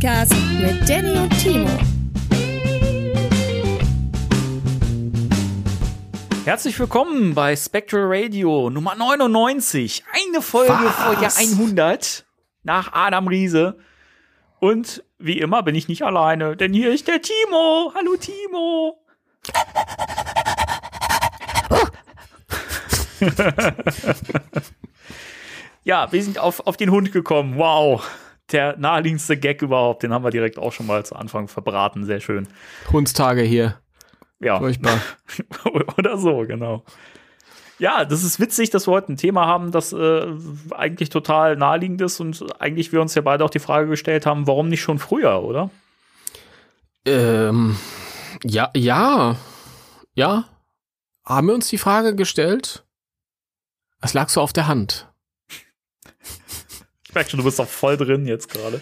Podcast mit Danny und Timo. Herzlich willkommen bei Spectral Radio Nummer 99. Eine Folge Was? vor Jahr 100 nach Adam Riese. Und wie immer bin ich nicht alleine, denn hier ist der Timo. Hallo Timo. ja, wir sind auf, auf den Hund gekommen. Wow. Der naheliegendste Gag überhaupt. Den haben wir direkt auch schon mal zu Anfang verbraten. Sehr schön. Hundstage hier. Ja. Furchtbar. Oder so, genau. Ja, das ist witzig, dass wir heute ein Thema haben, das äh, eigentlich total naheliegend ist und eigentlich wir uns ja beide auch die Frage gestellt haben, warum nicht schon früher, oder? Ähm, ja, ja, ja. Haben wir uns die Frage gestellt? Es lag so auf der Hand. Ich merke schon, du bist doch voll drin jetzt gerade.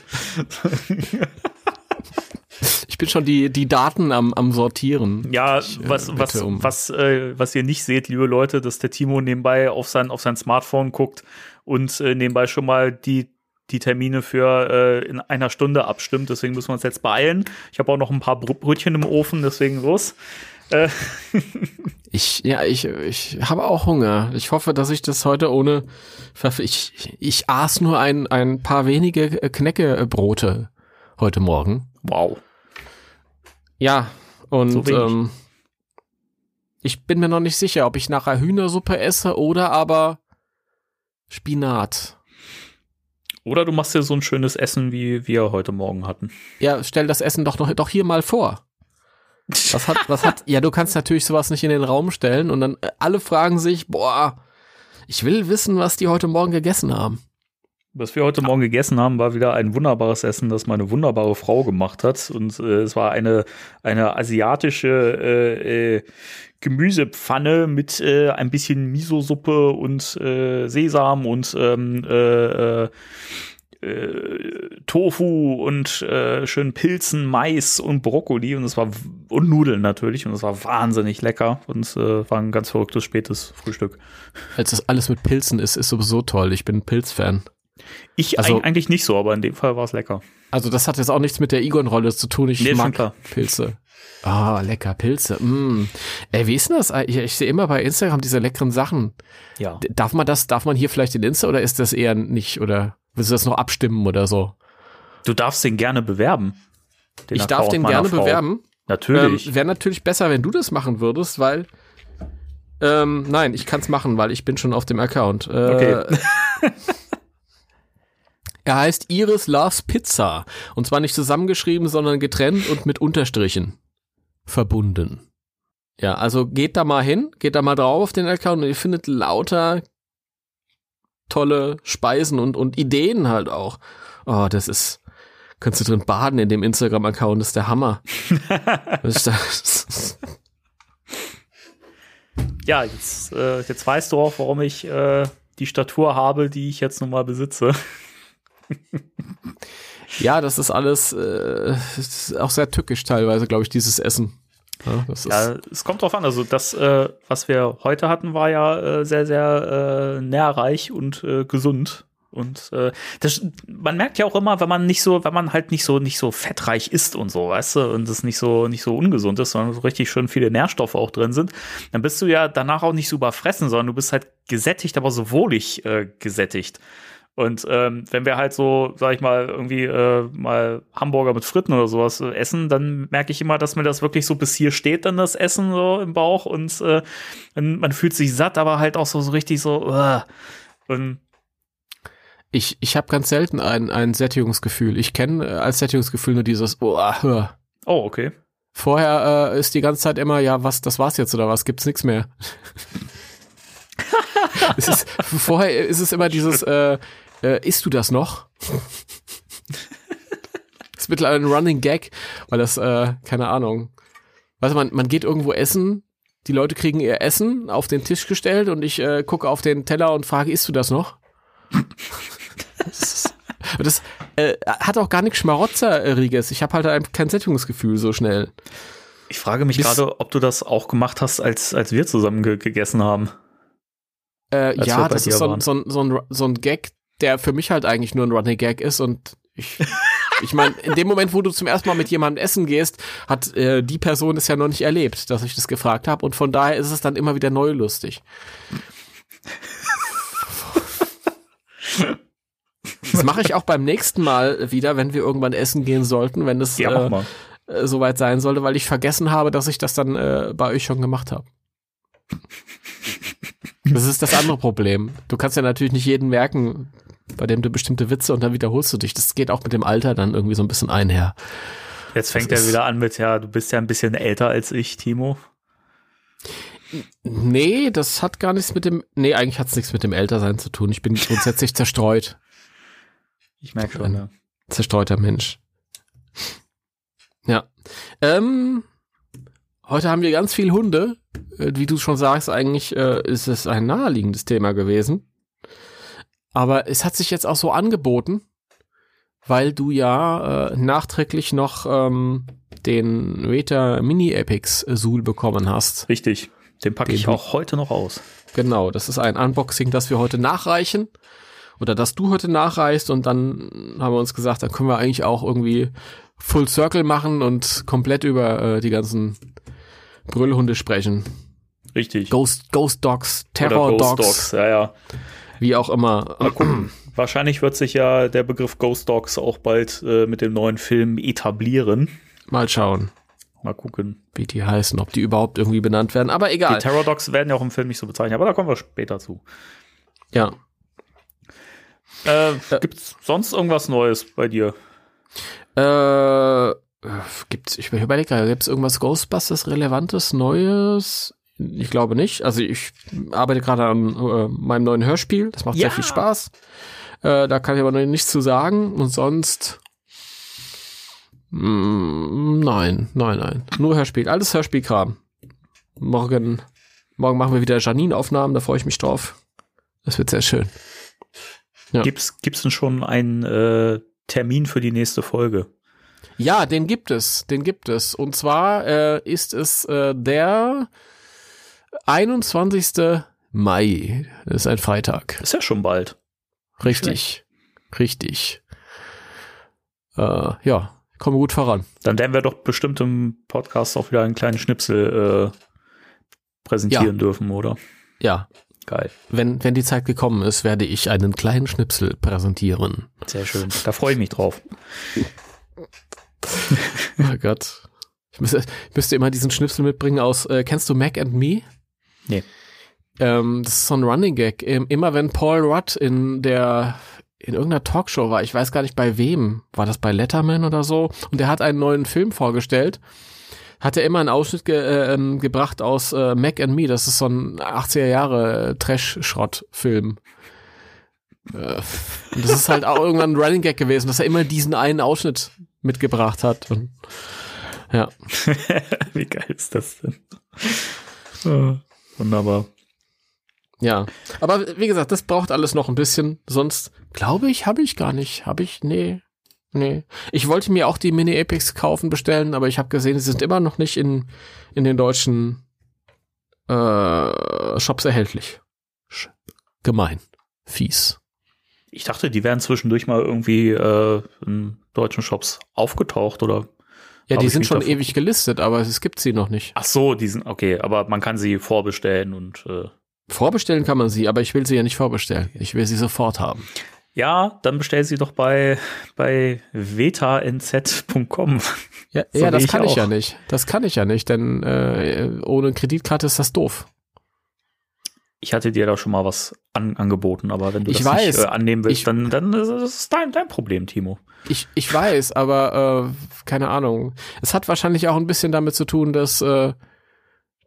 Ich bin schon die, die Daten am, am Sortieren. Ja, Ich, äh, was, was, um- was, äh, was ihr nicht seht, liebe Leute, dass der Timo nebenbei auf sein, auf sein Smartphone guckt und äh, nebenbei schon mal die, die Termine für äh, in einer Stunde abstimmt. Deswegen müssen wir uns jetzt beeilen. Ich habe auch noch ein paar Brö- Brötchen im Ofen, deswegen los. Äh, Ich, ja, ich, ich habe auch Hunger. Ich hoffe, dass ich das heute ohne, ich, ich, aß nur ein, ein paar wenige äh, Knäckebrote heute Morgen. wow. Ja, und So ähm, ich bin mir noch nicht sicher, ob ich nachher Hühnersuppe esse oder aber Spinat. Oder du machst dir so ein schönes Essen, wie wir heute Morgen hatten. Ja, stell das Essen doch noch doch hier mal vor. Was hat, was hat, ja, du kannst natürlich sowas nicht in den Raum stellen und dann äh, alle fragen sich, boah, ich will wissen, was die heute Morgen gegessen haben. Was wir heute Morgen gegessen haben, war wieder ein wunderbares Essen, das meine wunderbare Frau gemacht hat. Und äh, es war eine, eine asiatische äh, äh, Gemüsepfanne mit äh, ein bisschen Miso-Suppe und äh, Sesam und ähm, äh, äh, äh, Tofu und äh, schönen Pilzen, Mais und Brokkoli und es war und Nudeln natürlich und es war wahnsinnig lecker und äh, war ein ganz verrücktes spätes Frühstück. Als das alles mit Pilzen ist, ist sowieso toll. Ich bin Pilzfan. Ich Also- eig- eigentlich nicht so, aber in dem Fall war es lecker. Also das hat jetzt auch nichts mit der Egon-Rolle zu tun. Ich Nee, mag. Pilze. Ah, lecker Pilze. Mm. Ey, wie ist denn das? Ich, ich sehe immer bei Instagram diese leckeren Sachen. Ja. Darf man das, darf man hier vielleicht in Insta oder ist das eher nicht? Oder willst du das noch abstimmen oder so? Du darfst den gerne bewerben. Den ich darf den gerne Frau. bewerben. Ähm, Natürlich. Wäre natürlich besser, wenn du das machen würdest, weil ähm, nein, ich kann es machen, weil ich bin schon auf dem Account. Äh, Okay. er heißt Iris Loves Pizza. Und zwar nicht zusammengeschrieben, sondern getrennt und mit Unterstrichen verbunden. Ja, also geht da mal hin, geht da mal drauf auf den Account und ihr findet lauter tolle Speisen und, und Ideen halt auch. Oh, das ist, kannst du drin baden in dem Instagram-Account, das ist der Hammer. Ist das, ja, jetzt, äh, jetzt weißt du auch, warum ich äh, die Statur habe, die ich jetzt nun mal besitze. ja, das ist alles äh, das ist auch sehr tückisch teilweise, glaube ich, dieses Essen. Ja, ist, Ja, es kommt drauf an. Also das, äh, was wir heute hatten, war ja äh, sehr, sehr äh, nährreich und äh, gesund. Und äh, das, man merkt ja auch immer, wenn man nicht so, wenn man halt nicht so, nicht so fettreich isst und so, weißt du, und es nicht so, nicht so ungesund ist, sondern so richtig schön viele Nährstoffe auch drin sind, dann bist du ja danach auch nicht so überfressen, sondern du bist halt gesättigt, aber so wohlig äh, gesättigt. Und ähm, wenn wir halt so, sag ich mal, irgendwie äh, mal Hamburger mit Fritten oder sowas äh, essen, dann merke ich immer, dass mir das wirklich so bis hier steht, dann das Essen so im Bauch und äh, man, fühlt sich satt, aber halt auch so, so richtig so. Uh. Und ich ich habe ganz selten ein, ein Sättigungsgefühl. Ich kenne äh, als Sättigungsgefühl nur dieses oh, hör. oh, okay. Vorher äh, ist die ganze Zeit immer, ja, was, das war's jetzt oder was, gibt's nichts mehr. ist, vorher ist es immer dieses, äh, äh, isst du das noch? das ist mittlerweile ein Running Gag, weil das, äh, keine Ahnung. Weißt du, man, man geht irgendwo essen, die Leute kriegen ihr Essen auf den Tisch gestellt und ich äh, gucke auf den Teller und frage, isst du das noch? das ist, das äh, hat auch gar nichts Schmarotzeriges. Ich habe halt ein- kein Sättigungsgefühl so schnell. Ich frage mich gerade, ob du das auch gemacht hast, als, als wir zusammen ge gegessen haben. Äh, ja, das ist so, so, so, ein, so ein Gag, der für mich halt eigentlich nur ein Running Gag ist und ich, ich meine, in dem Moment, wo du zum ersten Mal mit jemandem essen gehst, hat äh, die Person es ja noch nicht erlebt, dass ich das gefragt habe und von daher ist es dann immer wieder neu lustig. Das mache ich auch beim nächsten Mal wieder, wenn wir irgendwann essen gehen sollten, wenn es Ja, äh, äh, soweit sein sollte, weil ich vergessen habe, dass ich das dann äh, bei euch schon gemacht habe. Das ist das andere Problem. Du kannst ja natürlich nicht jeden merken, bei dem du bestimmte Witze und dann wiederholst du dich. Das geht auch mit dem Alter dann irgendwie so ein bisschen einher. Jetzt fängt das er wieder an mit, ja, du bist ja ein bisschen älter als ich, Timo. Nee, das hat gar nichts mit dem. Nee, eigentlich hat es nichts mit dem Ältersein zu tun. Ich bin grundsätzlich zerstreut. Ich merke schon, ja. Zerstreuter Mensch. Ja. Ähm, heute haben wir ganz viel Hunde. Äh, Wie du schon sagst, eigentlich äh, ist es ein naheliegendes Thema gewesen. Aber es hat sich jetzt auch so angeboten, weil du ja äh, nachträglich noch ähm, den Reta Mini Epics Sul bekommen hast. Richtig. Den packe ich auch heute noch aus. Genau, das ist ein Unboxing, das wir heute nachreichen. Oder das du heute nachreichst und dann haben wir uns gesagt, dann können wir eigentlich auch irgendwie Full Circle machen und komplett über äh, die ganzen Brüllhunde sprechen. Richtig. Ghost, Ghost Dogs, Terror Ghost Dogs, Dogs, ja, ja. Wie auch immer. Mal gucken. Wahrscheinlich wird sich ja der Begriff Ghost Dogs auch bald äh, mit dem neuen Film etablieren. Mal schauen, Mal gucken. wie die heißen, ob die überhaupt irgendwie benannt werden. Aber Die egal. Terror Dogs werden ja auch im Film nicht so bezeichnet, aber da kommen wir später zu. Ja. Äh, gibt's sonst irgendwas Neues bei dir? Äh, gibt's, ich überlege gerade, gibt's irgendwas Ghostbusters Relevantes, Neues? Ich glaube nicht. Also ich arbeite gerade an äh, meinem neuen Hörspiel. Das macht Ja. sehr viel Spaß. Äh, da kann ich aber noch nichts zu sagen. Und sonst. Mm, nein, nein, nein. Nur Hörspiel. Alles Hörspielkram. Morgen, morgen machen wir wieder Janine-Aufnahmen, da freue ich mich drauf. Das wird sehr schön. Ja. Gibt's, gibt's denn schon einen äh, Termin für die nächste Folge? Ja, den gibt es, den gibt es. Und zwar äh, ist es äh, der 21. Mai. Ist ein Freitag. Ist ja schon bald. Richtig, richtig. Äh, ja, komme gut voran. Dann werden wir doch bestimmt im Podcast auch wieder einen kleinen Schnipsel äh, präsentieren dürfen, oder? Ja, Geil. wenn, wenn die Zeit gekommen ist, werde ich einen kleinen Schnipsel präsentieren. Sehr schön. Da freue ich mich drauf. Oh Gott. Ich müsste, ich müsste immer diesen Schnipsel mitbringen aus, äh, kennst du Mac and Me? Nee. Ähm, das ist so ein Running Gag. Immer wenn Paul Rudd in der in irgendeiner Talkshow war, ich weiß gar nicht bei wem, war das bei Letterman oder so, und er hat einen neuen Film vorgestellt, hat er immer einen Ausschnitt ge äh, ähm, gebracht aus äh, Mac and Me, das ist so ein 80er Jahre Trash-Schrott-Film. Äh, und das ist halt auch irgendwann ein Running Gag gewesen, dass er immer diesen einen Ausschnitt mitgebracht hat. Und, ja. Wie geil ist das denn? Äh, Wunderbar. Ja, aber wie gesagt, das braucht alles noch ein bisschen. Sonst glaube ich, habe ich gar nicht. Habe ich? Nee. Nee. Ich wollte mir auch die Mini Epics kaufen, bestellen, aber ich habe gesehen, sie sind immer noch nicht in, in den deutschen äh, Shops erhältlich. Sch gemein. Fies. Ich dachte, die wären zwischendurch mal irgendwie äh, in deutschen Shops aufgetaucht oder. Ja, die ich sind schon davon- ewig gelistet, aber es gibt sie noch nicht. Ach so, die sind okay, aber man kann sie vorbestellen und äh, Vorbestellen kann man sie, aber ich will sie ja nicht vorbestellen. Ich will sie sofort haben. ja, dann bestell sie doch bei bei vetanz.com. Ja, So ja das ich kann ich auch. ja nicht. Das kann ich ja nicht, denn äh, ohne Kreditkarte ist das doof. Ich hatte dir da schon mal was an, angeboten, aber wenn du Ich das weiß. nicht äh, annehmen willst, Ich- dann, dann ist es dein, dein Problem, Timo. Ich, ich weiß, aber äh, keine Ahnung. Es hat wahrscheinlich auch ein bisschen damit zu tun, dass, äh,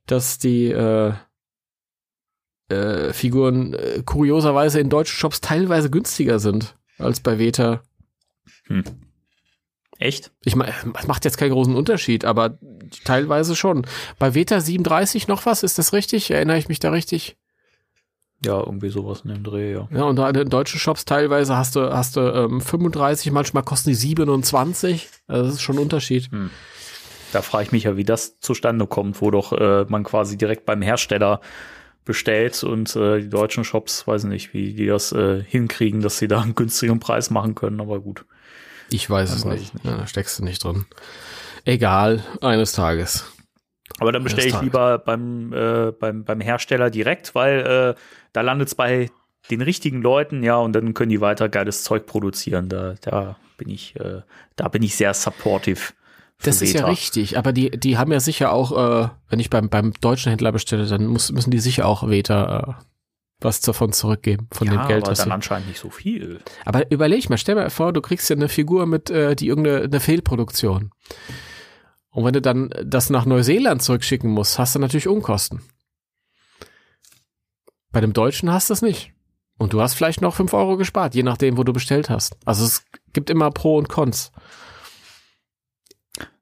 dass die äh, äh, Figuren äh, kurioserweise in deutschen Shops teilweise günstiger sind als bei Veta. Echt? Ich meine, es macht jetzt keinen großen Unterschied, aber teilweise schon. Bei Veta 37 noch was, ist das richtig? Erinnere ich mich da richtig? Ja, irgendwie sowas in dem Dreh, ja. Ja, und da in deutschen Shops teilweise hast du, hast du ähm, 35, manchmal kosten die 27. Also das ist schon ein Unterschied. Da frage ich mich ja, wie das zustande kommt, wo doch äh, man quasi direkt beim Hersteller bestellt und äh, die deutschen Shops, weiß nicht, wie die das äh, hinkriegen, dass sie da einen günstigen Preis machen können, aber gut. Ich weiß Dann es weiß nicht. ich nicht. Ja, da steckst du nicht drin. Egal, eines Tages. Aber dann bestelle ich lieber beim, äh, beim, beim Hersteller direkt, weil äh, da landet es bei den richtigen Leuten, ja, und dann können die weiter geiles Zeug produzieren. Da, da bin ich, äh, da bin ich sehr supportive. Das ist ja Veta. richtig, aber die, die haben ja sicher auch, äh, wenn ich beim, beim deutschen Händler bestelle, dann muss, müssen die sicher auch Veta äh, was davon zurückgeben, von ja, dem Geld, aber dann sie. anscheinend nicht so viel. Aber überleg mal, stell mal vor, du kriegst ja eine Figur mit, äh, die irgendeine eine Fehlproduktion. Und wenn du dann das nach Neuseeland zurückschicken musst, hast du natürlich Unkosten. Bei dem Deutschen hast du es nicht. Und du hast vielleicht noch 5 Euro gespart, je nachdem, wo du bestellt hast. Also es gibt immer Pro und Cons.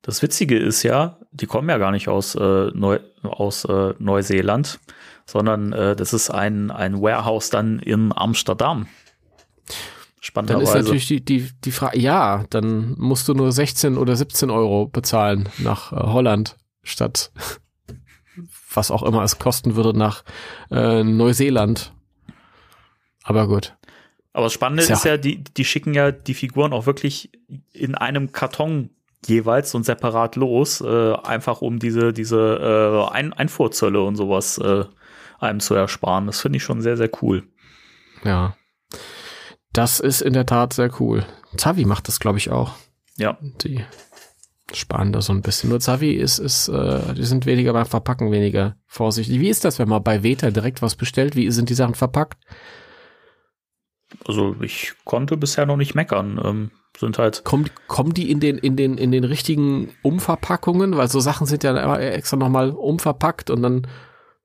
Das Witzige ist ja, die kommen ja gar nicht aus, äh, Neu aus äh, Neuseeland, sondern äh, das ist ein, ein Warehouse dann in Amsterdam. Dann ist Spannenderweise. natürlich die, die, die Frage, ja, dann musst du nur 16 oder 17 Euro bezahlen nach äh, Holland statt was auch immer es kosten würde nach äh, Neuseeland. Aber gut. Aber das Spannende Ist ja- ist ja, die, die schicken ja die Figuren auch wirklich in einem Karton jeweils und separat los, äh, einfach um diese, diese äh, Ein Einfuhrzölle und sowas äh, einem zu ersparen. Das finde ich schon sehr, sehr cool. Ja. Das ist in der Tat sehr cool. Zavi macht das, glaube ich, auch. Ja. Die sparen da so ein bisschen. Nur Zavi ist, ist, äh, die sind weniger beim Verpacken weniger vorsichtig. Wie ist das, wenn man bei Veta direkt was bestellt? Wie sind die Sachen verpackt? Also ich konnte bisher noch nicht meckern. Ähm, sind halt, Kommen, kommen die in den, in den, in den richtigen Umverpackungen? Weil so Sachen sind ja immer extra nochmal umverpackt und dann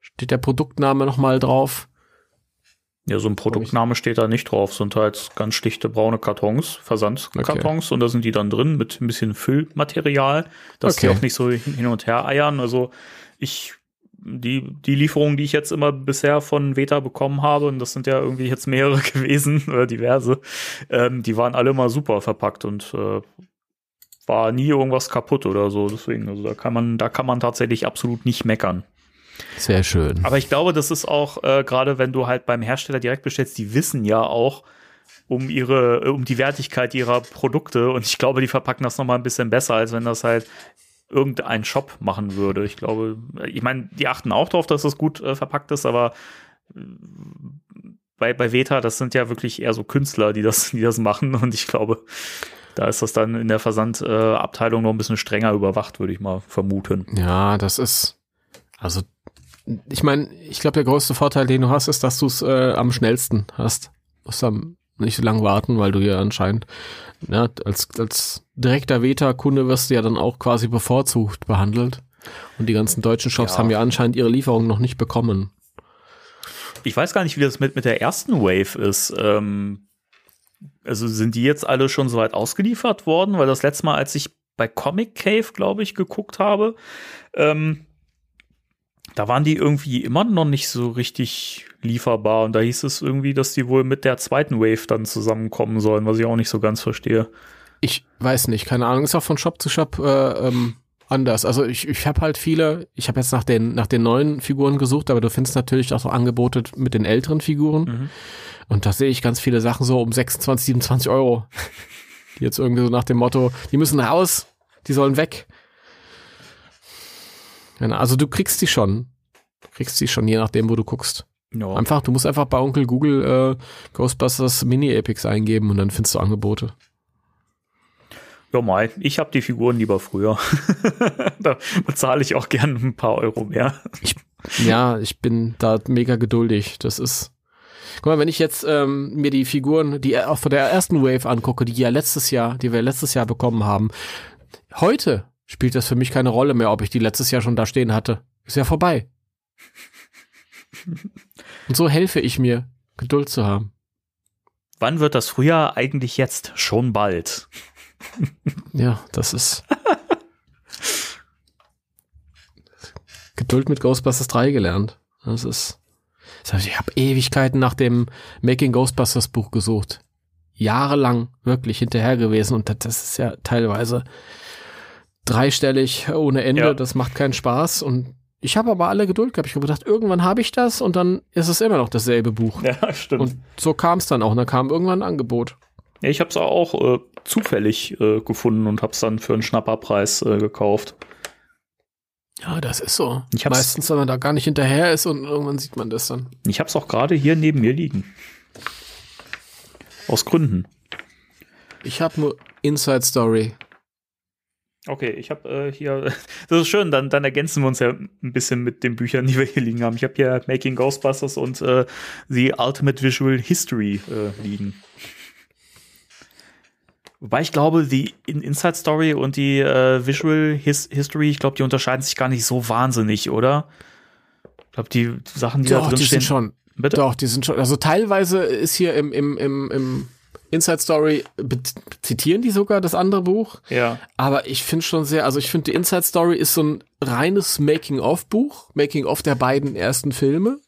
steht der Produktname nochmal drauf. Ja, so ein Produktname steht da nicht drauf, sind halt ganz schlichte braune Kartons, Versandkartons und da sind die dann drin mit ein bisschen Füllmaterial, dass die Okay. auch nicht so hin und her eiern. Also ich, die, die Lieferungen, die ich jetzt immer bisher von Veta bekommen habe, und das sind ja irgendwie jetzt mehrere gewesen, oder diverse, ähm, die waren alle immer super verpackt und äh, war nie irgendwas kaputt oder so. Deswegen, also da kann man, da kann man tatsächlich absolut nicht meckern. Sehr schön. Aber ich glaube, das ist auch, äh, gerade wenn du halt beim Hersteller direkt bestellst, die wissen ja auch um ihre, um die Wertigkeit ihrer Produkte und ich glaube, die verpacken das nochmal ein bisschen besser, als wenn das halt irgendein Shop machen würde. Ich glaube, ich meine, die achten auch darauf, dass das gut äh, verpackt ist, aber äh, bei, bei Veta, das sind ja wirklich eher so Künstler, die das, die das machen und ich glaube, da ist das dann in der Versandabteilung äh, noch ein bisschen strenger überwacht, würde ich mal vermuten. Ja, das ist, also, ich meine, ich glaube, der größte Vorteil, den du hast, ist, dass du es äh, am schnellsten hast. Du musst am nicht so lang warten, weil du ja anscheinend, ja, als, als direkter Veta-Kunde wirst du ja dann auch quasi bevorzugt behandelt. Und die ganzen deutschen Shops Ja. haben ja anscheinend ihre Lieferung noch nicht bekommen. Ich weiß gar nicht, wie das mit, mit der ersten Wave ist. Ähm, also sind die jetzt alle schon soweit ausgeliefert worden? Weil das letzte Mal, als ich bei Comic Cave, glaube ich, geguckt habe, ähm, da waren die irgendwie immer noch nicht so richtig lieferbar. Und da hieß es irgendwie, dass die wohl mit der zweiten Wave dann zusammenkommen sollen, was ich auch nicht so ganz verstehe. Ich weiß nicht, keine Ahnung, ist auch von Shop zu Shop äh, ähm, anders. Also ich, ich habe halt viele, ich habe jetzt nach den, nach den neuen Figuren gesucht, aber du findest natürlich auch so Angebote mit den älteren Figuren. Mhm. Und da sehe ich ganz viele Sachen so um 26, 27 Euro. Die jetzt irgendwie so nach dem Motto, die müssen raus, die sollen weg. Also du kriegst die schon. Du kriegst die schon, je nachdem, wo du guckst. Ja. Einfach, du musst einfach bei Onkel Google äh, Ghostbusters Mini-Epics eingeben und dann findest du Angebote. Ja, Mai, ich habe die Figuren lieber früher. da bezahle ich auch gern ein paar Euro mehr. Ja, ich bin da mega geduldig. Das ist. Guck mal, wenn ich jetzt ähm, mir die Figuren, die auch von der ersten Wave angucke, die ja letztes Jahr, die wir letztes Jahr bekommen haben, heute spielt das für mich keine Rolle mehr, ob ich die letztes Jahr schon da stehen hatte. Ist ja vorbei. Und so helfe ich mir, Geduld zu haben. Wann wird das Frühjahr eigentlich jetzt? Schon bald. Ja, das ist. Geduld mit Ghostbusters 3 gelernt. Das ist. Ich habe Ewigkeiten nach dem Making Ghostbusters Buch gesucht. Jahrelang wirklich hinterher gewesen und das ist ja teilweise dreistellig ohne Ende. Ja. Das macht keinen Spaß und Ich habe aber alle Geduld gehabt. Ich habe gedacht, irgendwann habe ich das und dann ist es immer noch dasselbe Buch. Ja, stimmt. Und so kam es dann auch. Und dann kam irgendwann ein Angebot. ja, ich habe es auch äh, zufällig äh, gefunden und habe es dann für einen Schnapperpreis äh, gekauft. Ja, das ist so. Ich hab's- Meistens, wenn man da gar nicht hinterher ist und irgendwann sieht man das dann. Ich habe es auch gerade hier neben mir liegen. Aus Gründen. Ich habe nur Inside Story. Okay, ich habe äh, hier, das ist schön, dann, dann ergänzen wir uns ja ein bisschen mit den Büchern, die wir hier liegen haben. Ich habe hier Making Ghostbusters und äh, The Ultimate Visual History äh, liegen. Wobei ich glaube, die In- Inside Story und die äh, Visual His History, ich glaube, die unterscheiden sich gar nicht so wahnsinnig, oder? Ich glaube, die Sachen, die da Doch, drin die stehen. sind schon. Bitte? Doch, die sind schon. Also teilweise ist hier im, im, im, im Inside Story, zitieren die sogar das andere Buch. Ja. Aber ich finde schon sehr, also ich finde, die Inside Story ist so ein reines Making-of-Buch, Making-of der beiden ersten Filme,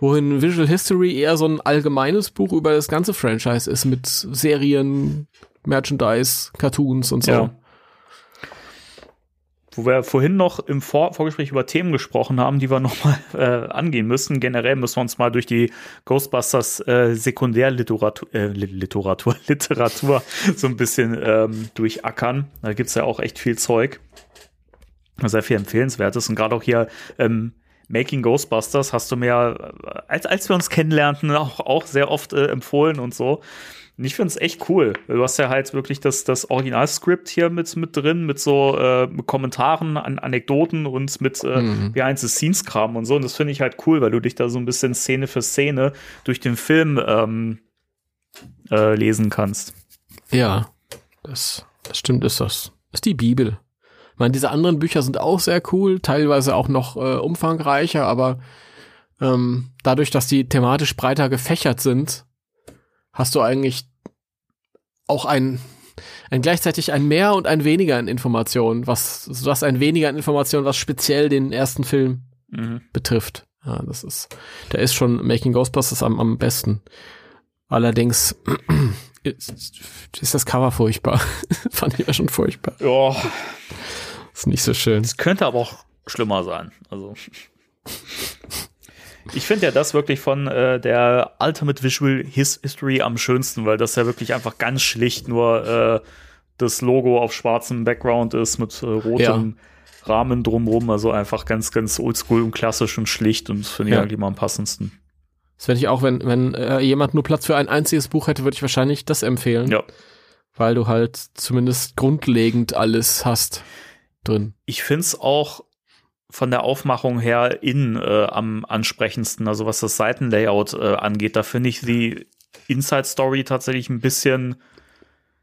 wohin Visual History eher so ein allgemeines Buch über das ganze Franchise ist mit Serien, Merchandise, Cartoons und so. Ja. Wo wir vorhin noch im Vor Vorgespräch über Themen gesprochen haben, die wir nochmal äh, angehen müssen. Generell müssen wir uns mal durch die Ghostbusters äh, Sekundärliteratur äh, Li- Literatur, so ein bisschen ähm, durchackern. Da gibt's ja auch echt viel Zeug. Sehr viel Empfehlenswertes. Und gerade auch hier ähm, Making Ghostbusters hast du mir, äh, als, als wir uns kennenlernten, auch, auch sehr oft äh, empfohlen und so. Und ich finde es echt cool. Du hast ja halt wirklich das, das Originalskript hier mit, mit drin, mit so äh, mit Kommentaren, an Anekdoten und mit äh, Mhm. Behind-the-Scenes-Kram und so. Und das finde ich halt cool, weil du dich da so ein bisschen Szene für Szene durch den Film ähm, äh, lesen kannst. Ja, das, das stimmt, ist das. Das ist die Bibel. Ich meine, diese anderen Bücher sind auch sehr cool, teilweise auch noch äh, umfangreicher, aber ähm, dadurch, dass die thematisch breiter gefächert sind, hast du eigentlich auch ein, ein gleichzeitig ein Mehr und ein Weniger an Informationen, was, du hast ein Weniger an Informationen, was speziell den ersten Film Mhm. betrifft. Ja, das ist, da ist schon Making Ghostbusters am, am besten. Allerdings ist, ist das Cover furchtbar. Fand ich ja schon furchtbar. Ja, Ist nicht so schön. es könnte aber auch schlimmer sein. Also. Ich finde ja das wirklich von äh, der Ultimate Visual His History am schönsten, weil das ja wirklich einfach ganz schlicht nur äh, das Logo auf schwarzem Background ist mit äh, rotem Rahmen drumrum. Also einfach ganz, ganz oldschool und klassisch und schlicht und das finde ich Ja. eigentlich immer am passendsten. Das werde ich auch, wenn, wenn äh, jemand nur Platz für ein einziges Buch hätte, würde ich wahrscheinlich das empfehlen. Ja. Weil du halt zumindest grundlegend alles hast drin. Ich finde es auch von der Aufmachung her innen äh, am ansprechendsten, also was das Seitenlayout äh, angeht. Da finde ich die Inside Story tatsächlich ein bisschen,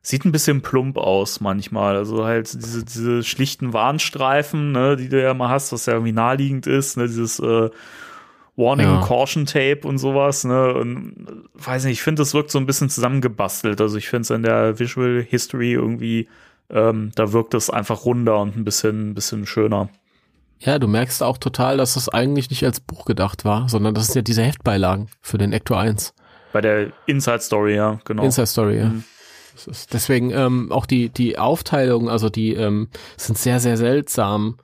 sieht ein bisschen plump aus manchmal. Also halt diese, diese schlichten Warnstreifen, ne, die du ja mal hast, was ja irgendwie naheliegend ist, ne, dieses äh, Warning Ja. Caution Tape und sowas, ne, und äh, weiß nicht, ich finde, das wirkt so ein bisschen zusammengebastelt. Also ich finde es in der Visual History irgendwie, ähm, da wirkt es einfach runder und ein bisschen, ein bisschen schöner. Ja, du merkst auch total, dass das eigentlich nicht als Buch gedacht war, sondern das sind ja diese Heftbeilagen für den Ecto 1. Bei der Inside Story, ja, genau. Inside Story, ja. Mhm. Deswegen ähm, auch die, die Aufteilung, also die ähm, sind sehr, sehr seltsam.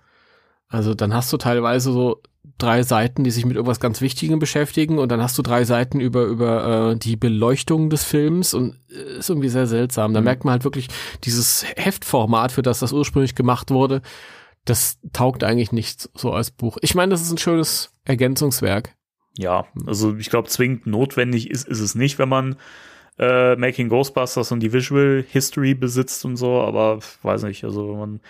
Also dann hast du teilweise so drei Seiten, die sich mit irgendwas ganz Wichtigem beschäftigen und dann hast du drei Seiten über, über äh, die Beleuchtung des Films und äh, ist irgendwie sehr seltsam. Da Mhm. merkt man halt wirklich dieses Heftformat, für das das ursprünglich gemacht wurde, das taugt eigentlich nicht so als Buch. Ich meine, das ist ein schönes Ergänzungswerk. Ja, also ich glaube, zwingend notwendig ist, ist es nicht, wenn man äh, Making Ghostbusters und die Visual History besitzt und so, aber weiß nicht, also wenn man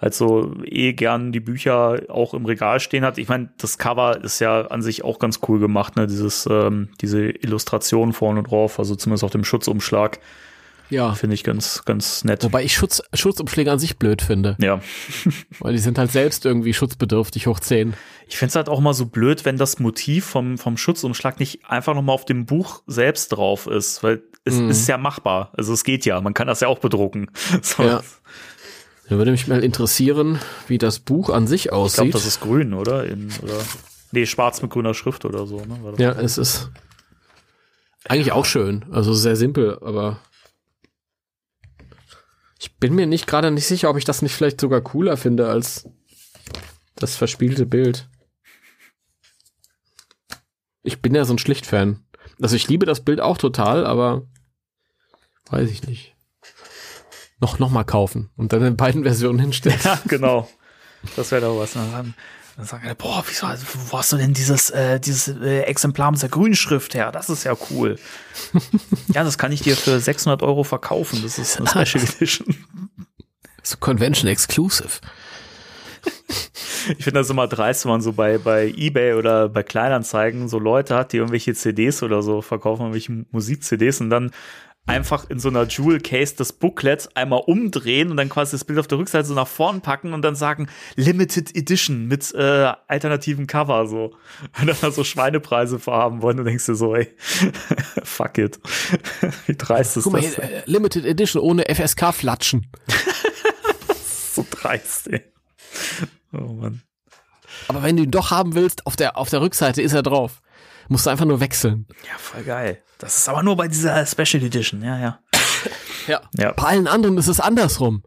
halt so eh gern die Bücher auch im Regal stehen hat. Ich meine, das Cover ist ja an sich auch ganz cool gemacht, ne? Dieses, ähm, diese Illustration vorne drauf, also zumindest auf dem Schutzumschlag, Ja. finde ich ganz, ganz nett. Wobei ich Schutz, Schutzumschläge an sich blöd finde. ja. Weil die sind halt selbst irgendwie schutzbedürftig hoch 10. Ich finde es halt auch mal so blöd, wenn das Motiv vom, vom Schutzumschlag nicht einfach noch mal auf dem Buch selbst drauf ist, weil es Mhm. ist ja machbar. Also es geht ja, man kann das ja auch bedrucken. So. Ja. Da würde mich mal interessieren, wie das Buch an sich Ich glaube, aussieht. das ist grün, oder? In, oder? Nee, schwarz mit grüner Schrift oder so. Ne? Ja, es ist eigentlich auch schön. Also sehr simpel, aber ich bin mir nicht gerade nicht sicher, ob ich das nicht vielleicht sogar cooler finde als das verspielte Bild. Ich bin ja so ein Schlichtfan. Also ich liebe das Bild auch total, aber weiß ich nicht. Noch, noch mal kaufen und dann in beiden Versionen hinstellen. Ja, genau. Das wäre doch was. Ne? Dann, sagen alle, boah, wieso, wo hast du denn dieses, äh, dieses äh, Exemplar mit der grünen Schrift her? Das ist ja cool. ja, das kann ich dir für 600 Euro verkaufen. Das ist eine Special Edition. So Convention Exclusive. Ich finde das immer dreist, wenn man so bei, bei Ebay oder bei Kleinanzeigen so Leute hat, die irgendwelche CDs oder so verkaufen, irgendwelche Musik-CDs und dann einfach in so einer Jewel Case das Booklet einmal umdrehen und dann quasi das Bild auf der Rückseite so nach vorn packen und dann sagen Limited Edition mit äh, alternativen Cover so. Und dann da so Schweinepreise vorhaben wollen und denkst du so, ey, fuck it. Wie dreist ist Guck mal, das? hier, äh, Limited Edition ohne FSK-Flatschen. so dreist, ey. Oh Mann. Aber wenn du ihn doch haben willst, auf der, auf der Rückseite ist er drauf. Musst du einfach nur wechseln. Ja, voll geil. Das ist aber nur bei dieser Special Edition, ja, ja. Ja. Ja. Bei allen anderen ist es andersrum.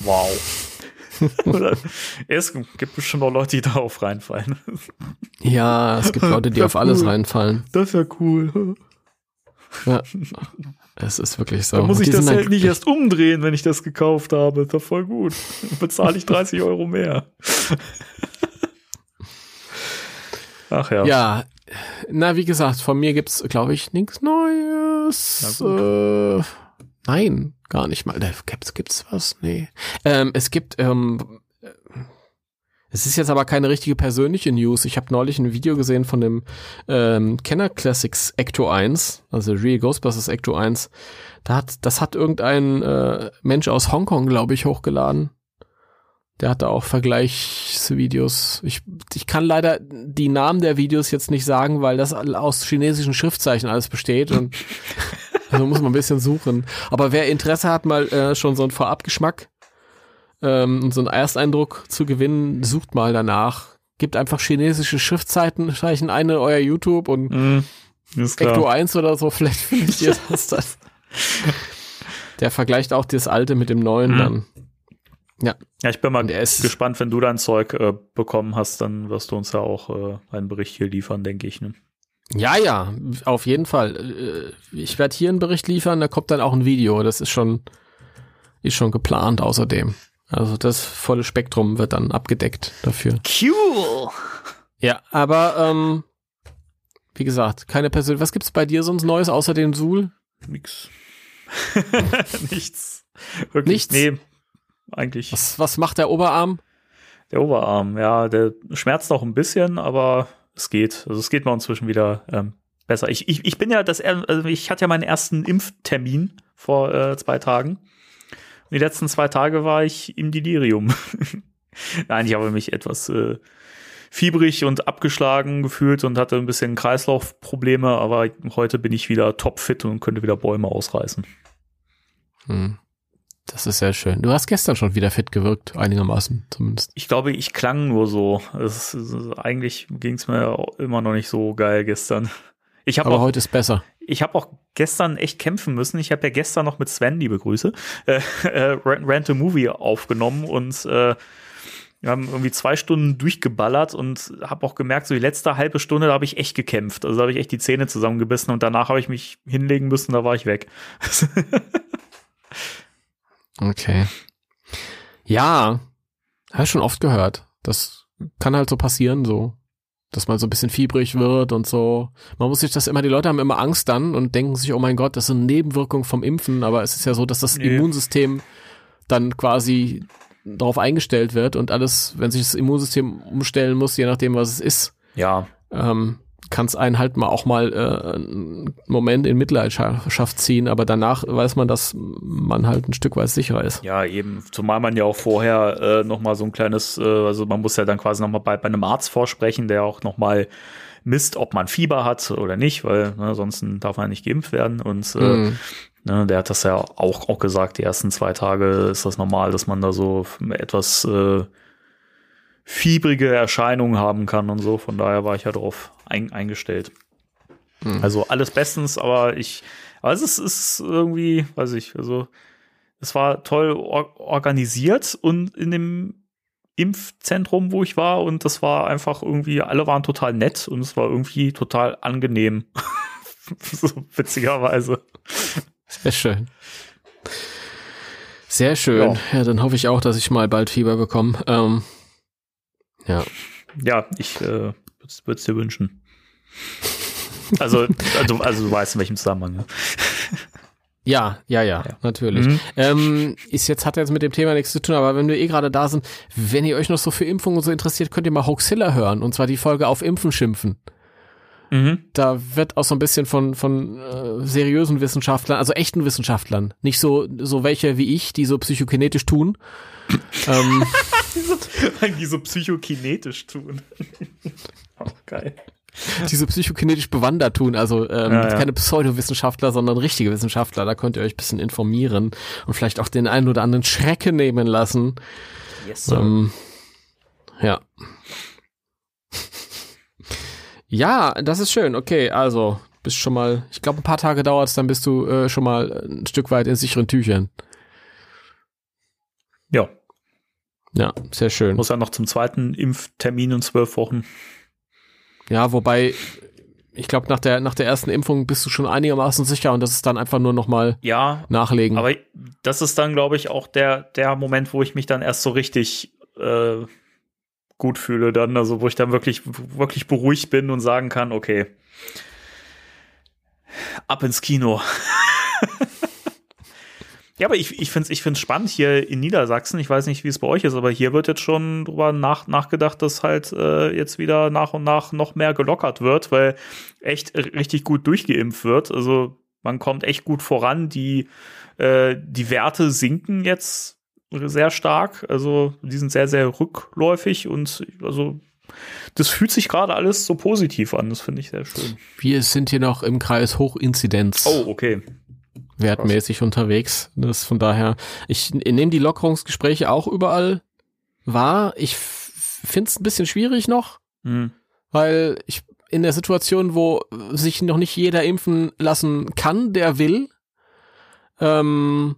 Wow. Es gibt bestimmt auch Leute, die darauf reinfallen. Ja, es gibt Leute, die auf alles reinfallen. Das ist ja cool. Ja. Es ist wirklich so. Da muss ich das halt nicht erst umdrehen, wenn ich das gekauft habe. Ist doch voll gut. Dann bezahle ich 30 Euro mehr. Ach ja. Ja, na, wie gesagt, von mir gibt's, glaube ich, nichts Neues. Äh, nein, gar nicht mal. Da Gibt's, gibt's was? Nee. Ähm, es gibt, ähm, äh, es ist jetzt aber keine richtige persönliche News. Ich habe neulich ein Video gesehen von dem ähm, Kenner Classics Ecto 1, also Real Ghostbusters Ecto 1. Da hat, das hat irgendein äh, Mensch aus Hongkong, glaube ich, hochgeladen. Der hatte auch Vergleichsvideos. Ich, ich kann leider die Namen der Videos jetzt nicht sagen, weil das aus chinesischen Schriftzeichen alles besteht und also muss man ein bisschen suchen. Aber wer Interesse hat, mal äh, schon so einen Vorabgeschmack ähm, und so einen Ersteindruck zu gewinnen, sucht mal danach. Gibt einfach chinesische Schriftzeichen Zeichen ein in euer YouTube und. Ist Ecto klar. 1 oder so, vielleicht findet ihr das dann. Der vergleicht auch das alte mit dem neuen Mhm. dann. Ja, ich bin mal gespannt, wenn du dein Zeug äh, bekommen hast, dann wirst du uns ja auch äh, einen Bericht hier liefern, denke ich. Ne? Ja, ja, auf jeden Fall. Äh, Ich werde hier einen Bericht liefern, da kommt dann auch ein Video. Das ist schon, ist schon geplant außerdem. Also das volle Spektrum wird dann abgedeckt dafür. Cool. Ja, aber ähm, wie gesagt, keine Person. Was gibt's bei dir sonst Neues außer dem Suhl? Nix. Nichts. Wirklich. Nichts? Nee, eigentlich. Was, was macht der Oberarm? Der Oberarm, ja, der schmerzt noch ein bisschen, aber es geht. Also es geht mir inzwischen wieder ähm, besser. Ich, ich, ich bin ja das, also ich hatte ja meinen ersten Impftermin vor äh, zwei Tagen. Und die letzten zwei Tage war ich im Delirium. Nein, ich habe mich etwas äh, fiebrig und abgeschlagen gefühlt und hatte ein bisschen Kreislaufprobleme, aber heute bin ich wieder topfit und könnte wieder Bäume ausreißen. Hm. Das ist sehr schön. Du hast gestern schon wieder fit gewirkt, einigermaßen zumindest. Ich glaube, ich klang nur so. Es, es, eigentlich ging es mir immer noch nicht so geil gestern. Ich Aber auch, heute ist besser. ich habe auch gestern echt kämpfen müssen. Ich habe ja gestern noch mit Sven, liebe Grüße, äh, äh, Rant a Movie aufgenommen und äh, wir haben irgendwie zwei Stunden durchgeballert und habe auch gemerkt, so die letzte halbe Stunde, da habe ich echt gekämpft. Also da habe ich echt die Zähne zusammengebissen und danach habe ich mich hinlegen müssen, da war ich weg. Okay. Ja, habe ich schon oft gehört. Das kann halt so passieren, so. Dass man so ein bisschen fiebrig wird und so. Man muss sich das immer, die Leute haben immer Angst dann und denken sich, oh mein Gott, das sind Nebenwirkungen vom Impfen, aber es ist ja so, dass das Nee. Immunsystem dann quasi darauf eingestellt wird und alles, wenn sich das Immunsystem umstellen muss, je nachdem, was es ist, Ja, ähm, kann es einen halt mal auch mal äh, einen Moment in Mitleidenschaft ziehen, aber danach weiß man, dass man halt ein Stück weit sicherer ist. Ja, eben, zumal man ja auch vorher äh, noch mal so ein kleines, äh, also man muss ja dann quasi noch mal bei, bei einem Arzt vorsprechen, der auch noch mal misst, ob man Fieber hat oder nicht, weil ne, sonst darf man nicht geimpft werden und äh, Mhm. ne, der hat das ja auch, auch gesagt, die ersten zwei Tage ist das normal, dass man da so etwas äh, fiebrige Erscheinungen haben kann und so, von daher war ich ja darauf ein, eingestellt. Mhm. Also alles bestens, aber ich, aber es ist, ist irgendwie, weiß ich, also es war toll or organisiert und in dem Impfzentrum, wo ich war und das war einfach irgendwie, alle waren total nett und es war irgendwie total angenehm. so witzigerweise. Sehr schön. Sehr schön. Ja. ja. dann hoffe ich auch, dass ich mal bald Fieber bekomme. Ähm, ja. Ja, ich äh, würde es dir wünschen. Also, also, also du weißt in welchem Zusammenhang. Ne? Ja, ja, ja, ja. natürlich. Mhm. Ähm, ist jetzt hat jetzt mit dem Thema nichts zu tun, aber wenn wir eh gerade da sind, wenn ihr euch noch so für Impfungen und so interessiert, könnt ihr mal Hoaxilla hören und zwar die Folge auf Impfen schimpfen. Mhm. Da wird auch so ein bisschen von von äh, seriösen Wissenschaftlern, also echten Wissenschaftlern, nicht so so welche wie ich, die so psychokinetisch tun. ähm, die so psychokinetisch tun. Geil die so psychokinetisch bewandert tun. Also ähm, ja, ja. keine Pseudowissenschaftler, sondern richtige Wissenschaftler. Da könnt ihr euch ein bisschen informieren und vielleicht auch den einen oder anderen Schrecken nehmen lassen. Yes, sir. Ähm, ja. ja, das ist schön. Okay, also bist schon mal, ich glaube, ein paar Tage dauert es, dann bist du äh, schon mal ein Stück weit in sicheren Tüchern. Ja. Ja, sehr schön. Muss ja noch zum zweiten Impftermin in zwölf Wochen. Ja, wobei ich glaube, nach der, nach der ersten Impfung bist du schon einigermaßen sicher und das ist dann einfach nur nochmal ja, nachlegen. Aber das ist dann, glaube ich, auch der, der Moment, wo ich mich dann erst so richtig äh, gut fühle, dann, also wo ich dann wirklich, wirklich beruhigt bin und sagen kann, okay, ab ins Kino. Ja, aber ich, ich finde es ich find's spannend hier in Niedersachsen. Ich weiß nicht, wie es bei euch ist, aber hier wird jetzt schon drüber nach, nachgedacht, dass halt äh, jetzt wieder nach und nach noch mehr gelockert wird, weil echt richtig gut durchgeimpft wird. Also man kommt echt gut voran. Die, äh, die Werte sinken jetzt sehr stark. Also die sind sehr, sehr rückläufig und also das fühlt sich gerade alles so positiv an. Das finde ich sehr schön. Wir sind hier noch im Kreis Hochinzidenz. Oh, okay wertmäßig unterwegs. Das von daher, ich nehme die Lockerungsgespräche auch überall wahr. Ich finde es ein bisschen schwierig noch, mhm. weil ich in der Situation, wo sich noch nicht jeder impfen lassen kann, der will, ähm,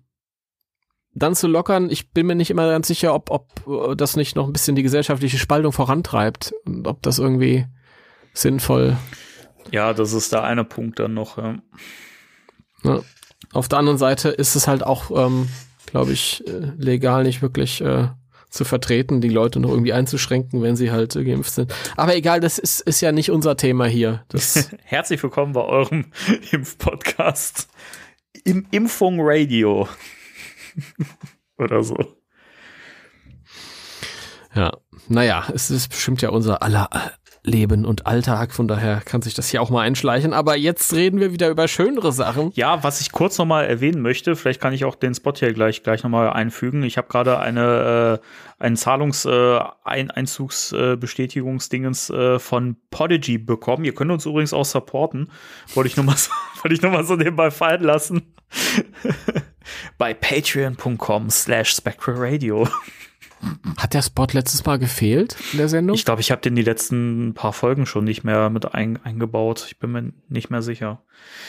dann zu lockern, ich bin mir nicht immer ganz sicher, ob, ob das nicht noch ein bisschen die gesellschaftliche Spaltung vorantreibt und ob das irgendwie sinnvoll. Ja, das ist der eine Punkt dann noch. Ja. ja. Auf der anderen Seite ist es halt auch, ähm, glaube ich, äh, legal nicht wirklich äh, zu vertreten, die Leute noch irgendwie einzuschränken, wenn sie halt äh, geimpft sind. Aber egal, das ist, ist ja nicht unser Thema hier. Herzlich willkommen bei eurem Impfpodcast. Im Impfung Radio. Oder so. Ja, naja, es ist bestimmt ja unser aller Leben und Alltag. Von daher kann sich das hier auch mal einschleichen. Aber jetzt reden wir wieder über schönere Sachen. Ja, was ich kurz nochmal erwähnen möchte, vielleicht kann ich auch den Spot hier gleich, gleich nochmal einfügen. Ich habe gerade eine, äh, einen Zahlungseinzugsbestätigungsdingens äh, äh, von Podigy bekommen. Ihr könnt uns übrigens auch supporten. Wollte ich nochmal so, wollte ich noch mal so nebenbei fallen lassen. Bei patreon.com slash Spectral Radio. Hat der Spot letztes Mal gefehlt in der Sendung? Ich glaube, ich habe den die letzten paar Folgen schon nicht mehr mit ein, eingebaut. Ich bin mir nicht mehr sicher.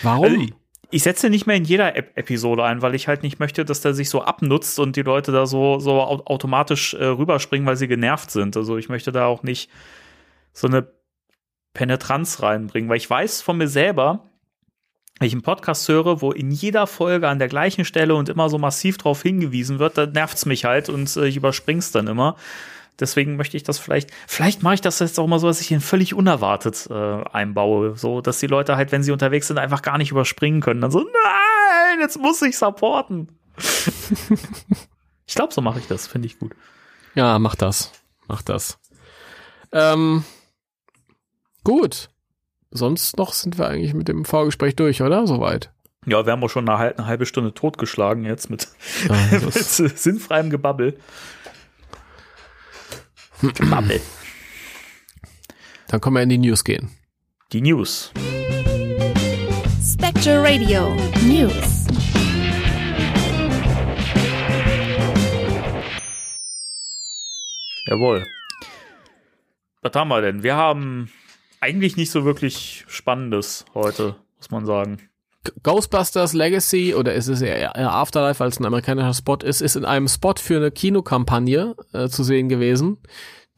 Warum? Also, ich, setze nicht mehr in jeder Ep Episode ein, weil ich halt nicht möchte, dass der sich so abnutzt und die Leute da so, so automatisch äh, rüberspringen, weil sie genervt sind. Also ich möchte da auch nicht so eine Penetranz reinbringen, weil ich weiß von mir selber, wenn ich einen Podcast höre, wo in jeder Folge an der gleichen Stelle und immer so massiv drauf hingewiesen wird, dann nervt's mich halt und äh, ich überspring's dann immer. Deswegen möchte ich das vielleicht, vielleicht mache ich das jetzt auch mal so, dass ich ihn völlig unerwartet äh, einbaue, so dass die Leute halt, wenn sie unterwegs sind, einfach gar nicht überspringen können. Dann so, nein, jetzt muss ich supporten. ich glaube, so mache ich das, finde ich gut. Ja, mach das, mach das. Ähm, gut sonst noch sind wir eigentlich mit dem Vorgespräch durch, oder? Soweit. Ja, wir haben auch schon eine, eine halbe Stunde totgeschlagen jetzt mit, ja, mit sinnfreiem Gebabbel. Gebabbel. Dann können wir in die News gehen. Die News. Spectre Radio News. Jawohl. Was haben wir denn? Wir haben eigentlich nicht so wirklich Spannendes heute, muss man sagen. Ghostbusters Legacy oder ist es eher Afterlife, als ein amerikanischer Spot ist, ist in einem Spot für eine Kinokampagne äh, zu sehen gewesen,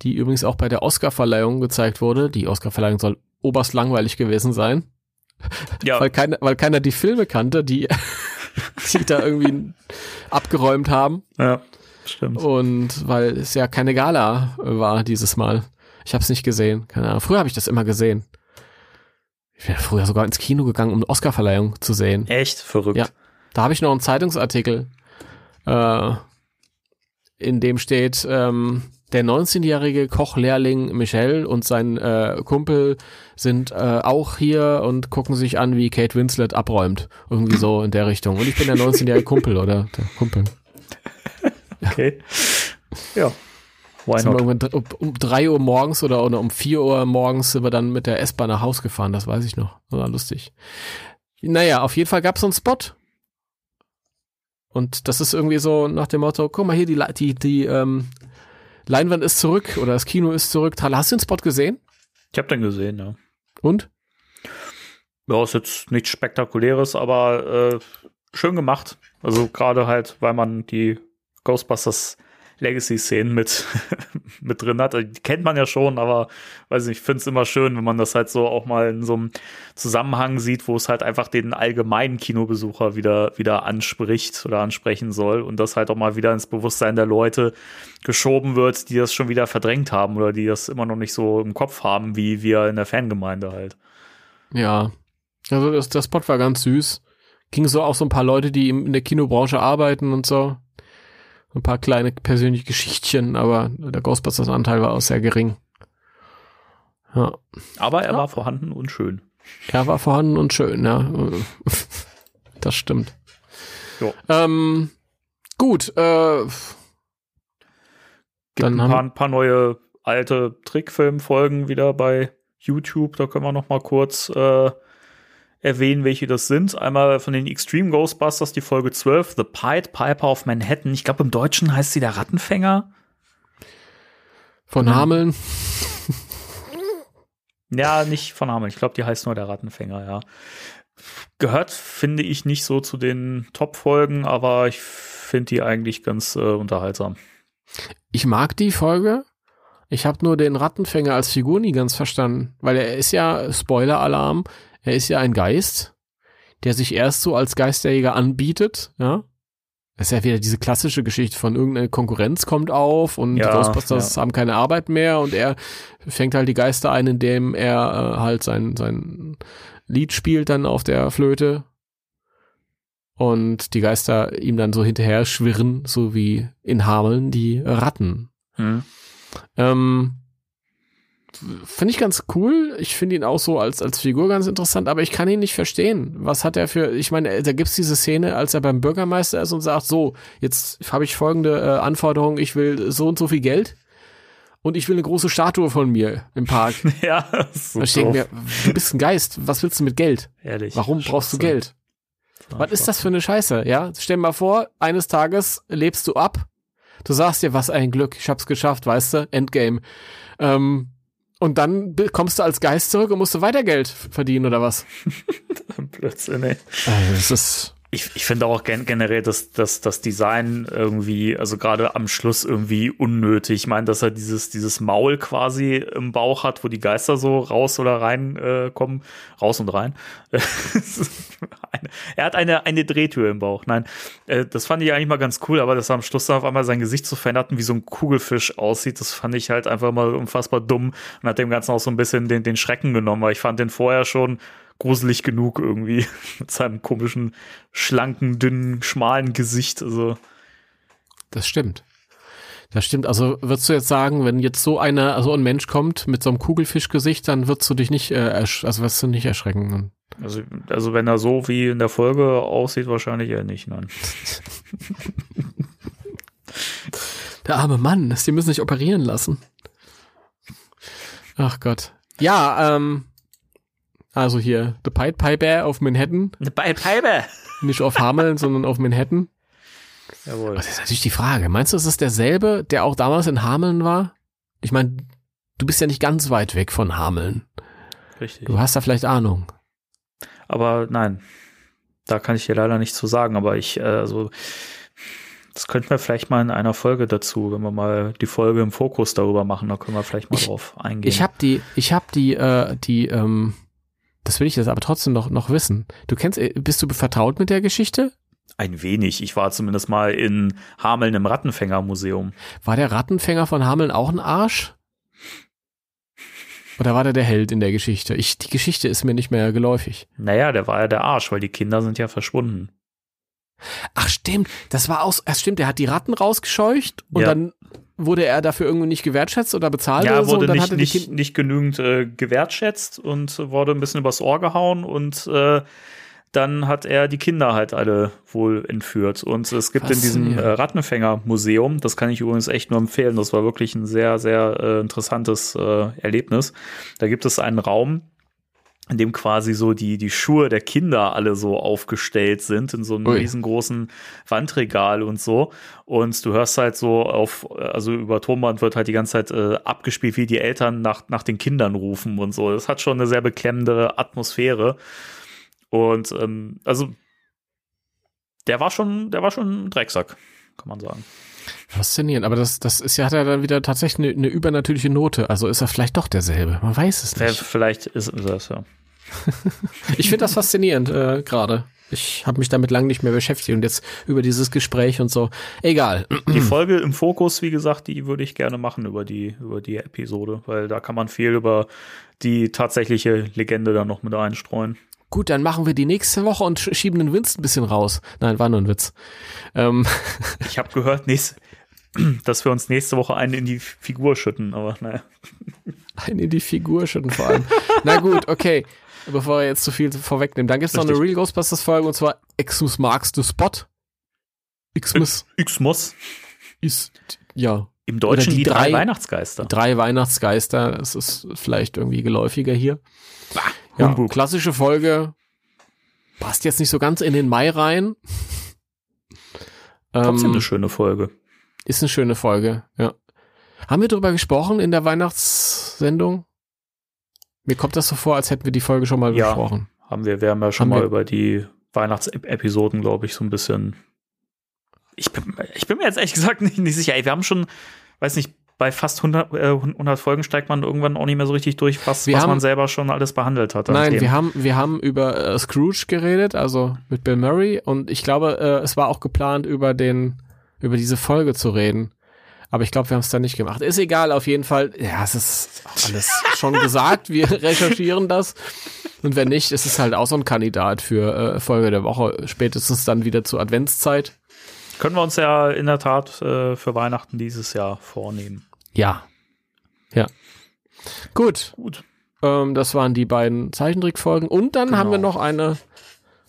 die übrigens auch bei der Oscarverleihung gezeigt wurde. Die Oscarverleihung soll oberst langweilig gewesen sein. Ja. weil, keiner, weil keiner die Filme kannte, die, die da irgendwie abgeräumt haben. Ja, stimmt. Und weil es ja keine Gala war dieses Mal. Ich habe es nicht gesehen. Keine Ahnung. Früher habe ich das immer gesehen. Ich wäre früher sogar ins Kino gegangen, um eine Oscarverleihung zu sehen. Echt? Verrückt. Ja. Da habe ich noch einen Zeitungsartikel, äh, in dem steht, ähm, der 19-jährige Kochlehrling Michel und sein äh, Kumpel sind äh, auch hier und gucken sich an, wie Kate Winslet abräumt. Irgendwie so in der Richtung. Und ich bin der 19-jährige Kumpel oder der Kumpel. Okay. Ja. Why not? Um, um drei Uhr morgens oder, oder um vier Uhr morgens sind wir dann mit der S-Bahn nach Haus gefahren, das weiß ich noch. Das war lustig. Naja, auf jeden Fall gab es so einen Spot. Und das ist irgendwie so nach dem Motto, guck mal hier, die, die, die ähm, Leinwand ist zurück oder das Kino ist zurück. Hast du den Spot gesehen? Ich habe den gesehen, ja. Und? Ja, ist jetzt nichts Spektakuläres, aber äh, schön gemacht. Also gerade halt, weil man die Ghostbusters Legacy-Szenen mit, mit drin hat. Die kennt man ja schon, aber weiß nicht, ich finde es immer schön, wenn man das halt so auch mal in so einem Zusammenhang sieht, wo es halt einfach den allgemeinen Kinobesucher wieder, wieder anspricht oder ansprechen soll und das halt auch mal wieder ins Bewusstsein der Leute geschoben wird, die das schon wieder verdrängt haben oder die das immer noch nicht so im Kopf haben, wie wir in der Fangemeinde halt. Ja, also das, der Spot war ganz süß. Ging so auch so ein paar Leute, die in der Kinobranche arbeiten und so ein paar kleine persönliche Geschichtchen, aber der Ghostbusters-Anteil war auch sehr gering. Ja. Aber er ja. war vorhanden und schön. Er war vorhanden und schön, ja. Das stimmt. Ähm, gut, äh, Gibt dann ein paar, ein paar neue alte Trickfilmfolgen wieder bei YouTube. Da können wir noch mal kurz äh, erwähnen, welche das sind. Einmal von den Extreme Ghostbusters, die Folge 12, The Pied Piper of Manhattan. Ich glaube, im Deutschen heißt sie der Rattenfänger. Von hm. Hameln. Ja, nicht von Hameln. Ich glaube, die heißt nur der Rattenfänger, ja. Gehört, finde ich, nicht so zu den Top-Folgen, aber ich finde die eigentlich ganz äh, unterhaltsam. Ich mag die Folge. Ich habe nur den Rattenfänger als Figur nie ganz verstanden, weil er ist ja, Spoiler-Alarm, er ist ja ein Geist, der sich erst so als Geisterjäger anbietet, ja. Das ist ja wieder diese klassische Geschichte von irgendeine Konkurrenz kommt auf und ja, die Ghostbusters ja. haben keine Arbeit mehr und er fängt halt die Geister ein, indem er äh, halt sein, sein Lied spielt dann auf der Flöte und die Geister ihm dann so hinterher schwirren, so wie in Hameln die Ratten. Hm. Ähm, finde ich ganz cool. Ich finde ihn auch so als, als Figur ganz interessant, aber ich kann ihn nicht verstehen. Was hat er für, ich meine, da gibt's diese Szene, als er beim Bürgermeister ist und sagt, so, jetzt habe ich folgende äh, Anforderung, ich will so und so viel Geld und ich will eine große Statue von mir im Park. ja, so ich denke mir, du bist ein Geist, was willst du mit Geld? Ehrlich. Warum brauchst du Geld? Was ist das für eine Scheiße, ja? Stell dir mal vor, eines Tages lebst du ab, du sagst dir, was ein Glück, ich hab's geschafft, weißt du, Endgame. Ähm, und dann kommst du als Geist zurück und musst du weiter Geld verdienen oder was? Blödsinn, ey. Also, das ist ich, ich finde auch gen generell dass das, das Design irgendwie, also gerade am Schluss irgendwie unnötig. Ich meine, dass er dieses, dieses Maul quasi im Bauch hat, wo die Geister so raus oder rein äh, kommen. Raus und rein. er hat eine, eine Drehtür im Bauch. Nein, äh, das fand ich eigentlich mal ganz cool, aber dass er am Schluss dann auf einmal sein Gesicht so verändert wie so ein Kugelfisch aussieht, das fand ich halt einfach mal unfassbar dumm und hat dem Ganzen auch so ein bisschen den, den Schrecken genommen, weil ich fand den vorher schon gruselig genug irgendwie mit seinem komischen, schlanken, dünnen, schmalen Gesicht. Also. Das stimmt. Das stimmt. Also würdest du jetzt sagen, wenn jetzt so einer, also ein Mensch kommt mit so einem Kugelfischgesicht, dann wirst du dich nicht, äh, also wirst du nicht erschrecken. Also, also wenn er so wie in der Folge aussieht, wahrscheinlich eher nicht, nein. der arme Mann, die müssen sich operieren lassen. Ach Gott. Ja, ähm, also hier, The Pied Piper auf Manhattan. The Pied Piper. Nicht auf Hameln, sondern auf Manhattan. Jawohl. Das ist natürlich die Frage. Meinst du, es ist derselbe, der auch damals in Hameln war? Ich meine, du bist ja nicht ganz weit weg von Hameln. Richtig. Du hast da vielleicht Ahnung. Aber nein. Da kann ich dir leider nichts zu sagen, aber ich, äh, also, das könnten wir vielleicht mal in einer Folge dazu, wenn wir mal die Folge im Fokus darüber machen, da können wir vielleicht mal Ich- drauf eingehen. Ich habe die, ich habe die, äh, die, ähm, das will ich jetzt aber trotzdem noch, noch wissen. Du kennst, äh, bist du vertraut mit der Geschichte? ein wenig. Ich war zumindest mal in Hameln im Rattenfängermuseum. War der Rattenfänger von Hameln auch ein Arsch? Oder war der der Held in der Geschichte? Ich, die Geschichte ist mir nicht mehr geläufig. Naja, der war ja der Arsch, weil die Kinder sind ja verschwunden. Ach stimmt, das war aus, das stimmt, der hat die Ratten rausgescheucht und Ja. dann wurde er dafür irgendwie nicht gewertschätzt oder bezahlt Ja, oder so wurde nicht, nicht, Kind nicht genügend äh, gewertschätzt und wurde ein bisschen übers Ohr gehauen und äh, dann hat er die Kinder halt alle wohl entführt. Und es gibt in diesem äh. Rattenfänger-Museum, das kann ich übrigens echt nur empfehlen, das war wirklich ein sehr, sehr äh, interessantes äh, Erlebnis. Da gibt es einen Raum, in dem quasi so die, die Schuhe der Kinder alle so aufgestellt sind in so einem Ui. riesengroßen Wandregal und so. Und du hörst halt so auf, also über Tonband wird halt die ganze Zeit äh, abgespielt, wie die Eltern nach, nach den Kindern rufen und so. Das hat schon eine sehr beklemmende Atmosphäre. Und ähm, also der war schon, der war schon ein Drecksack, kann man sagen. Faszinierend, aber das, das ist ja, hat er dann wieder tatsächlich eine, eine übernatürliche Note. Also ist er vielleicht doch derselbe. Man weiß es Wer- nicht. Vielleicht ist ist das ja. Ich finde das faszinierend äh, gerade. Ich habe mich damit lang nicht mehr beschäftigt und jetzt über dieses Gespräch und so. Egal. Die Folge im Fokus, wie gesagt, die würde ich gerne machen über die, über die Episode, weil da kann man viel über die tatsächliche Legende dann noch mit einstreuen. Gut, dann machen wir die nächste Woche und sch- schieben den Winston ein bisschen raus. Nein, war nur ein Witz. Ähm, Ich habe gehört, nächst, dass wir uns nächste Woche einen in die Figur schütten, aber naja. ein in die Figur schütten vor allem. Na gut, okay. Bevor wir jetzt zu viel vorwegnehmen. Dann gibt's noch eine Richtig. Real Ghostbusters Folge und zwar Xmas Marks the Spot. Xmas Xmas. ist, ja, Im Deutschen die die, drei, drei- Weihnachtsgeister. drei Weihnachtsgeister. Das ist vielleicht irgendwie geläufiger hier. Ja, Humbug. klassische Folge. Passt jetzt nicht so ganz in den Mai rein. Trotzdem Ähm, eine schöne Folge. ist eine schöne Folge, ja. Haben wir darüber gesprochen in der Weihnachtssendung? Mir kommt das so vor, als hätten wir die Folge schon mal Ja. besprochen. Haben wir, wir haben ja schon Haben mal wir- über die Weihnachtsepisoden, glaube ich, so ein bisschen. Ich bin, ich bin mir jetzt ehrlich gesagt nicht, nicht sicher. Ey, wir haben schon, weiß nicht, bei fast 100, äh, 100 Folgen steigt man irgendwann auch nicht mehr so richtig durch, was, was haben- man selber schon alles behandelt hat. Nein, wir haben, wir haben über äh, Scrooge geredet, also mit Bill Murray und ich glaube, äh, es war auch geplant, über den, über diese Folge zu reden. Aber ich glaube, wir haben es dann nicht gemacht. Ist egal, auf jeden Fall. Ja, es ist alles schon gesagt. Wir recherchieren das. Und wenn nicht, ist es halt auch so ein Kandidat für äh, Folge der Woche. Spätestens dann wieder zur Adventszeit. Können wir uns ja in der Tat äh, für Weihnachten dieses Jahr vornehmen. Ja. Ja. Gut. Gut. Ähm, das waren die beiden Zeichentrickfolgen. Und dann Genau. haben wir noch eine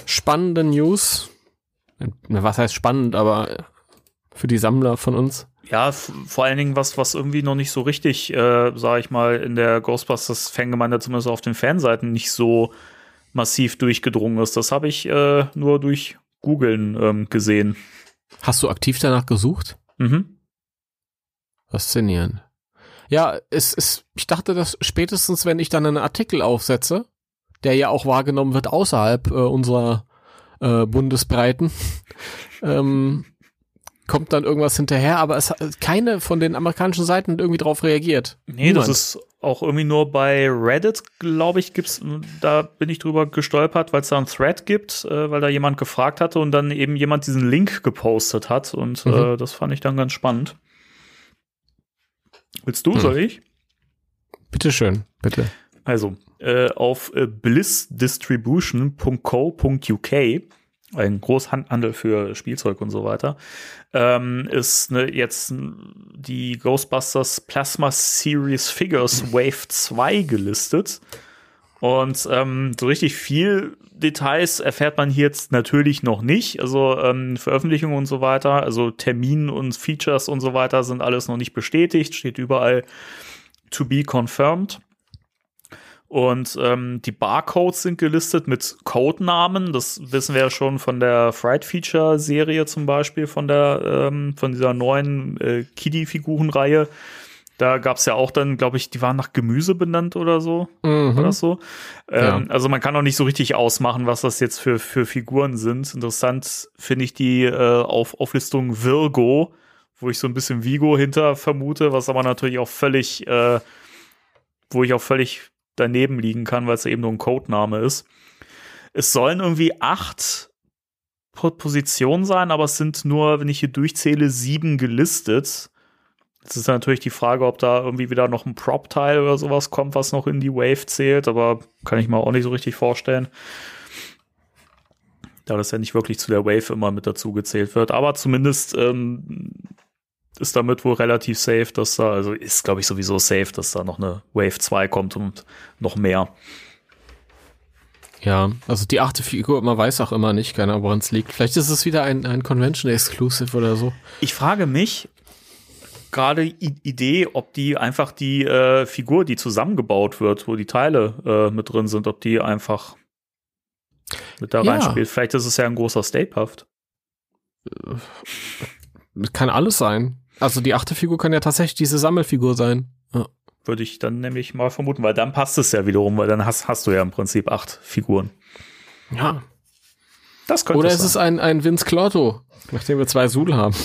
spannende News. Was heißt spannend, aber für die Sammler von uns. Ja, vor allen Dingen was, was irgendwie noch nicht so richtig, äh, sage ich mal, in der Ghostbusters-Fangemeinde, zumindest auf den Fanseiten, nicht so massiv durchgedrungen ist. Das habe ich äh, nur durch Googeln ähm, gesehen. Hast du aktiv danach gesucht? Mhm. Faszinierend. Ja, es ist, ich dachte, dass spätestens, wenn ich dann einen Artikel aufsetze, der ja auch wahrgenommen wird außerhalb äh, unserer äh, Bundesbreiten, ähm, kommt dann irgendwas hinterher, aber es hat keine von den amerikanischen Seiten irgendwie drauf reagiert. Nee, Niemand. das ist auch irgendwie nur bei Reddit, glaube ich, gibt's, da bin ich drüber gestolpert, weil es da einen Thread gibt, äh, weil da jemand gefragt hatte und dann eben jemand diesen Link gepostet hat und Mhm. äh, das fand ich dann ganz spannend. Willst du, Mhm. soll ich? Bitteschön, bitte. Also, äh, auf äh, blissdistribution.co.uk, ein Großhandel für Spielzeug und so weiter, ähm, ist ne, jetzt die Ghostbusters Plasma Series Figures Wave 2 gelistet. Und ähm, so richtig viel Details erfährt man hier jetzt natürlich noch nicht. Also ähm, Veröffentlichungen und so weiter, also Termin und Features und so weiter sind alles noch nicht bestätigt. Steht überall to be confirmed. Und ähm, die Barcodes sind gelistet mit Codenamen. Das wissen wir ja schon von der Fright Feature Serie zum Beispiel, von der ähm, von dieser neuen äh, Kiddie-Figurenreihe. Da gab es ja auch dann, glaube ich, die waren nach Gemüse benannt oder so. Mhm. War das so? Ja. Ähm, also man kann auch nicht so richtig ausmachen, was das jetzt für, für Figuren sind. Interessant finde ich die äh, auf Auflistung Virgo, wo ich so ein bisschen Vigo hinter vermute, was aber natürlich auch völlig, äh, wo ich auch völlig daneben liegen kann, weil es eben nur ein Codename ist. Es sollen irgendwie acht Po- Positionen sein, aber es sind nur, wenn ich hier durchzähle, sieben gelistet. Jetzt ist natürlich die Frage, ob da irgendwie wieder noch ein Prop-Teil oder sowas kommt, was noch in die Wave zählt, aber kann ich mir auch nicht so richtig vorstellen. Da das ja nicht wirklich zu der Wave immer mit dazu gezählt wird. Aber zumindest ähm, ist damit wohl relativ safe, dass da, also ist, glaube ich, sowieso safe, dass da noch eine Wave 2 kommt und noch mehr. Ja, also die achte Figur, man weiß auch immer nicht, keiner, woran es liegt. Vielleicht ist es wieder ein, ein Convention-Exclusive oder so. Ich frage mich, gerade I Idee, ob die einfach die äh, Figur, die zusammengebaut wird, wo die Teile äh, mit drin sind, ob die einfach mit da Ja. reinspielt. Vielleicht ist es ja ein großer Stapehaft. Kann alles sein. Also die achte Figur kann ja tatsächlich diese Sammelfigur sein. Ja. Würde ich dann nämlich mal vermuten, weil dann passt es ja wiederum, weil dann hast, hast du ja im Prinzip acht Figuren. ja. Das könnte Oder es ist es sein. ein, ein Vince Clotto, nachdem wir zwei Sul haben.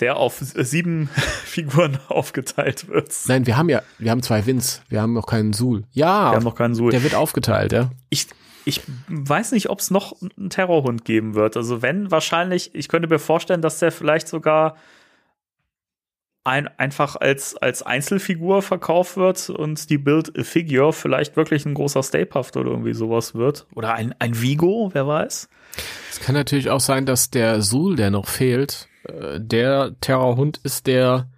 der auf sieben Figuren aufgeteilt wird. Nein, wir haben ja, wir haben zwei Vince, wir haben noch keinen Sul. Ja, Wir haben noch keinen Suhl. der wird aufgeteilt, ja. ich, ich weiß nicht, ob es noch einen Terrorhund geben wird. Also wenn, wahrscheinlich, ich könnte mir vorstellen, dass der vielleicht sogar ein, einfach als, als Einzelfigur verkauft wird und die Build a Figure vielleicht wirklich ein großer Stapehaft oder irgendwie sowas wird. Oder ein, ein Vigo, wer weiß. Es kann natürlich auch sein, dass der Sul, der noch fehlt, äh, der Terrorhund ist, der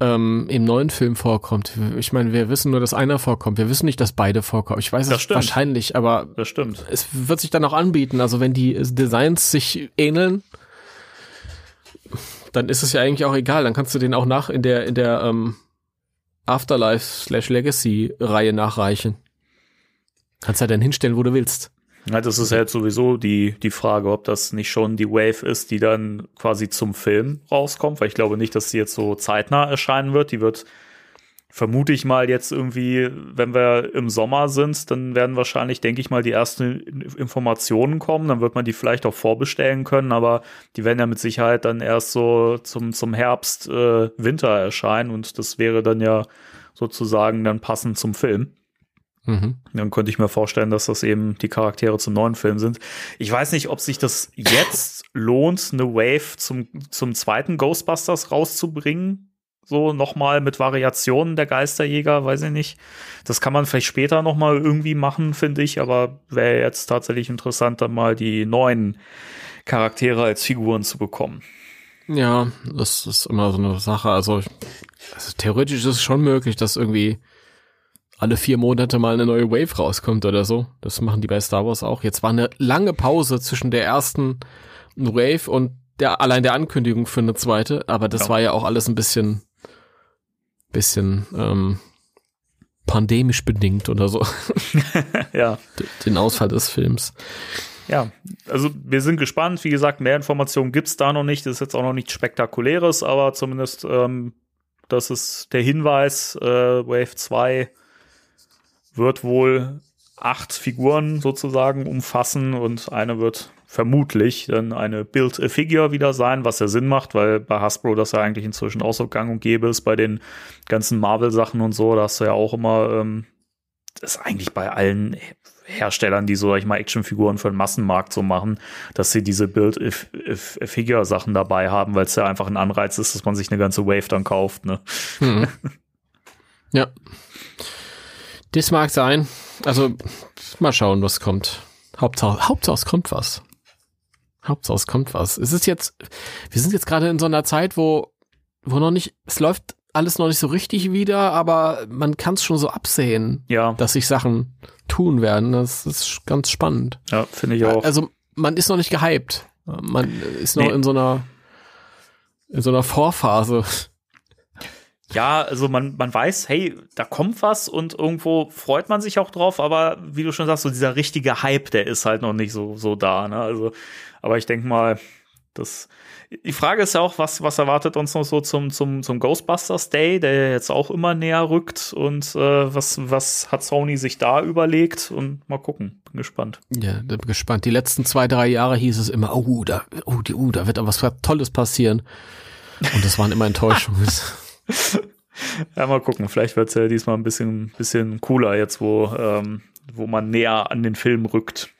ähm, im neuen Film vorkommt. Ich meine, wir wissen nur, dass einer vorkommt. Wir wissen nicht, dass beide vorkommen. Ich weiß Das es stimmt. wahrscheinlich, aber Das stimmt. es wird sich dann auch anbieten. Also wenn die Designs sich ähneln, dann ist es ja eigentlich auch egal. Dann kannst du den auch nach in der in der ähm, Afterlife slash Legacy Reihe nachreichen. Kannst ja dann hinstellen, wo du willst. Ja, das ist halt sowieso die, die Frage, ob das nicht schon die Wave ist, die dann quasi zum Film rauskommt, weil ich glaube nicht, dass sie jetzt so zeitnah erscheinen wird. Die wird, vermute ich mal, jetzt irgendwie, wenn wir im Sommer sind, dann werden wahrscheinlich, denke ich mal, die ersten Informationen kommen. Dann wird man die vielleicht auch vorbestellen können, aber die werden ja mit Sicherheit dann erst so zum, zum Herbst, äh, Winter erscheinen und das wäre dann ja sozusagen dann passend zum Film. Mhm. Dann könnte ich mir vorstellen, dass das eben die Charaktere zum neuen Film sind. Ich weiß nicht, ob sich das jetzt lohnt, eine Wave zum, zum zweiten Ghostbusters rauszubringen. So nochmal mit Variationen der Geisterjäger, weiß ich nicht. Das kann man vielleicht später nochmal irgendwie machen, finde ich, aber wäre jetzt tatsächlich interessant, dann mal die neuen Charaktere als Figuren zu bekommen. Ja, das ist immer so eine Sache. Also, also theoretisch ist es schon möglich, dass irgendwie alle vier Monate mal eine neue Wave rauskommt oder so. Das machen die bei Star Wars auch. Jetzt war eine lange Pause zwischen der ersten Wave und der allein der Ankündigung für eine zweite, aber das Ja. war ja auch alles ein bisschen bisschen ähm, pandemisch bedingt oder so, ja. den Ausfall des Films. Ja, also wir sind gespannt. Wie gesagt, mehr Informationen gibt's da noch nicht. Das ist jetzt auch noch nichts Spektakuläres, aber zumindest ähm, das ist der Hinweis, äh, Wave 2 wird wohl acht Figuren sozusagen umfassen und eine wird vermutlich dann eine Build-A-Figure wieder sein, was ja Sinn macht, weil bei Hasbro das ja eigentlich inzwischen auch so gang und gäbe ist, bei den ganzen Marvel-Sachen und so, da hast du ja auch immer, ähm, das ist eigentlich bei allen Herstellern, die so, sag ich mal, Actionfiguren für den Massenmarkt so machen, dass sie diese Build-A-Figure-Sachen dabei haben, weil es ja einfach ein Anreiz ist, dass man sich eine ganze Wave dann kauft, ne? Mhm. ja. Das mag sein. Also, mal schauen, was kommt. Hauptsache, Hauptsache es kommt was. Hauptsache es kommt was. Es ist jetzt, wir sind jetzt gerade in so einer Zeit, wo, wo noch nicht, es läuft alles noch nicht so richtig wieder, aber man kann es schon so absehen, Ja, dass sich Sachen tun werden. Das ist ganz spannend. ja, finde ich auch. Also, man ist noch nicht gehypt. Man ist noch Nee. in so einer, in so einer Vorphase. Ja, also man, man weiß, hey, da kommt was und irgendwo freut man sich auch drauf, aber wie du schon sagst, so dieser richtige Hype, der ist halt noch nicht so, so da, ne? Also, aber ich denke mal, Das, die Frage ist ja auch, was, was erwartet uns noch so zum, zum, zum Ghostbusters Day, der jetzt auch immer näher rückt und äh, was, was hat Sony sich da überlegt und mal gucken, bin gespannt. Ja, bin gespannt. Die letzten zwei, drei Jahre hieß es immer, oh, da, oh, die, oh, da wird aber was Tolles passieren. Und das waren immer Enttäuschungen. ja, mal gucken, vielleicht wird es ja diesmal ein bisschen, bisschen cooler jetzt, wo, ähm, wo man näher an den Film rückt.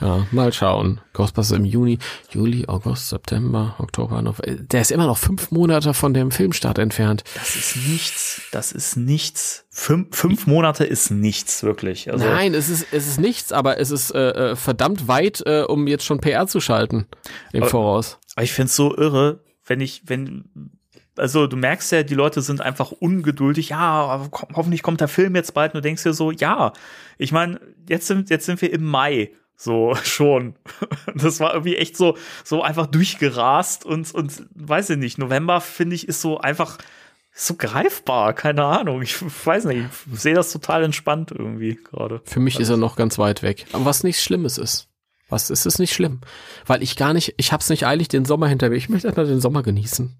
Ja, mal schauen. Ghostbusters im Juni, Juli, August, September, Oktober, November. Der ist immer noch fünf Monate von dem Filmstart entfernt. Das ist nichts. Das ist nichts. Fünf, fünf Monate ist nichts, wirklich. Also Nein, es ist, es ist nichts, aber es ist äh, äh verdammt weit, äh, um jetzt schon PR zu schalten im aber, Voraus. Aber ich find's so irre, wenn ich, wenn, also du merkst ja, die Leute sind einfach ungeduldig. Ja, hoffentlich kommt der Film jetzt bald. Und du denkst dir so, ja, ich meine, jetzt sind, jetzt sind wir im Mai. So schon. Das war irgendwie echt so, so einfach durchgerast und, und weiß ich nicht, November finde ich ist so einfach so greifbar, keine Ahnung. Ich weiß nicht, ich sehe das total entspannt irgendwie gerade. Für mich also. ist er noch ganz weit weg. Aber was nichts Schlimmes ist. Was ist es nicht schlimm? Weil ich gar nicht, ich hab's nicht eilig den Sommer hinter mir. Ich möchte einfach den Sommer genießen.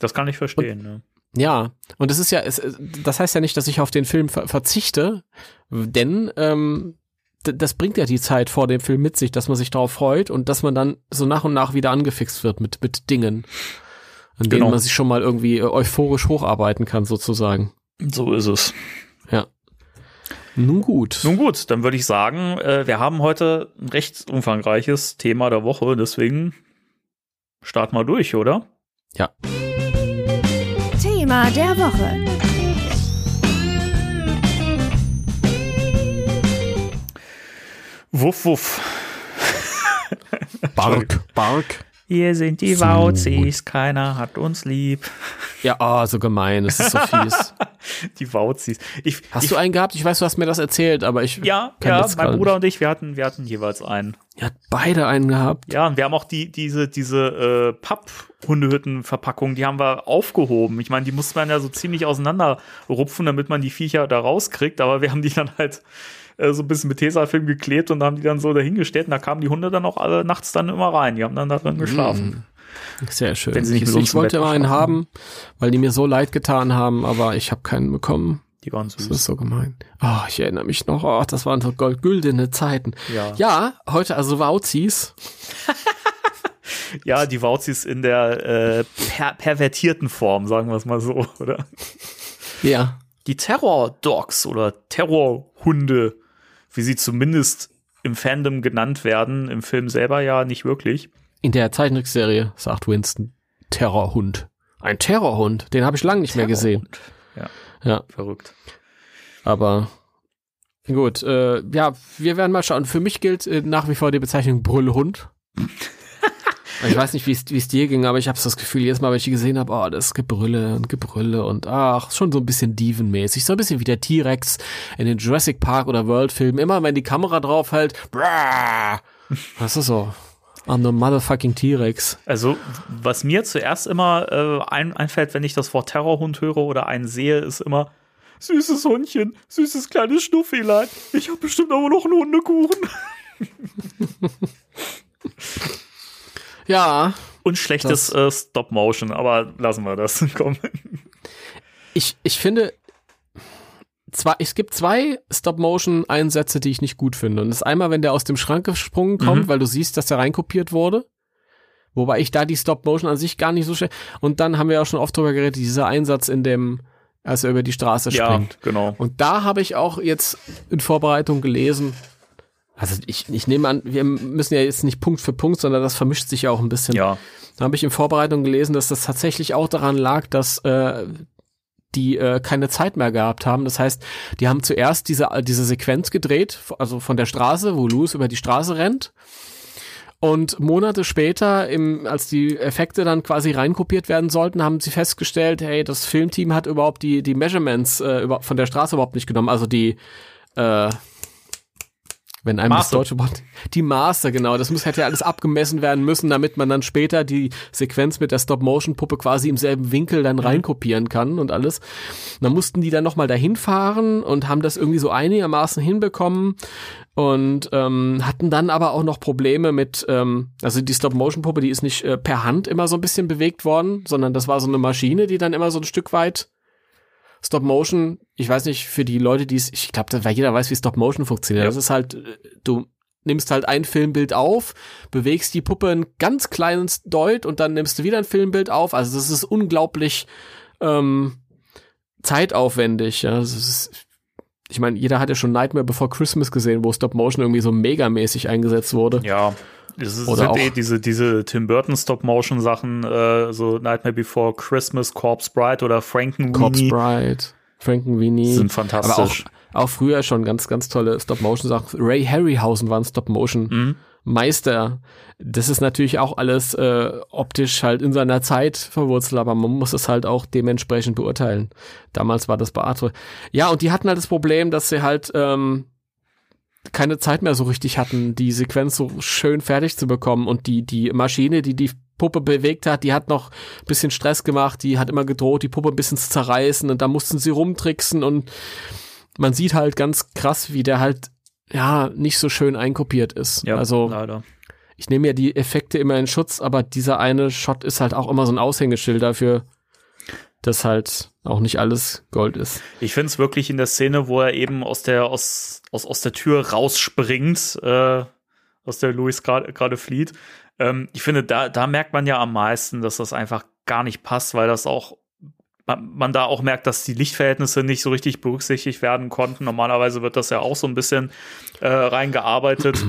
Das kann ich verstehen, und, ne? Ja, und es ist ja, es, das heißt ja nicht, dass ich auf den Film ver verzichte, denn ähm, das bringt ja die Zeit vor dem Film mit sich, dass man sich darauf freut und dass man dann so nach und nach wieder angefixt wird mit, mit Dingen, an denen genau. man sich schon mal irgendwie äh, euphorisch hocharbeiten kann, sozusagen. So ist es. Ja. Nun gut. Nun gut, dann würde ich sagen, äh, wir haben heute ein recht umfangreiches Thema der Woche, deswegen start mal durch, oder? Ja. Thema der Woche. Wuff, wuff. Bark, bark. Hier sind die Wauzis, keiner hat uns lieb. Ja, oh, so gemein, das ist so fies. die Wauzis. Ich, hast ich, du einen gehabt? Ich weiß, du hast mir das erzählt, aber ich. Ja, ja, mein Bruder und ich, wir hatten, wir hatten jeweils einen. Ihr habt beide einen gehabt. Ja, und wir haben auch die, diese, diese äh, Papp-Hundehütten-Verpackung, die haben wir aufgehoben. Ich meine, die musste man ja so ziemlich auseinanderrupfen, damit man die Viecher da rauskriegt, aber wir haben die dann halt äh, so ein bisschen mit Tesafilm geklebt und haben die dann so dahingestellt und da kamen die Hunde dann auch alle nachts dann immer rein. Die haben dann da drin geschlafen. Sehr schön. Wenn sie nicht ich, ich wollte mal einen haben, weil die mir so leid getan haben, aber ich habe keinen bekommen. Die waren süß. Das ist so gemein. Oh, ich erinnere mich noch. Oh, das waren so goldgüldene Zeiten. Ja. Ja, heute also Wauzis. ja, die Wauzis in der äh, per pervertierten Form, sagen wir es mal so, oder? Ja. Die Terror-Dogs oder Terrorhunde wie sie zumindest im Fandom genannt werden, im Film selber ja nicht wirklich. In der Zeichentrickserie sagt Winston Terrorhund. Ein Terrorhund, den habe ich lange nicht mehr gesehen. Ja. ja. Verrückt. Aber gut, äh, ja, wir werden mal schauen. Für mich gilt äh, nach wie vor die Bezeichnung Brüllhund. Ich weiß nicht, wie es dir ging, aber ich habe das Gefühl, jedes Mal, wenn ich die gesehen habe, oh, das Gebrülle und Gebrülle und ach, schon so ein bisschen Dievenmäßig. So ein bisschen wie der T-Rex in den Jurassic Park oder World-Filmen. Immer wenn die Kamera drauf hält, brrr, das ist so. I'm the motherfucking T-Rex. Also, was mir zuerst immer äh, ein, einfällt, wenn ich das Wort Terrorhund höre oder einen sehe, ist immer süßes Hundchen, süßes kleines Schnuffilein. Ich habe bestimmt aber noch einen Hundekuchen. Ja. Und schlechtes äh, Stop-Motion, aber lassen wir das kommen. Ich, ich finde, zwar, es gibt zwei Stop-Motion-Einsätze, die ich nicht gut finde. Und das ist einmal, wenn der aus dem Schrank gesprungen kommt, mhm. weil du siehst, dass der reinkopiert wurde. Wobei ich da die Stop-Motion an sich gar nicht so schön. Und dann haben wir auch schon oft drüber geredet, dieser Einsatz in dem, als er über die Straße springt. Ja, genau. Und da habe ich auch jetzt in Vorbereitung gelesen, also ich, ich nehme an, wir müssen ja jetzt nicht Punkt für Punkt, sondern das vermischt sich ja auch ein bisschen. Ja. Da habe ich in Vorbereitung gelesen, dass das tatsächlich auch daran lag, dass äh, die äh, keine Zeit mehr gehabt haben. Das heißt, die haben zuerst diese, diese Sequenz gedreht, also von der Straße, wo Louis über die Straße rennt. Und Monate später, im, als die Effekte dann quasi reinkopiert werden sollten, haben sie festgestellt, hey, das Filmteam hat überhaupt die, die Measurements äh, über, von der Straße überhaupt nicht genommen. Also die, äh, Wenn einem Maße. das deutsche Wort, die Maße, genau, das muss, hätte ja alles abgemessen werden müssen, damit man dann später die Sequenz mit der Stop-Motion-Puppe quasi im selben Winkel dann reinkopieren kann und alles. Und dann mussten die dann nochmal dahin fahren und haben das irgendwie so einigermaßen hinbekommen und ähm, hatten dann aber auch noch Probleme mit, ähm, also die Stop-Motion-Puppe, die ist nicht äh, per Hand immer so ein bisschen bewegt worden, sondern das war so eine Maschine, die dann immer so ein Stück weit Stop Motion, ich weiß nicht, für die Leute, die es, ich glaube, weil jeder weiß, wie Stop Motion funktioniert. Ja. Das ist halt, äh, du nimmst halt ein Filmbild auf, bewegst die Puppe ein ganz kleines Deut und dann nimmst du wieder ein Filmbild auf. Also das ist unglaublich ähm, zeitaufwendig. Ja. Das ist, ich meine, jeder hat ja schon Nightmare Before Christmas gesehen, wo Stop Motion irgendwie so megamäßig eingesetzt wurde. Ja. Das ist, Oder sind auch- eh diese, diese Tim Burton Stop-Motion-Sachen, äh, so Nightmare Before Christmas, Corpse Bride oder Frankenweenie Corpse Bride, Frankenweenie. sind Aber auch, fantastisch. auch früher schon ganz, ganz tolle Stop-Motion-Sachen. Ray Harryhausen war ein Stop-Motion-Meister. Das ist natürlich auch alles äh, optisch halt in seiner Zeit verwurzelt, aber man muss es halt auch dementsprechend beurteilen. Damals war das bei Arte. Ja, und die hatten halt das Problem, dass sie halt ähm, keine Zeit mehr so richtig hatten, die Sequenz so schön fertig zu bekommen. Und die, die Maschine, die die Puppe bewegt hat, die hat noch ein bisschen Stress gemacht, die hat immer gedroht, die Puppe ein bisschen zu zerreißen und da mussten sie rumtricksen und man sieht halt ganz krass, wie der halt ja nicht so schön einkopiert ist. Ja, also leider. ich nehme ja die Effekte immer in Schutz, aber dieser eine Shot ist halt auch immer so ein Aushängeschild dafür, dass halt auch nicht alles Gold ist. Ich finde es wirklich in der Szene, wo er eben aus der, aus, aus, aus der Tür rausspringt, äh, aus der Louis gerade flieht. Ähm, ich finde, da, da merkt man ja am meisten, dass das einfach gar nicht passt, weil das auch man, man da auch merkt, dass die Lichtverhältnisse nicht so richtig berücksichtigt werden konnten. Normalerweise wird das ja auch so ein bisschen äh, reingearbeitet.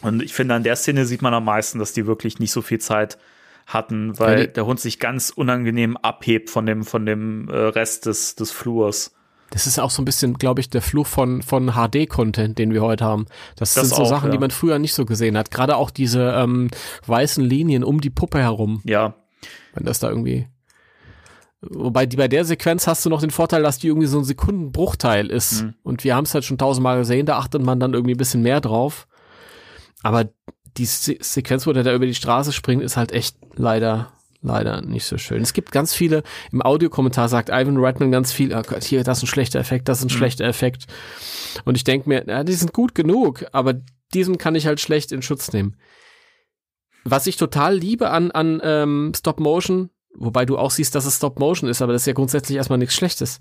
Und ich finde, an der Szene sieht man am meisten, dass die wirklich nicht so viel Zeit hatten, weil Ja, der Hund sich ganz unangenehm abhebt von dem, von dem äh, Rest des, des Flurs. Das ist auch so ein bisschen, glaube ich, der Fluch von, von HD-Content, den wir heute haben. Das, Das sind so auch, Sachen, ja. die man früher nicht so gesehen hat. Gerade auch diese ähm, weißen Linien um die Puppe herum, Ja, wenn das da irgendwie. Wobei die bei der Sequenz hast du noch den Vorteil, dass die irgendwie so ein Sekundenbruchteil ist. Mhm. Und wir haben es halt schon tausendmal gesehen, da achtet man dann irgendwie ein bisschen mehr drauf. Aber die Se Sequenz, wo der da über die Straße springt, ist halt echt leider, leider nicht so schön. Es gibt ganz viele, im Audiokommentar sagt Ivan Reitman ganz viel, oh Gott, hier, das ist ein schlechter Effekt, das ist ein schlechter Effekt. Und ich denke mir, ja, die sind gut genug, aber diesen kann ich halt schlecht in Schutz nehmen. Was ich total liebe an, an ähm, Stop Motion, wobei du auch siehst, dass es Stop Motion ist, aber das ist ja grundsätzlich erstmal nichts Schlechtes,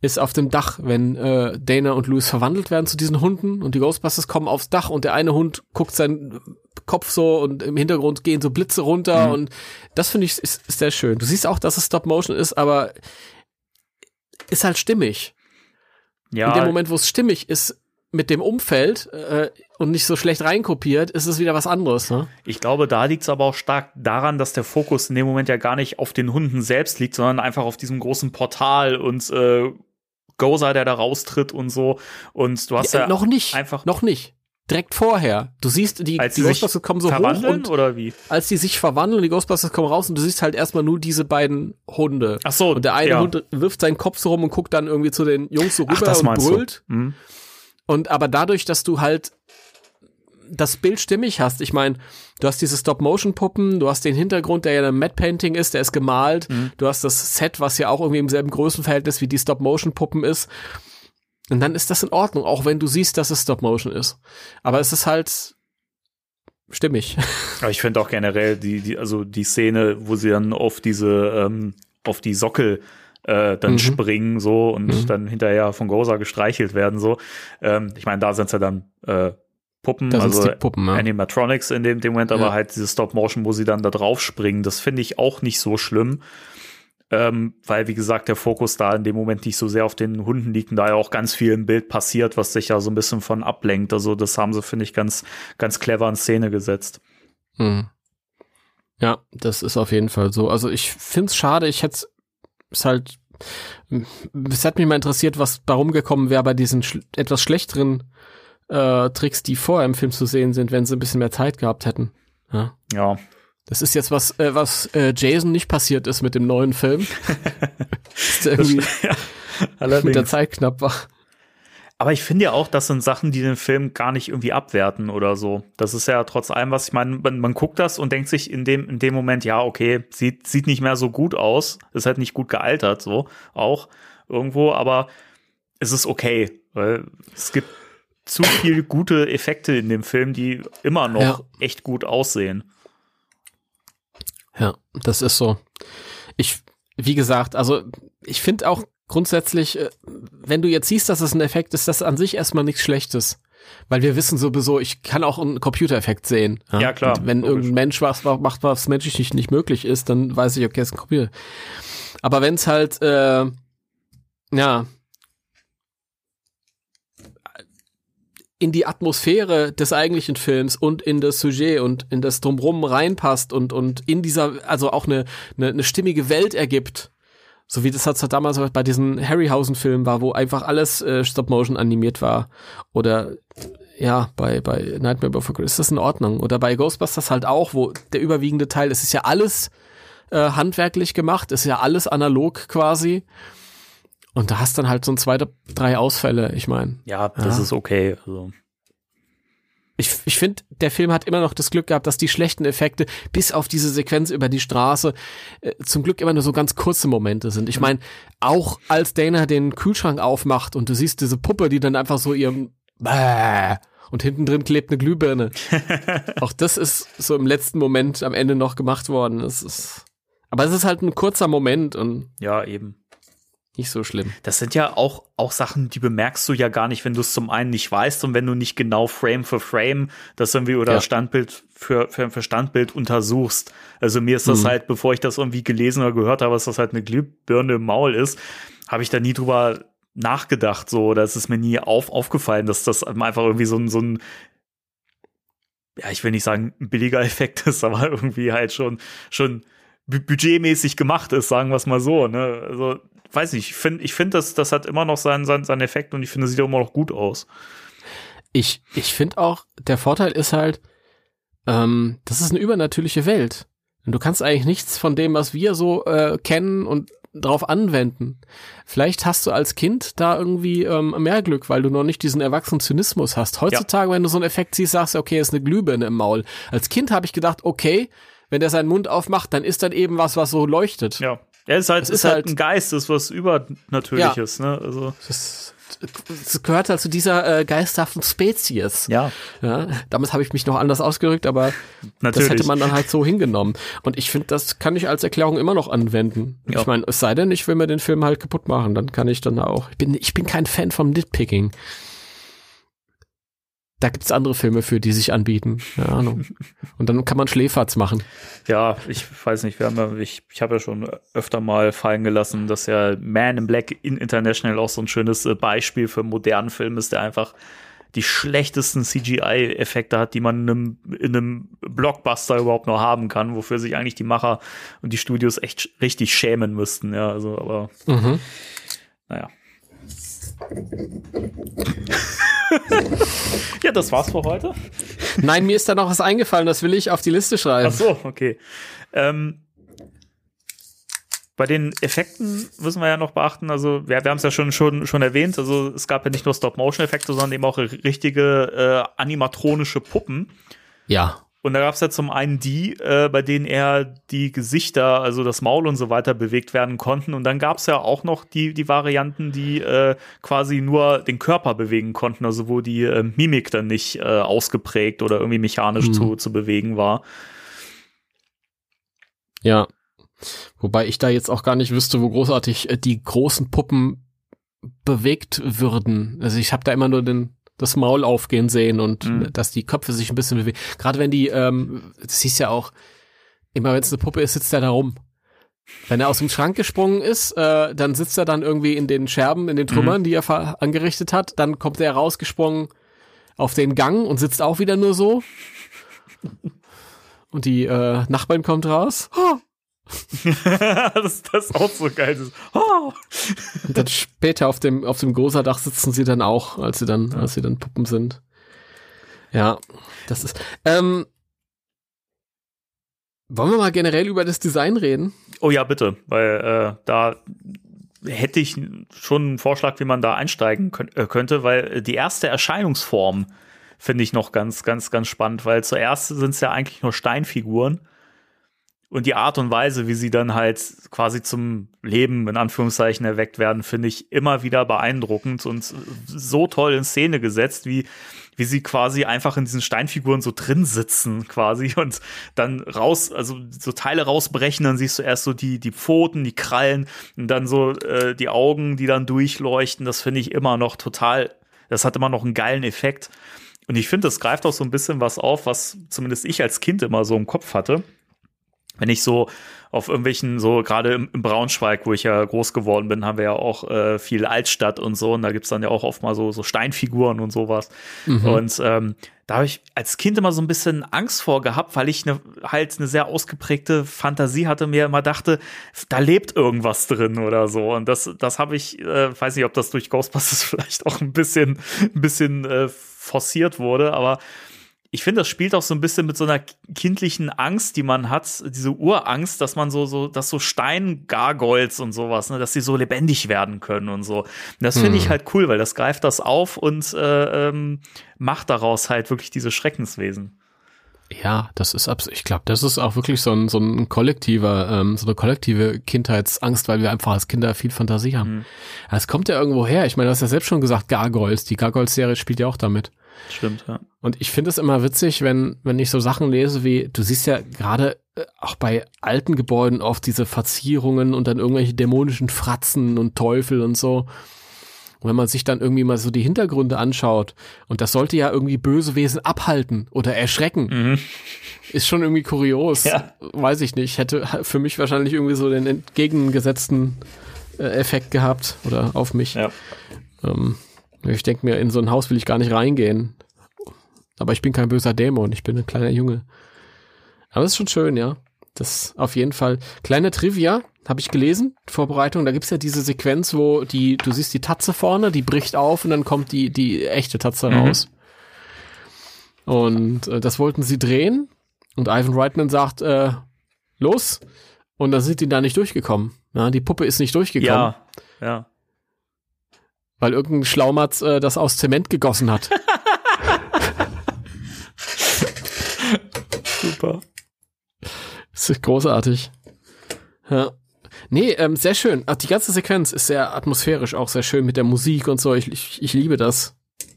ist auf dem Dach, wenn äh, Dana und Louis verwandelt werden zu diesen Hunden und die Ghostbusters kommen aufs Dach und der eine Hund guckt seinen Kopf so und im Hintergrund gehen so Blitze runter Mhm. und das finde ich ist, ist sehr schön. Du siehst auch, dass es Stop Motion ist, aber ist halt stimmig. ja. In dem Moment, wo es stimmig ist mit dem Umfeld äh, und nicht so schlecht reinkopiert, ist es wieder was anderes. Ne? Ich glaube, da liegt es aber auch stark daran, dass der Fokus in dem Moment ja gar nicht auf den Hunden selbst liegt, sondern einfach auf diesem großen Portal und äh, Gozer, der da raustritt und so. Und du hast ja, Ja, noch nicht, einfach- noch nicht. Direkt vorher. Du siehst, die, als die Ghostbusters kommen so hoch und oder wie? als die sich verwandeln, die Ghostbusters kommen raus und du siehst halt erstmal nur diese beiden Hunde. Ach so, Und der eine ja. Hund wirft seinen Kopf so rum und guckt dann irgendwie zu den Jungs so Ach, rüber das und brüllt. du. Und aber dadurch, dass du halt das Bild stimmig hast, ich meine, du hast diese Stop-Motion-Puppen, du hast den Hintergrund, der ja ein Matte-Painting ist, der ist gemalt, Mhm. du hast das Set, was ja auch irgendwie im selben Größenverhältnis wie die Stop-Motion-Puppen ist. Und dann ist das in Ordnung, auch wenn du siehst, dass es Stop-Motion ist. Aber es ist halt stimmig. Aber ich finde auch generell die, die, also die Szene, wo sie dann auf diese, ähm, auf die Sockel äh, dann Mhm. springen so und Mhm. dann hinterher von Gozer gestreichelt werden so. Ähm, ich meine, da sind ja dann äh, Puppen, Das also Puppen, ja. Animatronics in dem, dem Moment, aber Ja. halt diese Stop-Motion, wo sie dann da drauf springen, das finde ich auch nicht so schlimm. Ähm, weil, wie gesagt, der Fokus da in dem Moment nicht so sehr auf den Hunden liegt und da ja auch ganz viel im Bild passiert, was sich ja so ein bisschen von ablenkt. Also, das haben sie, finde ich, ganz, ganz clever in Szene gesetzt. Mhm. Ja, das ist auf jeden Fall so. Also ich find's schade, ich hätte es halt, es hat mich mal interessiert, was da rumgekommen wäre bei diesen schl etwas schlechteren äh, Tricks, die vorher im Film zu sehen sind, wenn sie ein bisschen mehr Zeit gehabt hätten. Ja. Ja, Das ist jetzt was, äh, was äh, Jason nicht passiert ist mit dem neuen Film. Der irgendwie mit der. Zeit knapp war. Aber ich finde ja auch, das sind Sachen, die den Film gar nicht irgendwie abwerten oder so. Das ist ja trotz allem, was ich meine, man, man guckt das und denkt sich in dem, in dem Moment, ja, okay, sieht, sieht nicht mehr so gut aus, ist halt nicht gut gealtert, so auch irgendwo, aber es ist okay, weil es gibt zu viel gute Effekte in dem Film, die immer noch Ja. echt gut aussehen. Ja, das ist so. Ich, wie gesagt, also ich finde auch grundsätzlich, äh, wenn du jetzt siehst, dass es ein Effekt ist, das an sich erstmal nichts Schlechtes. Weil wir wissen sowieso, ich kann auch einen Computereffekt sehen. Ja, klar, Und wenn logisch. irgendein Mensch was was macht, was menschlich nicht, nicht möglich ist, dann weiß ich, okay, es ist ein Computer. Aber wenn es halt, äh, ja, in die Atmosphäre des eigentlichen Films und in das Sujet und in das Drumrum reinpasst und, und in dieser, also auch eine, eine, eine stimmige Welt ergibt. So wie das halt damals bei diesen Harryhausen-Filmen war, wo einfach alles äh, Stop-Motion animiert war. Oder ja, bei, bei Nightmare Before Christmas ist das in Ordnung. Oder bei Ghostbusters halt auch, wo der überwiegende Teil, es ist ja alles äh, handwerklich gemacht, ist ja alles analog quasi. Und da hast dann halt so ein zweiter, drei Ausfälle, ich meine. Ja, das Ja. ist okay. Also. Ich, ich finde, der Film hat immer noch das Glück gehabt, dass die schlechten Effekte bis auf diese Sequenz über die Straße äh, zum Glück immer nur so ganz kurze Momente sind. Ich meine, auch als Dana den Kühlschrank aufmacht und du siehst diese Puppe, die dann einfach so ihrem Bäh und hinten drin klebt eine Glühbirne. auch das ist so im letzten Moment am Ende noch gemacht worden. Es ist, aber es ist halt ein kurzer Moment und Ja, eben. Nicht so schlimm. Das sind ja auch, auch Sachen, die bemerkst du ja gar nicht, wenn du es zum einen nicht weißt und wenn du nicht genau Frame für Frame das irgendwie oder Ja. Standbild für, für, für Standbild untersuchst. Also mir ist das Mhm. halt, bevor ich das irgendwie gelesen oder gehört habe, dass das halt eine Glühbirne im Maul ist, habe ich da nie drüber nachgedacht, so, oder es ist mir nie auf, aufgefallen, dass das einfach irgendwie so ein, so ein, ja, ich will nicht sagen, ein billiger Effekt ist, aber irgendwie halt schon, schon bu- budgetmäßig gemacht ist, sagen wir es mal so, ne? Also, weiß nicht, ich finde, ich finde, das, das hat immer noch seinen, seinen, seinen Effekt und ich finde, es sieht auch immer noch gut aus. Ich, ich finde auch, der Vorteil ist halt, ähm, das ist eine übernatürliche Welt. Und du kannst eigentlich nichts von dem, was wir so äh, kennen und drauf anwenden. Vielleicht hast du als Kind da irgendwie ähm, mehr Glück, weil du noch nicht diesen erwachsenen Zynismus hast. Heutzutage, wenn du so einen Effekt siehst, sagst du, okay, ist eine Glühbirne im Maul. Als Kind habe ich gedacht, okay, wenn der seinen Mund aufmacht, dann ist dann eben was, was so leuchtet. Ja. Er ist halt, Es ist ist halt halt- ein Geist, ist was Übernatürliches, ne? Also, Das, das gehört halt zu dieser äh, geisterhaften Spezies. ja, Ja, damals habe ich mich noch anders ausgedrückt, aber natürlich. Das hätte man dann halt so hingenommen. Und ich finde, das kann ich als Erklärung immer noch anwenden. Ja. Ich meine, es sei denn, ich will mir den Film halt kaputt machen, dann kann ich dann auch. Ich bin, ich bin kein Fan vom Nitpicking. Da gibt's andere Filme für, die sich anbieten. Keine Ahnung. Und dann kann man Schläferz machen. Ja, ich weiß nicht, wir haben ja, ich, ich habe ja schon öfter mal fallen gelassen, dass ja Man in Black in International auch so ein schönes äh, Beispiel für einen modernen Film ist, der einfach die schlechtesten CGI-Effekte hat, die man in einem, in einem Blockbuster überhaupt noch haben kann, wofür sich eigentlich die Macher und die Studios echt richtig schämen müssten, ja, also, aber Mhm. naja. ja, das war's für heute. Nein, mir ist da noch was eingefallen, das will ich auf die Liste schreiben. Ach so, okay. Ähm, bei den Effekten müssen wir ja noch beachten, also wir, wir haben es ja schon, schon, schon erwähnt, also es gab ja nicht nur Stop-Motion-Effekte, sondern eben auch richtige äh, animatronische Puppen. Ja. Und da gab es ja zum einen die, äh, bei denen eher die Gesichter, also das Maul und so weiter bewegt werden konnten. Und dann gab es ja auch noch die, die Varianten, die äh, quasi nur den Körper bewegen konnten, also wo die äh, Mimik dann nicht äh, ausgeprägt oder irgendwie mechanisch Mhm. zu, zu bewegen war. Ja. Wobei ich da jetzt auch gar nicht wüsste, wo großartig äh, die großen Puppen bewegt würden. Also ich habe da immer nur den das Maul aufgehen sehen und Mhm. dass die Köpfe sich ein bisschen bewegen. Gerade wenn die, ähm, das siehst ja auch, immer wenn es eine Puppe ist, sitzt er da rum. Wenn er aus dem Schrank gesprungen ist, äh, dann sitzt er dann irgendwie in den Scherben, in den Trümmern, die er angerichtet hat. Dann kommt er rausgesprungen auf den Gang und sitzt auch wieder nur so. Und die äh, Nachbarin kommt raus. Oh, das, das ist auch so geil. Das, oh. Und dann später auf dem, auf dem Großerdach sitzen sie dann auch, als sie dann, als sie dann Puppen sind. Ja, das ist. Ähm, wollen wir mal generell über das Design reden? oh ja, bitte, weil äh, da hätte ich schon einen Vorschlag, wie man da einsteigen könnt, äh, könnte, weil die erste Erscheinungsform finde ich noch ganz, ganz, ganz spannend, weil zuerst sind es ja eigentlich nur Steinfiguren und die Art und Weise, wie sie dann halt quasi zum Leben in Anführungszeichen erweckt werden, finde ich immer wieder beeindruckend und so toll in Szene gesetzt, wie wie sie quasi einfach in diesen Steinfiguren so drin sitzen quasi und dann raus, also so Teile rausbrechen, dann siehst du erst so die die Pfoten, die Krallen und dann so äh, die Augen, die dann durchleuchten. Das finde ich immer noch total. Das hat immer noch einen geilen Effekt. Und ich finde, das greift auch so ein bisschen was auf, was zumindest ich als Kind immer so im Kopf hatte wenn ich so auf irgendwelchen, so gerade im, im, Braunschweig, wo ich ja groß geworden bin, haben wir ja auch äh, viel Altstadt und so. Und da gibt's dann ja auch oft mal so, so Steinfiguren und sowas. Mhm. Und ähm, da habe ich als Kind immer so ein bisschen Angst vor gehabt, weil ich ne, halt eine sehr ausgeprägte Fantasie hatte, mir immer dachte, da lebt irgendwas drin oder so. Und das, das habe ich, äh, weiß nicht, ob das durch Ghostbusters vielleicht auch ein bisschen, ein bisschen äh, forciert wurde, aber ich finde, das spielt auch so ein bisschen mit so einer kindlichen Angst, die man hat, diese Urangst, dass man so, so, dass so Steingargoyles und sowas, ne, dass sie so lebendig werden können und so. Und das finde ich hm. halt cool, weil das greift das auf und äh, ähm, macht daraus halt wirklich diese Schreckenswesen. Ja, das ist absolut, ich glaube, das ist auch wirklich so ein, so ein kollektiver, ähm, so eine kollektive Kindheitsangst, weil wir einfach als Kinder viel Fantasie haben. Mhm. Es kommt ja irgendwo her. Ich meine, du hast ja selbst schon gesagt, Gargoyles. Die Gargoyles-Serie spielt ja auch damit. Stimmt, ja. Und ich finde es immer witzig, wenn, wenn ich so Sachen lese wie, du siehst ja gerade äh, auch bei alten Gebäuden oft diese Verzierungen und dann irgendwelche dämonischen Fratzen und Teufel und so. Und wenn man sich dann irgendwie mal so die Hintergründe anschaut, und das sollte ja irgendwie böse Wesen abhalten oder erschrecken, mhm. ist schon irgendwie kurios. Ja. Weiß ich nicht. Hätte für mich wahrscheinlich irgendwie so den entgegengesetzten äh, Effekt gehabt oder auf mich. Ja. Ähm, ich denke mir, in so ein Haus will ich gar nicht reingehen. Aber ich bin kein böser Dämon, ich bin ein kleiner Junge. Aber es ist schon schön, ja. Das auf jeden Fall. Kleine Trivia, habe ich gelesen, Vorbereitung, da gibt's ja diese Sequenz, wo die, du siehst die Tatze vorne, die bricht auf und dann kommt die, die echte Tatze mhm. raus. Und äh, das wollten sie drehen. Und Ivan Reitman sagt, äh, los. Und dann sind die da nicht durchgekommen. Ja, die Puppe ist nicht durchgekommen. Ja, ja. Weil irgendein Schlaumatz äh, das aus Zement gegossen hat. Super. Das ist großartig. Ja. Nee, ähm, sehr schön. Ach, die ganze Sequenz ist sehr atmosphärisch, auch sehr schön mit der Musik und so. Ich, ich, ich liebe das.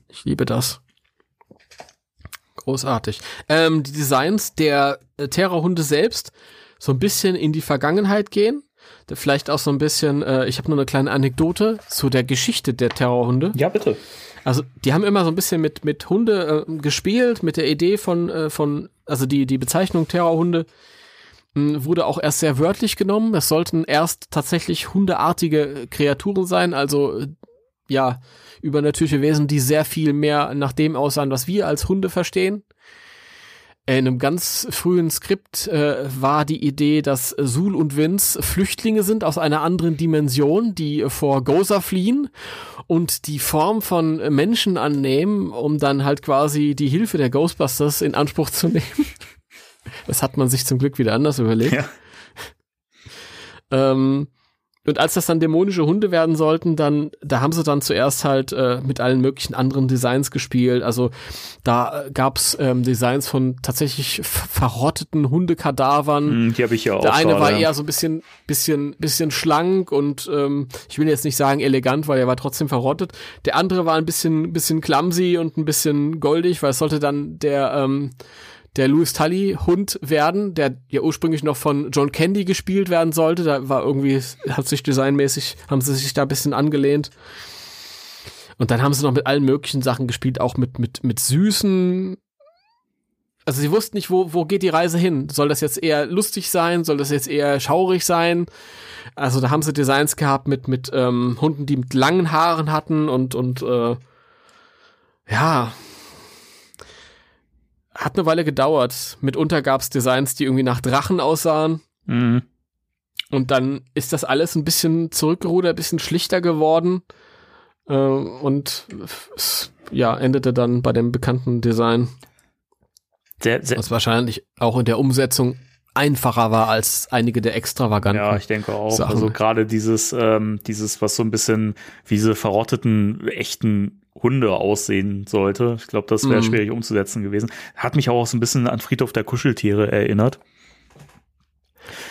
Ich liebe das. Großartig. Ähm, die Designs der äh, Terrorhunde selbst so ein bisschen in die Vergangenheit gehen. Vielleicht auch so ein bisschen, äh, ich habe nur eine kleine Anekdote zu der Geschichte der Terrorhunde. Ja, bitte. Also die haben immer so ein bisschen mit, mit Hunde äh, gespielt, mit der Idee von, äh, von also die, die Bezeichnung Terrorhunde wurde auch erst sehr wörtlich genommen. Es sollten erst tatsächlich hundeartige Kreaturen sein, also ja, übernatürliche Wesen, die sehr viel mehr nach dem aussahen, was wir als Hunde verstehen. In einem ganz frühen Skript äh, war die Idee, dass Sul und Vince Flüchtlinge sind aus einer anderen Dimension, die vor Goza fliehen und die Form von Menschen annehmen, um dann halt quasi die Hilfe der Ghostbusters in Anspruch zu nehmen. Das hat man sich zum Glück wieder anders überlegt. Ja. Ähm, und als das dann dämonische Hunde werden sollten, dann, da haben sie dann zuerst halt äh, mit allen möglichen anderen Designs gespielt. Also da äh, gab's ähm, Designs von tatsächlich verrotteten Hundekadavern. Mm, die habe ich ja auch. Der eine war eher so ein bisschen, bisschen, bisschen schlank und ähm, ich will jetzt nicht sagen elegant, weil er war trotzdem verrottet. Der andere war ein bisschen, bisschen clumsy und ein bisschen goldig, weil es sollte dann der ähm, der Louis Tully Hund werden, der ja ursprünglich noch von John Candy gespielt werden sollte. Da war irgendwie, hat sich designmäßig, haben sie sich da ein bisschen angelehnt. Und dann haben sie noch mit allen möglichen Sachen gespielt, auch mit, mit, mit süßen. Also sie wussten nicht, wo, wo geht die Reise hin? Soll das jetzt eher lustig sein? Soll das jetzt eher schaurig sein? Also da haben sie Designs gehabt mit, mit ähm, Hunden, die mit langen Haaren hatten und, und äh, ja, hat eine Weile gedauert. Mitunter gab es Designs, die irgendwie nach Drachen aussahen. Mhm. Und dann ist das alles ein bisschen zurückgerudert, ein bisschen schlichter geworden. Äh, und es, ja, endete dann bei dem bekannten Design. Sehr, sehr was wahrscheinlich auch in der Umsetzung einfacher war als einige der extravaganten. Ja, ich denke auch. Sachen. Also gerade dieses, ähm, dieses, was so ein bisschen wie diese verrotteten echten Hunde aussehen sollte. Ich glaube, das wäre Mhm. schwierig umzusetzen gewesen. Hat mich auch so ein bisschen an Friedhof der Kuscheltiere erinnert.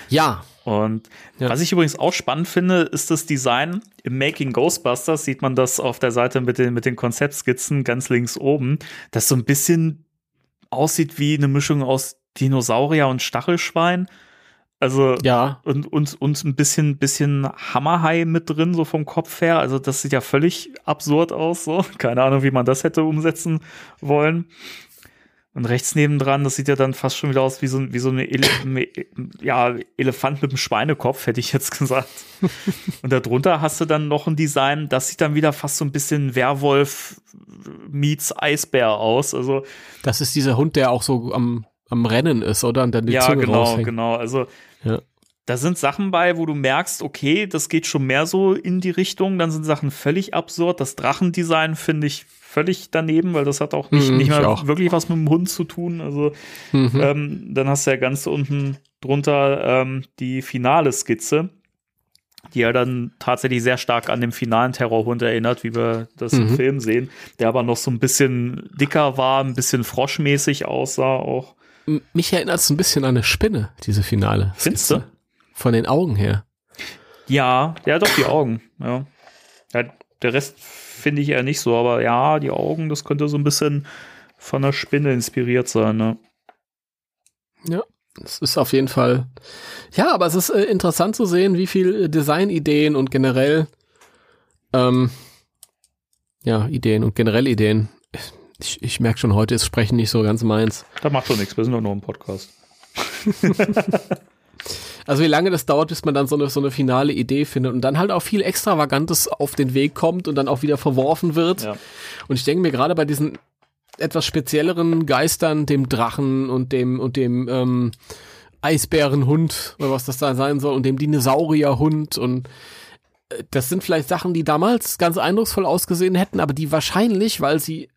Ja, Und Ja. was ich übrigens auch spannend finde, ist das Design. Im Making Ghostbusters sieht man das auf der Seite mit den, mit den Konzeptskizzen ganz links oben, das so ein bisschen aussieht wie eine Mischung aus Dinosaurier und Stachelschwein. Also ja, und, und, und ein bisschen, bisschen Hammerhai mit drin, so vom Kopf her. Also das sieht ja völlig absurd aus, so. Keine Ahnung, wie man das hätte umsetzen wollen. Und rechts nebendran, das sieht ja dann fast schon wieder aus wie so, ein- wie so eine Ele ja, Elefant mit einem Schweinekopf, hätte ich jetzt gesagt. Und darunter hast du dann noch ein Design, das sieht dann wieder fast so ein bisschen Werwolf meets Eisbär aus. Also das ist dieser Hund, der auch so am, am Rennen ist, oder? Und dann die ja, Zunge genau, raushängt. genau. Also Ja. da sind Sachen bei, wo du merkst, okay, das geht schon mehr so in die Richtung. Dann sind Sachen völlig absurd. Das Drachendesign finde ich völlig daneben, weil das hat auch nicht, Mhm, nicht ich mehr auch. wirklich was mit dem Hund zu tun. Also Mhm. ähm, dann hast du ja ganz unten drunter ähm, die finale Skizze, die ja dann tatsächlich sehr stark an den finalen Terrorhund erinnert, wie wir das im Mhm. Film sehen, der aber noch so ein bisschen dicker war, ein bisschen froschmäßig aussah auch. Mich erinnert es ein bisschen an eine Spinne, diese Finale. Findest du? Von den Augen her. Ja, ja, doch, die Augen, ja. ja der Rest finde ich eher nicht so, aber ja, die Augen, das könnte so ein bisschen von der Spinne inspiriert sein, ne? Es ist auf jeden Fall. Ja, aber es ist äh, interessant zu sehen, wie viel äh, Designideen und generell ähm, ja, Ideen und generell Ideen. Ich, ich merke schon, heute ist Sprechen nicht so ganz meins. Das macht doch nichts, wir sind doch nur im Podcast. Also wie lange das dauert, bis man dann so eine, so eine finale Idee findet und dann halt auch viel Extravagantes auf den Weg kommt und dann auch wieder verworfen wird. Ja. Und ich denke mir gerade bei diesen etwas spezielleren Geistern, dem Drachen und dem und dem ähm, Eisbärenhund oder was das da sein soll und dem Dinosaurierhund und äh, das sind vielleicht Sachen, die damals ganz eindrucksvoll ausgesehen hätten, aber die wahrscheinlich, weil sie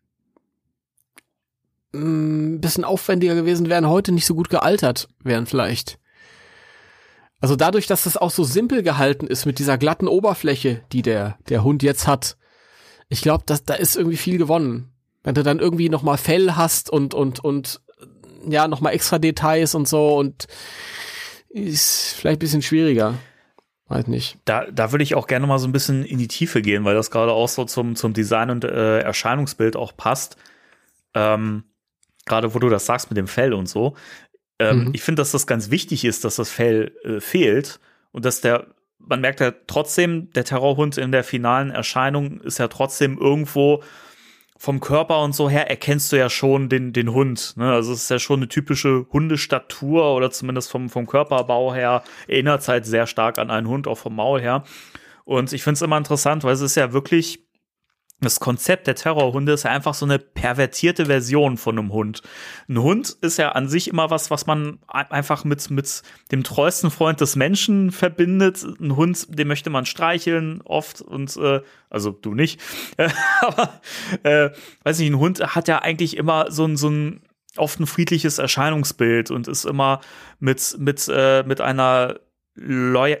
ein bisschen aufwendiger gewesen wären, heute nicht so gut gealtert wären vielleicht. Also dadurch, dass das auch so simpel gehalten ist mit dieser glatten Oberfläche, die der, der Hund jetzt hat, ich glaube, da ist irgendwie viel gewonnen. Wenn du dann irgendwie noch mal Fell hast und und und ja noch mal extra Details und so und ist vielleicht ein bisschen schwieriger. Weiß nicht. Da, da würde ich auch gerne mal so ein bisschen in die Tiefe gehen, weil das gerade auch so zum, zum Design und äh, Erscheinungsbild auch passt. Ähm, gerade wo du das sagst mit dem Fell und so. Ähm, Mhm. Ich finde, dass das ganz wichtig ist, dass das Fell äh, fehlt und dass der, man merkt ja trotzdem, der Terrorhund in der finalen Erscheinung ist ja trotzdem irgendwo vom Körper und so her erkennst du ja schon den, den Hund. Ne? Also es ist ja schon eine typische Hundestatur oder zumindest vom, vom Körperbau her erinnert es halt sehr stark an einen Hund, auch vom Maul her. Und ich finde es immer interessant, weil es ist ja wirklich, das Konzept der Terrorhunde ist ja einfach so eine pervertierte Version von einem Hund. Ein Hund ist ja an sich immer was, was man ein- einfach mit, mit dem treuesten Freund des Menschen verbindet. Ein Hund, den möchte man streicheln oft und äh, also du nicht. Aber äh, weiß nicht, ein Hund hat ja eigentlich immer so ein, so ein oft ein friedliches Erscheinungsbild und ist immer mit, mit, äh, mit einer Loya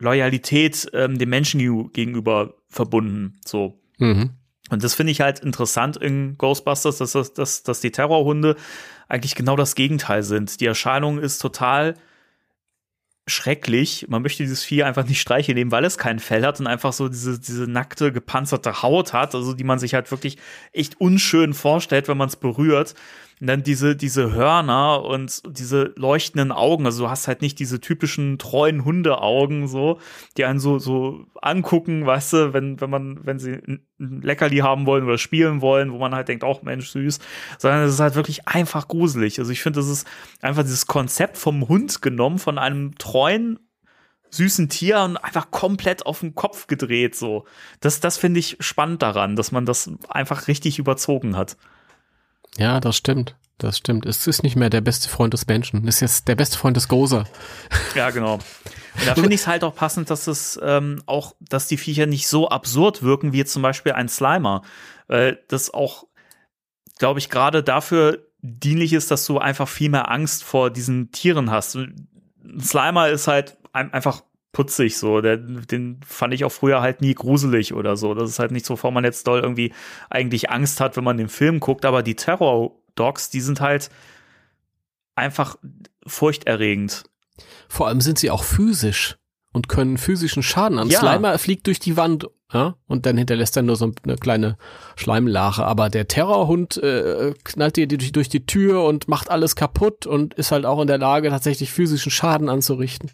Loyalität ähm, dem Menschen gegenüber verbunden. So. Mhm. Und das finde ich halt interessant in Ghostbusters, dass, das, dass, dass die Terrorhunde eigentlich genau das Gegenteil sind. Die Erscheinung ist total schrecklich. Man möchte dieses Vieh einfach nicht streicheln nehmen, weil es kein Fell hat und einfach so diese, diese nackte, gepanzerte Haut hat, also die man sich halt wirklich echt unschön vorstellt, wenn man es berührt. Und dann diese, diese Hörner und diese leuchtenden Augen. Also du hast halt nicht diese typischen treuen Hundeaugen, so, die einen so, so angucken, weißt du, wenn, wenn man, wenn sie ein Leckerli haben wollen oder spielen wollen, wo man halt denkt, auch Mensch, süß, sondern es ist halt wirklich einfach gruselig. Also ich finde, das ist einfach dieses Konzept vom Hund genommen, von einem treuen, süßen Tier und einfach komplett auf den Kopf gedreht, so. Das, das finde ich spannend daran, dass man das einfach richtig überzogen hat. Ja, das stimmt. Das stimmt. Es ist nicht mehr der beste Freund des Menschen. Es ist jetzt der beste Freund des Gozer. Ja, genau. Und da finde ich es halt auch passend, dass es ähm, auch, dass die Viecher nicht so absurd wirken wie jetzt zum Beispiel ein Slimer. Weil das auch, glaube ich, gerade dafür dienlich ist, dass du einfach viel mehr Angst vor diesen Tieren hast. Slimer ist halt einfach putzig so. Der, den fand ich auch früher halt nie gruselig oder so. Das ist halt nicht so, bevor man jetzt doll irgendwie eigentlich Angst hat, wenn man den Film guckt. Aber die Terror-Dogs, die sind halt einfach furchterregend. Vor allem sind sie auch physisch und können physischen Schaden an. Ja. Slimer fliegt durch die Wand ja, und dann hinterlässt er nur so eine kleine Schleimlache. Aber der Terrorhund äh, knallt dir durch, durch die Tür und macht alles kaputt und ist halt auch in der Lage, tatsächlich physischen Schaden anzurichten.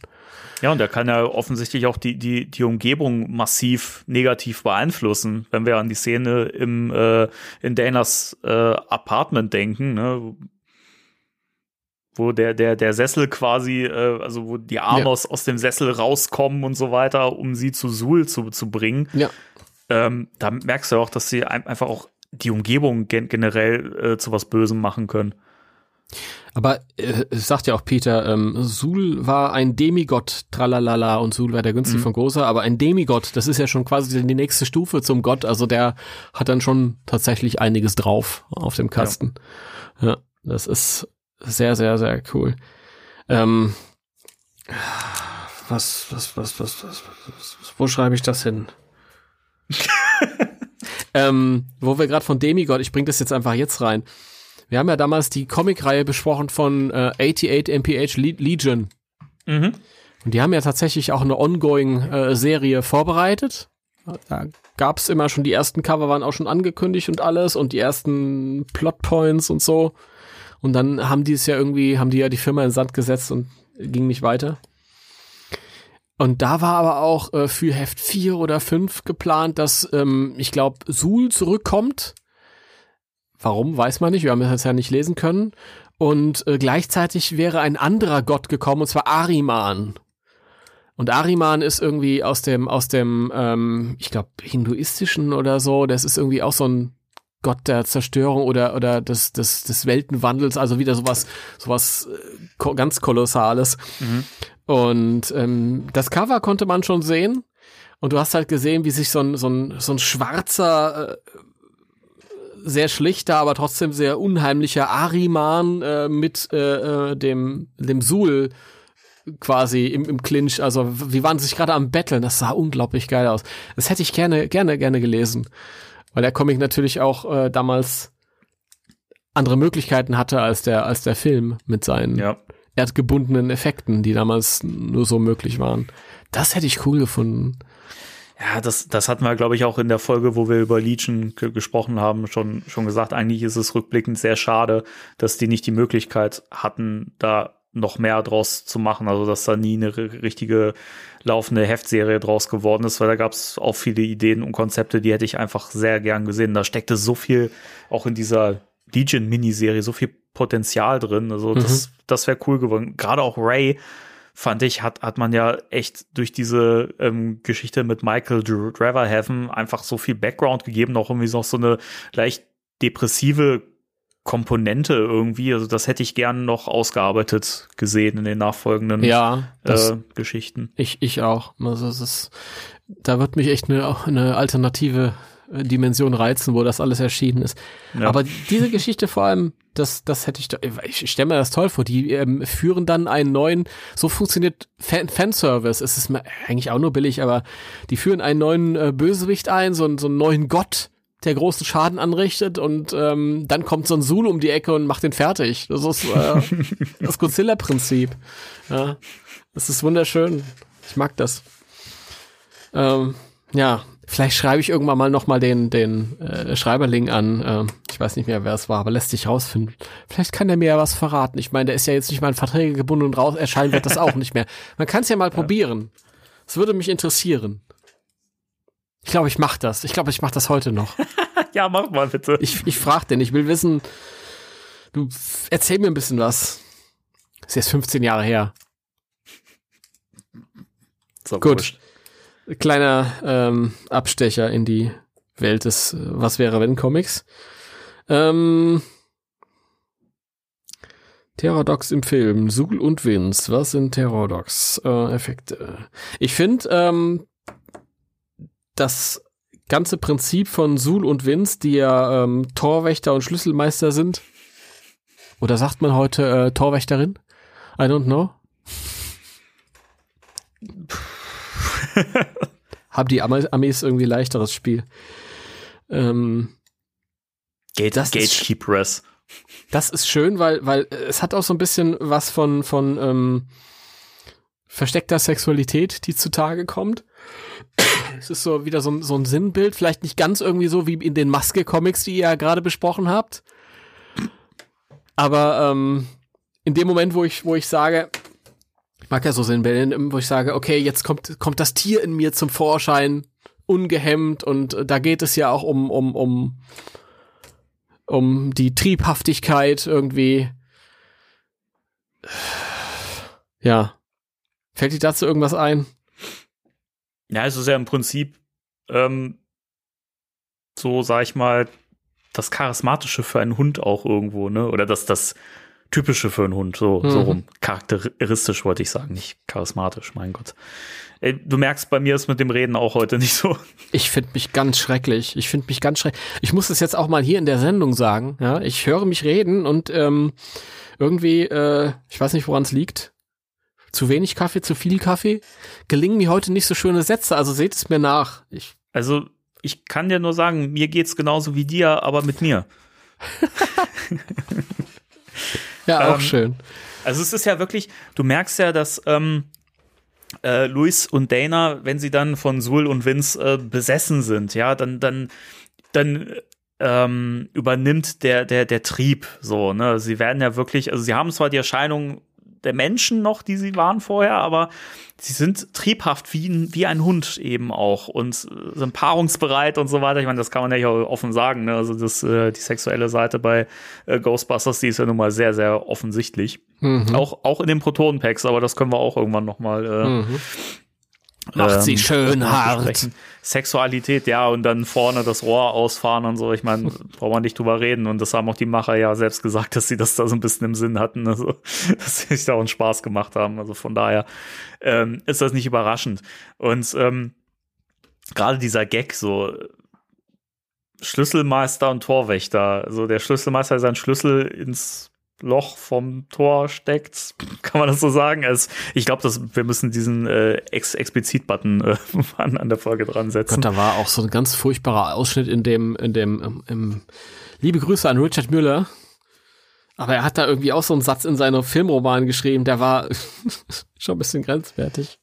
Ja, und der kann ja offensichtlich auch die, die, die Umgebung massiv negativ beeinflussen. Wenn wir an die Szene im, äh, in Danas äh, Apartment denken, ne, wo der, der, der Sessel quasi, äh, also wo die Arme Ja. aus, aus dem Sessel rauskommen und so weiter, um sie zu Sul zu, zu bringen. Ja. Ähm, da merkst du auch, dass sie ein, einfach auch die Umgebung gen generell äh, zu was Bösem machen können. Aber äh, sagt ja auch Peter, ähm, Sul war ein Demigott, tralalala, und Sul war der günstig Mhm. von Großer, aber ein Demigott, das ist ja schon quasi die nächste Stufe zum Gott, also der hat dann schon tatsächlich einiges drauf auf dem Kasten. Ja, das ist sehr, sehr, sehr cool. Ähm, was, was, was, was, was, was, was wo schreibe ich das hin? ähm, wo wir gerade von Demigod, ich bring das jetzt einfach jetzt rein. Wir haben ja damals die Comicreihe besprochen von äh, 88 MPH Le Legion. Mhm. Und die haben ja tatsächlich auch eine Ongoing-Serie vorbereitet. Da gab's immer schon, die ersten Cover waren auch schon angekündigt und alles und die ersten Plotpoints und so. Und dann haben die es ja irgendwie, haben die ja die Firma in den Sand gesetzt und ging nicht weiter. Und da war aber auch äh, für Heft 4 oder 5 geplant, dass, ähm, ich glaube, Sul zurückkommt. Warum, weiß man nicht. Wir haben das ja nicht lesen können. Und äh, gleichzeitig wäre ein anderer Gott gekommen, und zwar Ariman. Und Ariman ist irgendwie aus dem, aus dem, ähm, ich glaube, hinduistischen oder so. Das ist irgendwie auch so ein Gott der Zerstörung oder, oder des, des, des Weltenwandels, also wieder sowas, sowas äh, ko ganz Kolossales. Mhm. Und ähm, das Cover konnte man schon sehen. Und du hast halt gesehen, wie sich so ein, so ein, so ein schwarzer, äh, sehr schlichter, aber trotzdem sehr unheimlicher Ariman äh, mit äh, äh, dem, dem Sul quasi im, im Clinch. Also wir waren sich gerade am Betteln. Das sah unglaublich geil aus. Das hätte ich gerne, gerne, gerne gelesen. Weil der Comic natürlich auch äh, damals andere Möglichkeiten hatte als der, als der Film mit seinen Ja. erdgebundenen Effekten, die damals nur so möglich waren. Das hätte ich cool gefunden. Ja, das, das hatten wir, glaube ich, auch in der Folge, wo wir über Legion ge gesprochen haben, schon, schon gesagt. Eigentlich ist es rückblickend sehr schade, dass die nicht die Möglichkeit hatten, da noch mehr draus zu machen. Also, dass da nie eine ri- richtige laufende Heftserie draus geworden ist, weil da gab es auch viele Ideen und Konzepte, die hätte ich einfach sehr gern gesehen. Da steckte so viel auch in dieser Legion-Miniserie, so viel Potenzial drin. Also, das, das wäre cool geworden. Gerade auch Ray fand ich, hat, hat man ja echt durch diese ähm, Geschichte mit Michael Dr- Draverhaven einfach so viel Background gegeben, auch irgendwie noch so eine leicht depressive Komponente irgendwie. Also das hätte ich gern noch ausgearbeitet gesehen in den nachfolgenden Ja, das, äh, Geschichten. ich, ich auch. Also es ist, da wird mich echt eine, eine alternative äh, Dimension reizen, wo das alles erschienen ist. Ja. Aber diese Geschichte vor allem, das, das hätte ich, doch- ich stelle mir das toll vor. Die ähm, führen dann einen neuen, so funktioniert Fan Fanservice. Es ist eigentlich auch nur billig, aber die führen einen neuen äh, Bösewicht ein, so, einen- so einen neuen Gott, der großen Schaden anrichtet und ähm, dann kommt so ein Zulu um die Ecke und macht den fertig. Das ist äh, das Godzilla-Prinzip. Ja, das ist wunderschön. Ich mag das. Ähm, ja, vielleicht schreibe ich irgendwann mal noch mal den den äh, Schreiberling an. Ähm, ich weiß nicht mehr, wer es war, aber lässt sich rausfinden. Vielleicht kann er mir ja was verraten. Ich meine, der ist ja jetzt nicht mal in Verträge gebunden und raus erscheinen wird das auch nicht mehr. Man kann es ja mal probieren. Es würde mich interessieren. Ich glaube, ich mache das. Ich glaube, ich mache das heute noch. Ja, mach mal bitte. Ich, ich frage den. Ich will wissen. Du erzähl mir ein bisschen was. Ist jetzt 15 Jahre her. So, Gut. wurscht. Kleiner ähm, Abstecher in die Welt des äh, Was wäre wenn Comics. Ähm, Terrordocs im Film, Sul und Vince, was sind Terrordocs? Äh, Effekte. Ich finde, ähm, das ganze Prinzip von Sul und Vince, die ja ähm, Torwächter und Schlüsselmeister sind, Oder sagt man heute äh, Torwächterin? I don't know. Haben die Amis irgendwie leichteres Spiel. Ähm, Gate, das Gatekeeperess. Ist, das ist schön, weil, weil es hat auch so ein bisschen was von, von ähm, versteckter Sexualität, die zutage kommt. Es ist so wieder so, so ein Sinnbild, vielleicht nicht ganz irgendwie so wie in den Maske-Comics, die ihr ja gerade besprochen habt. Aber ähm, in dem Moment, wo ich, wo ich sage, mag ja so Sinnbilder, wo ich sage, okay, jetzt kommt, kommt das Tier in mir zum Vorschein, ungehemmt und da geht es ja auch um, um, um, um die Triebhaftigkeit irgendwie. Ja. Fällt dir dazu irgendwas ein? Ja, es ist ja im Prinzip ähm, so, sag ich mal, das Charismatische für einen Hund auch irgendwo, ne? Oder das, das Typische für einen Hund, so, mhm. so rum. Charakteristisch wollte ich sagen, nicht charismatisch, mein Gott. Ey, du merkst, bei mir ist mit dem Reden auch heute nicht so. Ich finde mich ganz schrecklich. Ich finde mich ganz schrecklich. Ich muss es jetzt auch mal hier in der Sendung sagen. Ja, ich höre mich reden und ähm, irgendwie, äh, ich weiß nicht, woran es liegt. Zu wenig Kaffee, zu viel Kaffee. Gelingen mir heute nicht so schöne Sätze. Also seht es mir nach. Ich also ich kann dir nur sagen, mir geht's genauso wie dir, aber mit mir. ja, auch ähm, schön. Also es ist ja wirklich, du merkst ja, dass ähm, äh, Luis und Dana, wenn sie dann von Sul und Vince äh, besessen sind, ja, dann, dann, dann ähm, übernimmt der, der, der Trieb so, ne? Sie werden ja wirklich, also sie haben zwar die Erscheinung der Menschen noch, die sie waren vorher, aber sie sind triebhaft wie ein, wie ein Hund eben auch und sind paarungsbereit und so weiter. Ich meine, das kann man ja hier offen sagen. Ne? Also das, äh, die sexuelle Seite bei äh, Ghostbusters, die ist ja nun mal sehr, sehr offensichtlich. Mhm. Auch, auch in den Protonenpacks, aber das können wir auch irgendwann noch mal äh, mhm. Macht ähm, sie schön hart. Sexualität, ja, und dann vorne das Rohr ausfahren und so. Ich meine, braucht man nicht drüber reden. Und das haben auch die Macher ja selbst gesagt, dass sie das da so ein bisschen im Sinn hatten. Also, dass sie sich da auch einen Spaß gemacht haben. Also von daher ähm, ist das nicht überraschend. Und ähm, gerade dieser Gag, so Schlüsselmeister und Torwächter. Also der Schlüsselmeister sein Schlüssel ins Loch vom Tor steckt, kann man das so sagen? Also ich glaube, wir müssen diesen äh, ex explizit-Button äh, an, an, der Folge dran setzen. Gott, da war auch so ein ganz furchtbarer Ausschnitt in dem, in dem, im, im Liebe Grüße an Richard Müller. Aber er hat da irgendwie auch so einen Satz in seinem Filmroman geschrieben, der war schon ein bisschen grenzwertig.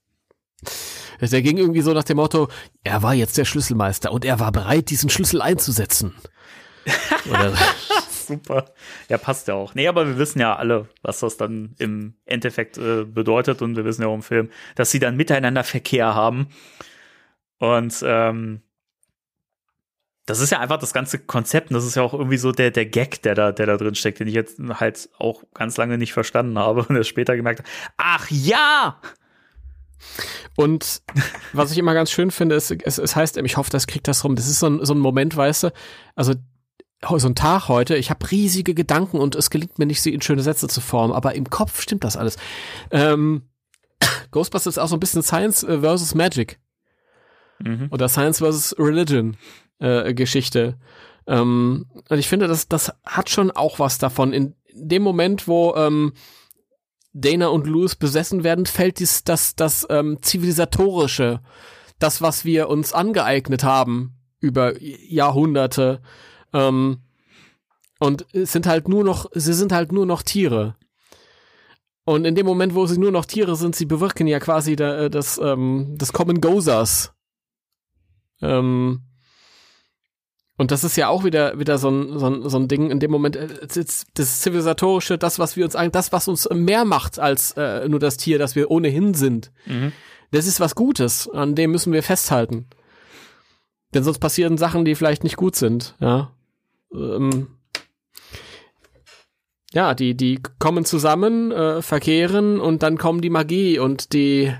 Der ging irgendwie so nach dem Motto, er war jetzt der Schlüsselmeister und er war bereit, diesen Schlüssel einzusetzen. Oder super. Ja, passt ja auch. Nee, aber wir wissen ja alle, was das dann im Endeffekt äh, bedeutet und wir wissen ja auch im Film, dass sie dann miteinander Verkehr haben. Und ähm, das ist ja einfach das ganze Konzept und das ist ja auch irgendwie so der, der Gag, der da, der da drin steckt, den ich jetzt halt auch ganz lange nicht verstanden habe und erst später gemerkt habe. Ach ja! Und was ich immer ganz schön finde, ist, es, es heißt, ich hoffe, das kriegt das rum. Das ist so ein, so ein Moment, weißt du, also so ein Tag heute, ich habe riesige Gedanken und es gelingt mir nicht, sie in schöne Sätze zu formen, aber im Kopf stimmt das alles. Ähm, Ghostbusters ist auch so ein bisschen Science äh, versus Magic. Mhm. Oder Science versus Religion äh, Geschichte. Ähm, und ich finde, das, das hat schon auch was davon. In dem Moment, wo ähm, Dana und Louis besessen werden, fällt dies, das, das ähm, zivilisatorische, das, was wir uns angeeignet haben über Jahrhunderte, ähm, und es sind halt nur noch, sie sind halt nur noch Tiere. Und in dem Moment, wo sie nur noch Tiere sind, sie bewirken ja quasi da, äh, das, ähm, das Common Gozers. Ähm, und das ist ja auch wieder, wieder so ein, so ein, so ein Ding, in dem Moment, äh, das Zivilisatorische, das, was wir uns eigentlich, das, was uns mehr macht als äh, nur das Tier, das wir ohnehin sind. Mhm. Das ist was Gutes, an dem müssen wir festhalten. Denn sonst passieren Sachen, die vielleicht nicht gut sind, ja ähm, ja, die, die kommen zusammen, äh, verkehren und dann kommen die Magie und die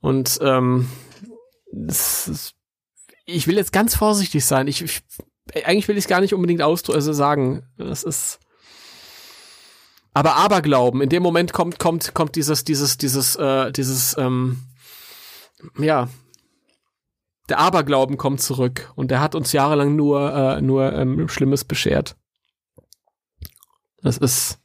und ähm, ist, ich will jetzt ganz vorsichtig sein. Ich, ich eigentlich will ich es gar nicht unbedingt ausdrücken, also sagen. Das ist aber Aberglauben. In dem Moment kommt kommt kommt dieses dieses dieses äh, dieses ähm, ja der Aberglauben kommt zurück und der hat uns jahrelang nur, äh, nur ähm, Schlimmes beschert. Das ist,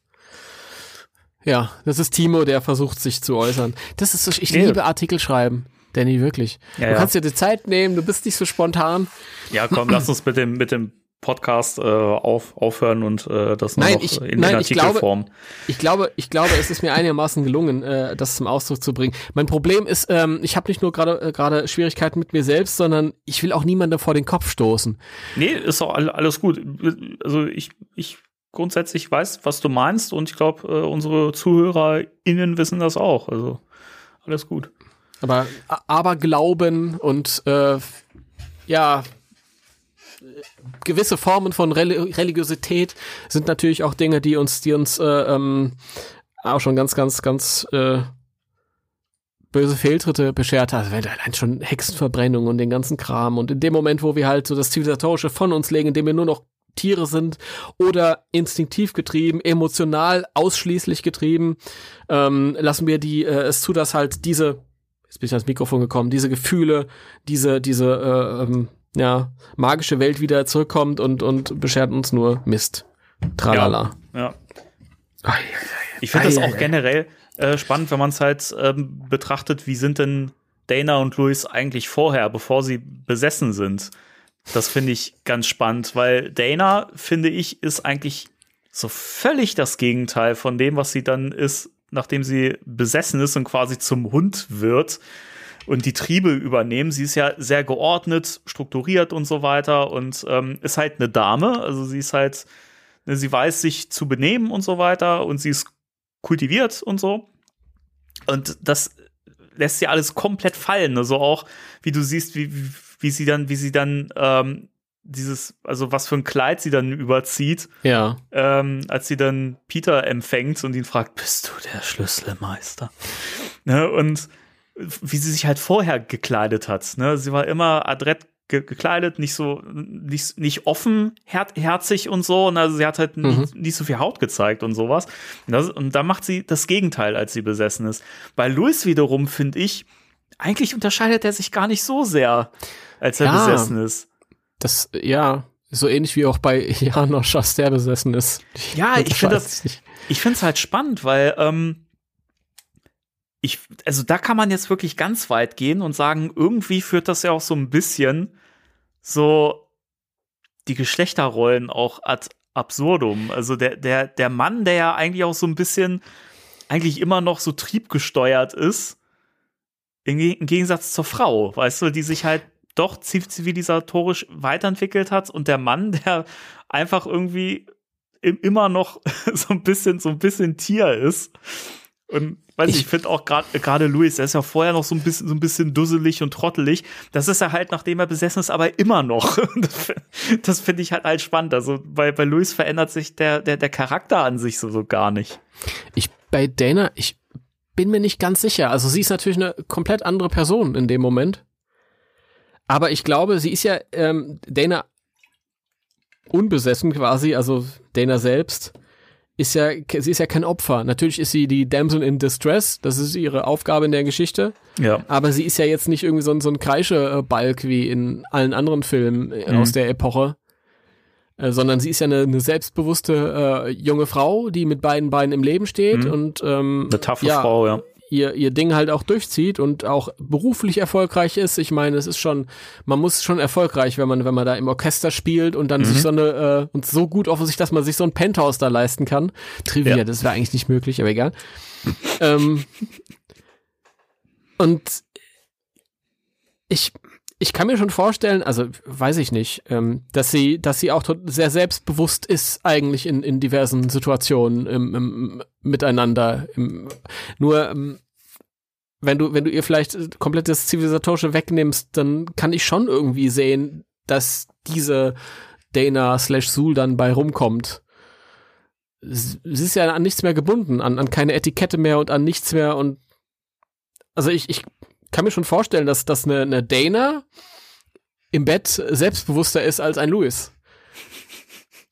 Ja, das ist Timo, der versucht sich zu äußern. Das ist so, ich Nee. liebe Artikel schreiben. Danny, wirklich. Ja, du ja. kannst dir die Zeit nehmen, du bist nicht so spontan. Ja, komm, lass uns mit dem, mit dem Podcast äh, auf, aufhören und äh, das nur Nein, noch ich- in, nein, in ich glaube- Artikelform. Ich glaube, ich glaube, es ist mir einigermaßen gelungen, äh, das zum Ausdruck zu bringen. Mein Problem ist, ähm, ich habe nicht nur gerade äh, gerade Schwierigkeiten mit mir selbst, sondern ich will auch niemandem vor den Kopf stoßen. Nee, ist auch all- alles gut. Also ich, ich grundsätzlich weiß, was du meinst und ich glaube, äh, unsere ZuhörerInnen wissen das auch. Also alles gut. Aber, aber Glauben und äh, ja gewisse Formen von Reli Religiosität sind natürlich auch Dinge, die uns, die uns äh, ähm, auch schon ganz, ganz, ganz äh, böse Fehltritte beschert hat. Also allein schon Hexenverbrennung und den ganzen Kram und in dem Moment, wo wir halt so das Zivilisatorische von uns legen, indem wir nur noch Tiere sind oder instinktiv getrieben, emotional ausschließlich getrieben, ähm, lassen wir die äh, es zu, dass halt diese jetzt bin ich ans Mikrofon gekommen, diese Gefühle, diese, diese, äh, ähm, ja, magische Welt wieder zurückkommt und, und beschert uns nur Mist. Tralala. Ja. Ei, Ich finde das auch generell äh, spannend, wenn man es halt ähm, betrachtet, wie sind denn Dana und Louis eigentlich vorher, bevor sie besessen sind. Das finde ich ganz spannend, weil Dana, finde ich, ist eigentlich so völlig das Gegenteil von dem, was sie dann ist, nachdem sie besessen ist und quasi zum Hund wird und die Triebe übernehmen. Sie ist ja sehr geordnet, strukturiert und so weiter und ähm, ist halt eine Dame. Also sie ist halt, ne, sie weiß sich zu benehmen und so weiter und sie ist kultiviert und so. Und das lässt sie alles komplett fallen. Also auch, wie du siehst, wie, wie, wie sie dann, wie sie dann ähm, dieses, also was für ein Kleid sie dann überzieht, Ja. ähm, als sie dann Peter empfängt und ihn fragt, bist du der Schlüsselmeister? Ne, und wie sie sich halt vorher gekleidet hat. Ne? Sie war immer adrett ge gekleidet, nicht so, nicht, nicht offen, her herzig und so. Und also sie hat halt nicht, nicht so viel Haut gezeigt und sowas. Und, das, und da macht sie das Gegenteil, als sie besessen ist. Bei Louis wiederum, finde ich, eigentlich unterscheidet er sich gar nicht so sehr, als er Ja. besessen ist. Das, ja, so ähnlich wie auch bei Janosch, der besessen ist. Ja, ich finde das, ich finde es halt spannend, weil ähm, ich, also da kann man jetzt wirklich ganz weit gehen und sagen, irgendwie führt das ja auch so ein bisschen so die Geschlechterrollen auch ad absurdum. Also der, der, der Mann, der ja eigentlich auch so ein bisschen, eigentlich immer noch so triebgesteuert ist, im, Ge- im Gegensatz zur Frau, weißt du, die sich halt doch ziv- zivilisatorisch weiterentwickelt hat und der Mann, der einfach irgendwie im, immer noch so ein bisschen, so ein bisschen Tier ist. Und weiß Ich- ich finde auch gerade gerade Louis, er ist ja vorher noch so ein bisschen so ein bisschen dusselig und trottelig. Das ist er halt, nachdem er besessen ist, aber immer noch. Das, finde ich halt halt spannend. Also bei, bei Louis verändert sich der, der, der Charakter an sich so, so gar nicht. Ich, bei Dana, ich bin mir nicht ganz sicher. Also sie ist natürlich eine komplett andere Person in dem Moment. Aber ich glaube, sie ist ja ähm, Dana unbesessen quasi, also Dana selbst ist ja, sie ist ja kein Opfer. Natürlich ist sie die Damsel in Distress, das ist ihre Aufgabe in der Geschichte. Ja. Aber sie ist ja jetzt nicht irgendwie so ein, so ein Kreische-Balk wie in allen anderen Filmen äh, Mhm. aus der Epoche. Äh, sondern sie ist ja eine, eine selbstbewusste äh, junge Frau, die mit beiden Beinen im Leben steht Mhm. und ähm, Eine taffe ja, Frau, ja. Ihr, ihr Ding halt auch durchzieht und auch beruflich erfolgreich ist. Ich meine, es ist schon, man muss schon erfolgreich, wenn man, wenn man da im Orchester spielt und dann sich so eine, äh, und so gut offensichtlich, dass man sich so ein Penthouse da leisten kann. Trivia, Ja. das wäre eigentlich nicht möglich, aber egal. ähm, und ich, ich kann mir schon vorstellen, also weiß ich nicht, ähm, dass sie, dass sie auch sehr selbstbewusst ist eigentlich in, in diversen Situationen im, im, miteinander. Im, nur ähm, wenn du, wenn du ihr vielleicht äh, komplett das Zivilisatorische wegnimmst, dann kann ich schon irgendwie sehen, dass diese Dana slash Sul dann bei rumkommt. Sie ist ja an nichts mehr gebunden, an, an keine Etikette mehr und an nichts mehr und also ich, ich kann mir schon vorstellen, dass, dass eine, eine Dana im Bett selbstbewusster ist als ein Louis.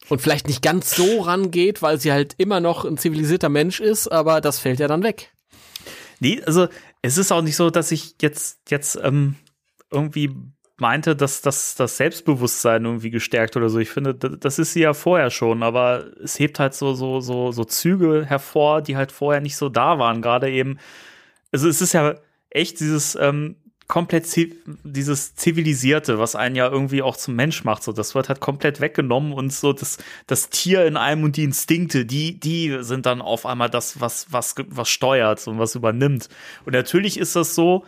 Und vielleicht nicht ganz so rangeht, weil sie halt immer noch ein zivilisierter Mensch ist, aber das fällt ja dann weg. Nee, also es ist auch nicht so, dass ich jetzt, jetzt ähm, irgendwie meinte, dass das, das Selbstbewusstsein irgendwie gestärkt oder so. Ich finde, das ist sie ja vorher schon, aber es hebt halt so, so, so, so Züge hervor, die halt vorher nicht so da waren. Gerade eben, also es ist ja echt dieses ähm, komplett dieses zivilisierte, was einen ja irgendwie auch zum Mensch macht, so das wird halt komplett weggenommen und so das das Tier in einem und die Instinkte, die die sind dann auf einmal das was was was steuert und was übernimmt. Und natürlich ist das so,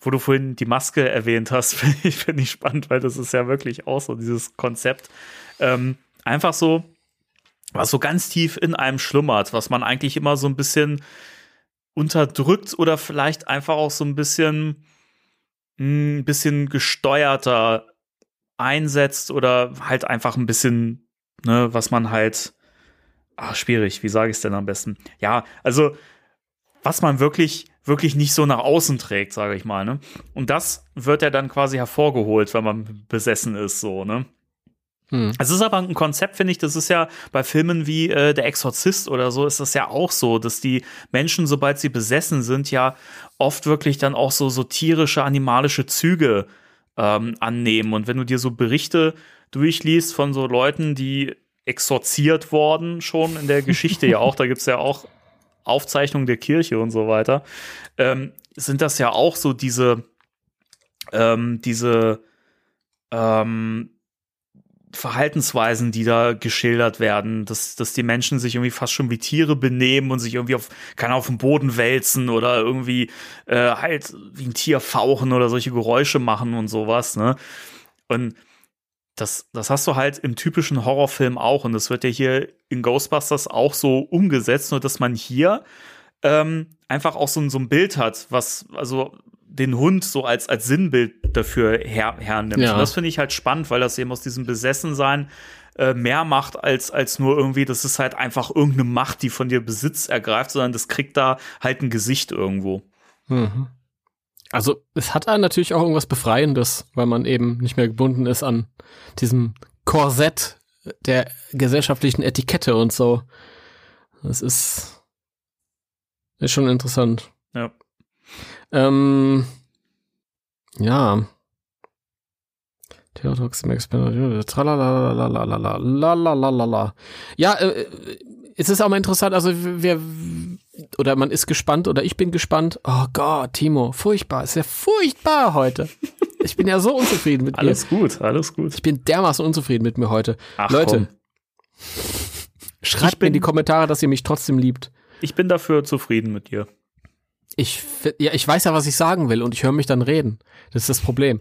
wo du vorhin die Maske erwähnt hast, finde ich, find ich spannend, weil das ist ja wirklich auch so dieses Konzept. Ähm, einfach so, was so ganz tief in einem schlummert, was man eigentlich immer so ein bisschen unterdrückt oder vielleicht einfach auch so ein bisschen, ein hm, bisschen gesteuerter einsetzt oder halt einfach ein bisschen, ne, was man halt, ach, schwierig, wie sage ich es denn am besten? Ja, also, was man wirklich wirklich nicht so nach außen trägt, sage ich mal. Ne? Und das wird ja dann quasi hervorgeholt, wenn man besessen ist, so, ne? Hm. Es ist aber ein Konzept, finde ich, das ist ja bei Filmen wie äh, Der Exorzist oder so, ist das ja auch so, dass die Menschen, sobald sie besessen sind, ja oft wirklich dann auch so, so tierische, animalische Züge ähm, annehmen. Und wenn du dir so Berichte durchliest von so Leuten, die exorziert worden, schon in der Geschichte ja auch, da gibt es ja auch Aufzeichnung der Kirche und so weiter, ähm, sind das ja auch so diese, ähm, diese ähm, Verhaltensweisen, die da geschildert werden, dass, dass die Menschen sich irgendwie fast schon wie Tiere benehmen und sich irgendwie auf, kann auf dem Boden wälzen oder irgendwie äh, halt wie ein Tier fauchen oder solche Geräusche machen und sowas, ne? Und das, das hast du halt im typischen Horrorfilm auch und das wird ja hier in Ghostbusters auch so umgesetzt, nur dass man hier ähm, einfach auch so, so ein Bild hat, was also den Hund so als, als Sinnbild dafür her, hernimmt. Ja. Und das finde ich halt spannend, weil das eben aus diesem Besessensein äh, mehr macht als, als nur irgendwie, das ist halt einfach irgendeine Macht, die von dir Besitz ergreift, sondern das kriegt da halt ein Gesicht irgendwo. Mhm. Also es hat einen natürlich auch irgendwas Befreiendes, weil man eben nicht mehr gebunden ist an diesem Korsett der gesellschaftlichen Etikette und so. Das ist, ist schon interessant. Ja. Ähm, ja. Theodox Max Tralalalalalalala. Ja, äh, es ist auch mal interessant, also wir oder man ist gespannt oder ich bin gespannt. Oh Gott, Timo, furchtbar, ist ja furchtbar heute. Ich bin ja so unzufrieden mit alles mir. Alles gut, alles gut. Ich bin dermaßen unzufrieden mit mir heute. Ach, Leute, komm. schreibt mir in die Kommentare, dass ihr mich trotzdem liebt. Ich bin dafür zufrieden mit dir. Ich, ja, ich weiß ja, was ich sagen will und ich höre mich dann reden. Das ist das Problem.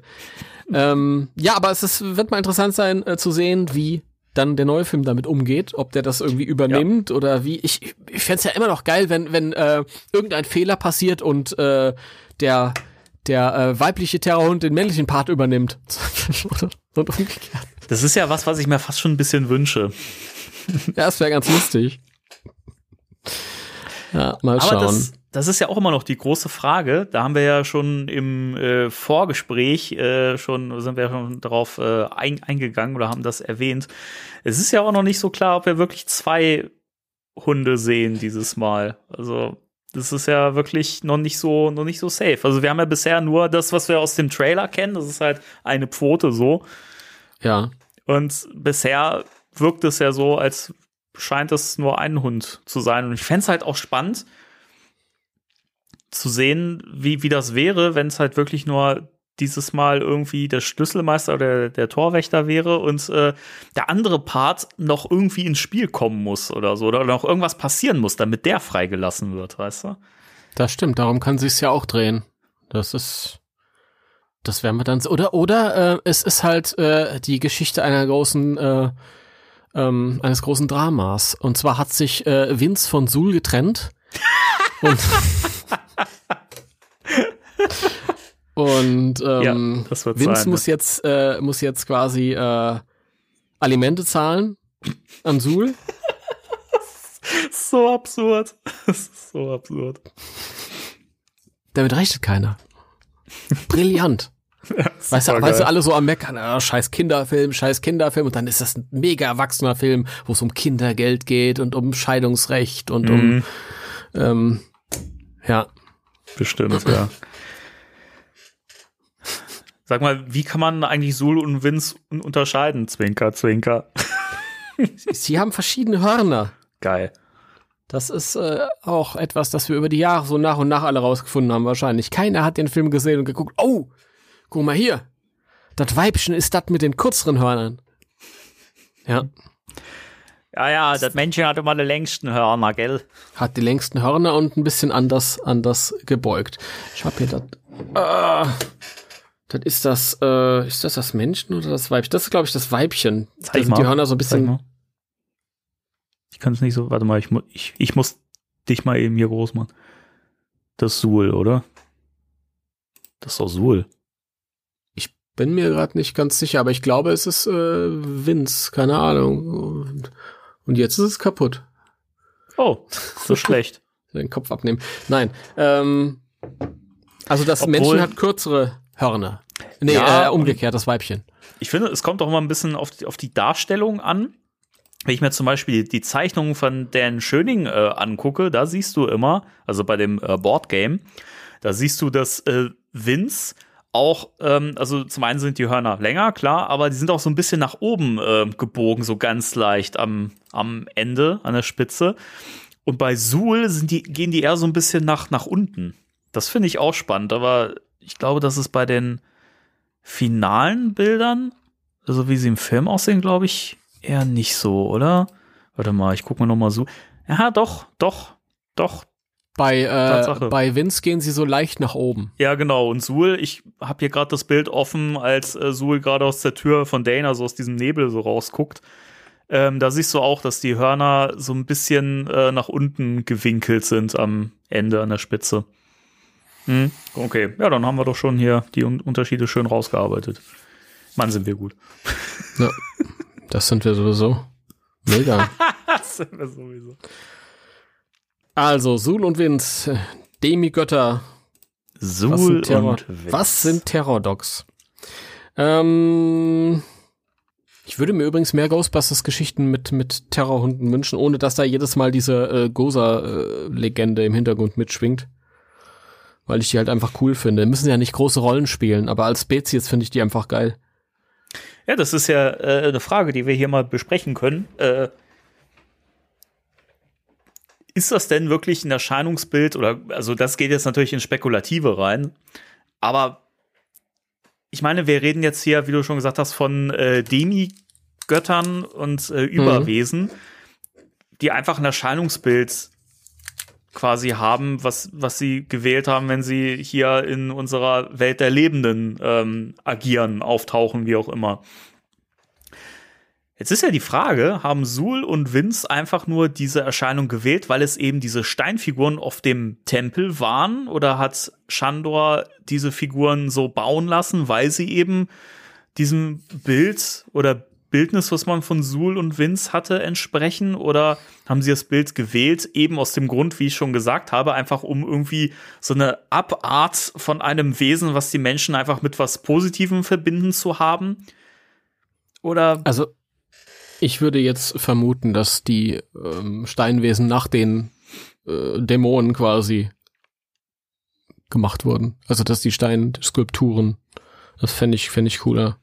ähm, ja, aber es ist, wird mal interessant sein äh, zu sehen, wie dann der neue Film damit umgeht, ob der das irgendwie übernimmt ja. oder wie. Ich, ich fände ja immer noch geil, wenn, wenn äh, irgendein Fehler passiert und äh, der der äh, weibliche Terrorhund den männlichen Part übernimmt. und umgekehrt. Das ist ja was, was ich mir fast schon ein bisschen wünsche. ja, das wäre ganz lustig. Ja, mal schauen. Aber das, das ist ja auch immer noch die große Frage. Da haben wir ja schon im äh, Vorgespräch äh, schon sind wir schon darauf äh, ein, eingegangen oder haben das erwähnt. Es ist ja auch noch nicht so klar, ob wir wirklich zwei Hunde sehen dieses Mal. Also das ist ja wirklich noch nicht so noch nicht so safe. Also wir haben ja bisher nur das, was wir aus dem Trailer kennen. Das ist halt eine Pfote so. Ja. Und bisher wirkt es ja so, als scheint es nur ein Hund zu sein. Und ich fände es halt auch spannend, zu sehen, wie, wie das wäre, wenn es halt wirklich nur dieses Mal irgendwie der Schlüsselmeister oder der Torwächter wäre und äh, der andere Part noch irgendwie ins Spiel kommen muss oder so oder noch irgendwas passieren muss, damit der freigelassen wird, weißt du? Das stimmt, darum kann sich's ja auch drehen. Das ist das werden wir dann so. Oder oder äh, es ist halt äh, die Geschichte einer großen äh, ähm, eines großen Dramas. Und zwar hat sich äh, Vince von Sul getrennt und Und ähm, ja, Vince sein, muss jetzt äh, muss jetzt quasi äh, Alimente zahlen an Sul. so absurd. Das ist so absurd. Damit rechnet keiner. Brillant. Ja, weißt, du, weißt du, alle so am Meckern, ah, scheiß Kinderfilm, scheiß Kinderfilm und dann ist das ein mega erwachsener Film, wo es um Kindergeld geht und um Scheidungsrecht und mhm. um ähm, ja. Bestimmt, ja. Sag mal, wie kann man eigentlich Sul und Vince un- unterscheiden? Zwinker, Zwinker. Sie haben verschiedene Hörner. Geil. Das ist äh, auch etwas, das wir über die Jahre so nach und nach alle rausgefunden haben, wahrscheinlich. Keiner hat den Film gesehen und geguckt, oh, guck mal hier. Das Weibchen ist das mit den kürzeren Hörnern. Ja, Ja, ja, das Männchen hat immer die längsten Hörner, gell? hat die längsten Hörner und ein bisschen anders, anders gebeugt. Ich hab hier das. Äh, das ist das, äh, ist das das Männchen oder das Weibchen? Das ist, glaube ich, das Weibchen. Da Zeig sind mal. die Hörner so ein bisschen. Ich kann es nicht so. Warte mal, ich, mu ich, ich muss dich mal eben hier groß machen. Das Suhl, oder? Das ist doch Suhl. Bin mir gerade nicht ganz sicher, aber ich glaube, es ist äh, Vince, keine Ahnung. Und, und jetzt ist es kaputt. Oh, so schlecht. Den Kopf abnehmen. Nein. Ähm, also das Obwohl- Männchen hat kürzere Hörner. Nee, Ja, äh, umgekehrt, das Weibchen. Ich finde, es kommt auch mal ein bisschen auf die, auf die Darstellung an. Wenn ich mir zum Beispiel die Zeichnungen von Dan Schöning äh, angucke, da siehst du immer, also bei dem äh, Boardgame, da siehst du, dass äh, Vince auch, ähm, also zum einen sind die Hörner länger, klar, aber die sind auch so ein bisschen nach oben äh, gebogen, so ganz leicht am, am Ende, an der Spitze. Und bei Suhl sind die, gehen die eher so ein bisschen nach, nach unten. Das finde ich auch spannend, aber ich glaube, das ist bei den finalen Bildern, also wie sie im Film aussehen, glaube ich, eher nicht so, oder? Warte mal, ich gucke mal noch mal so. Ja, doch, doch, doch. Bei, äh, bei Vince gehen sie so leicht nach oben. Ja, genau. Und Suhl, ich habe hier gerade das Bild offen, als äh, Suhl gerade aus der Tür von Dana, so aus diesem Nebel so rausguckt. Ähm, da siehst du auch, dass die Hörner so ein bisschen äh, nach unten gewinkelt sind am Ende, an der Spitze. Hm, okay, ja, dann haben wir doch schon hier die Un Unterschiede schön rausgearbeitet. Mann, sind wir gut. Ja, das sind wir sowieso. Mega. Das sind wir sowieso. Also, Sul und Vince, Demigötter. Was Suhl sind, Terror und Vince. was sind Terror-Dogs? Ähm, ich würde mir übrigens mehr Ghostbusters-Geschichten mit, mit Terrorhunden wünschen, ohne dass da jedes Mal diese äh, Goza-Legende im Hintergrund mitschwingt. Weil ich die halt einfach cool finde. Müssen ja nicht große Rollen spielen, aber als Spezies finde ich die einfach geil. Ja, das ist ja äh, eine Frage, die wir hier mal besprechen können. Äh, ist das denn wirklich ein Erscheinungsbild oder also das geht jetzt natürlich in Spekulative rein, aber ich meine, wir reden jetzt hier, wie du schon gesagt hast, von äh, Demigöttern und äh, Überwesen, die einfach ein Erscheinungsbild quasi haben, was, was sie gewählt haben, wenn sie hier in unserer Welt der Lebenden ähm, agieren, auftauchen, wie auch immer. Jetzt ist ja die Frage, haben Sul und Vince einfach nur diese Erscheinung gewählt, weil es eben diese Steinfiguren auf dem Tempel waren? Oder hat Shandor diese Figuren so bauen lassen, weil sie eben diesem Bild oder Bildnis, was man von Sul und Vince hatte, entsprechen? Oder haben sie das Bild gewählt, eben aus dem Grund, wie ich schon gesagt habe, einfach um irgendwie so eine Abart von einem Wesen, was die Menschen einfach mit was Positivem verbinden zu haben? Oder Also, ich würde jetzt vermuten, dass die ähm, Steinwesen nach den äh, Dämonen quasi gemacht wurden. Also, dass die Steinskulpturen, das fände ich, fände ich cooler.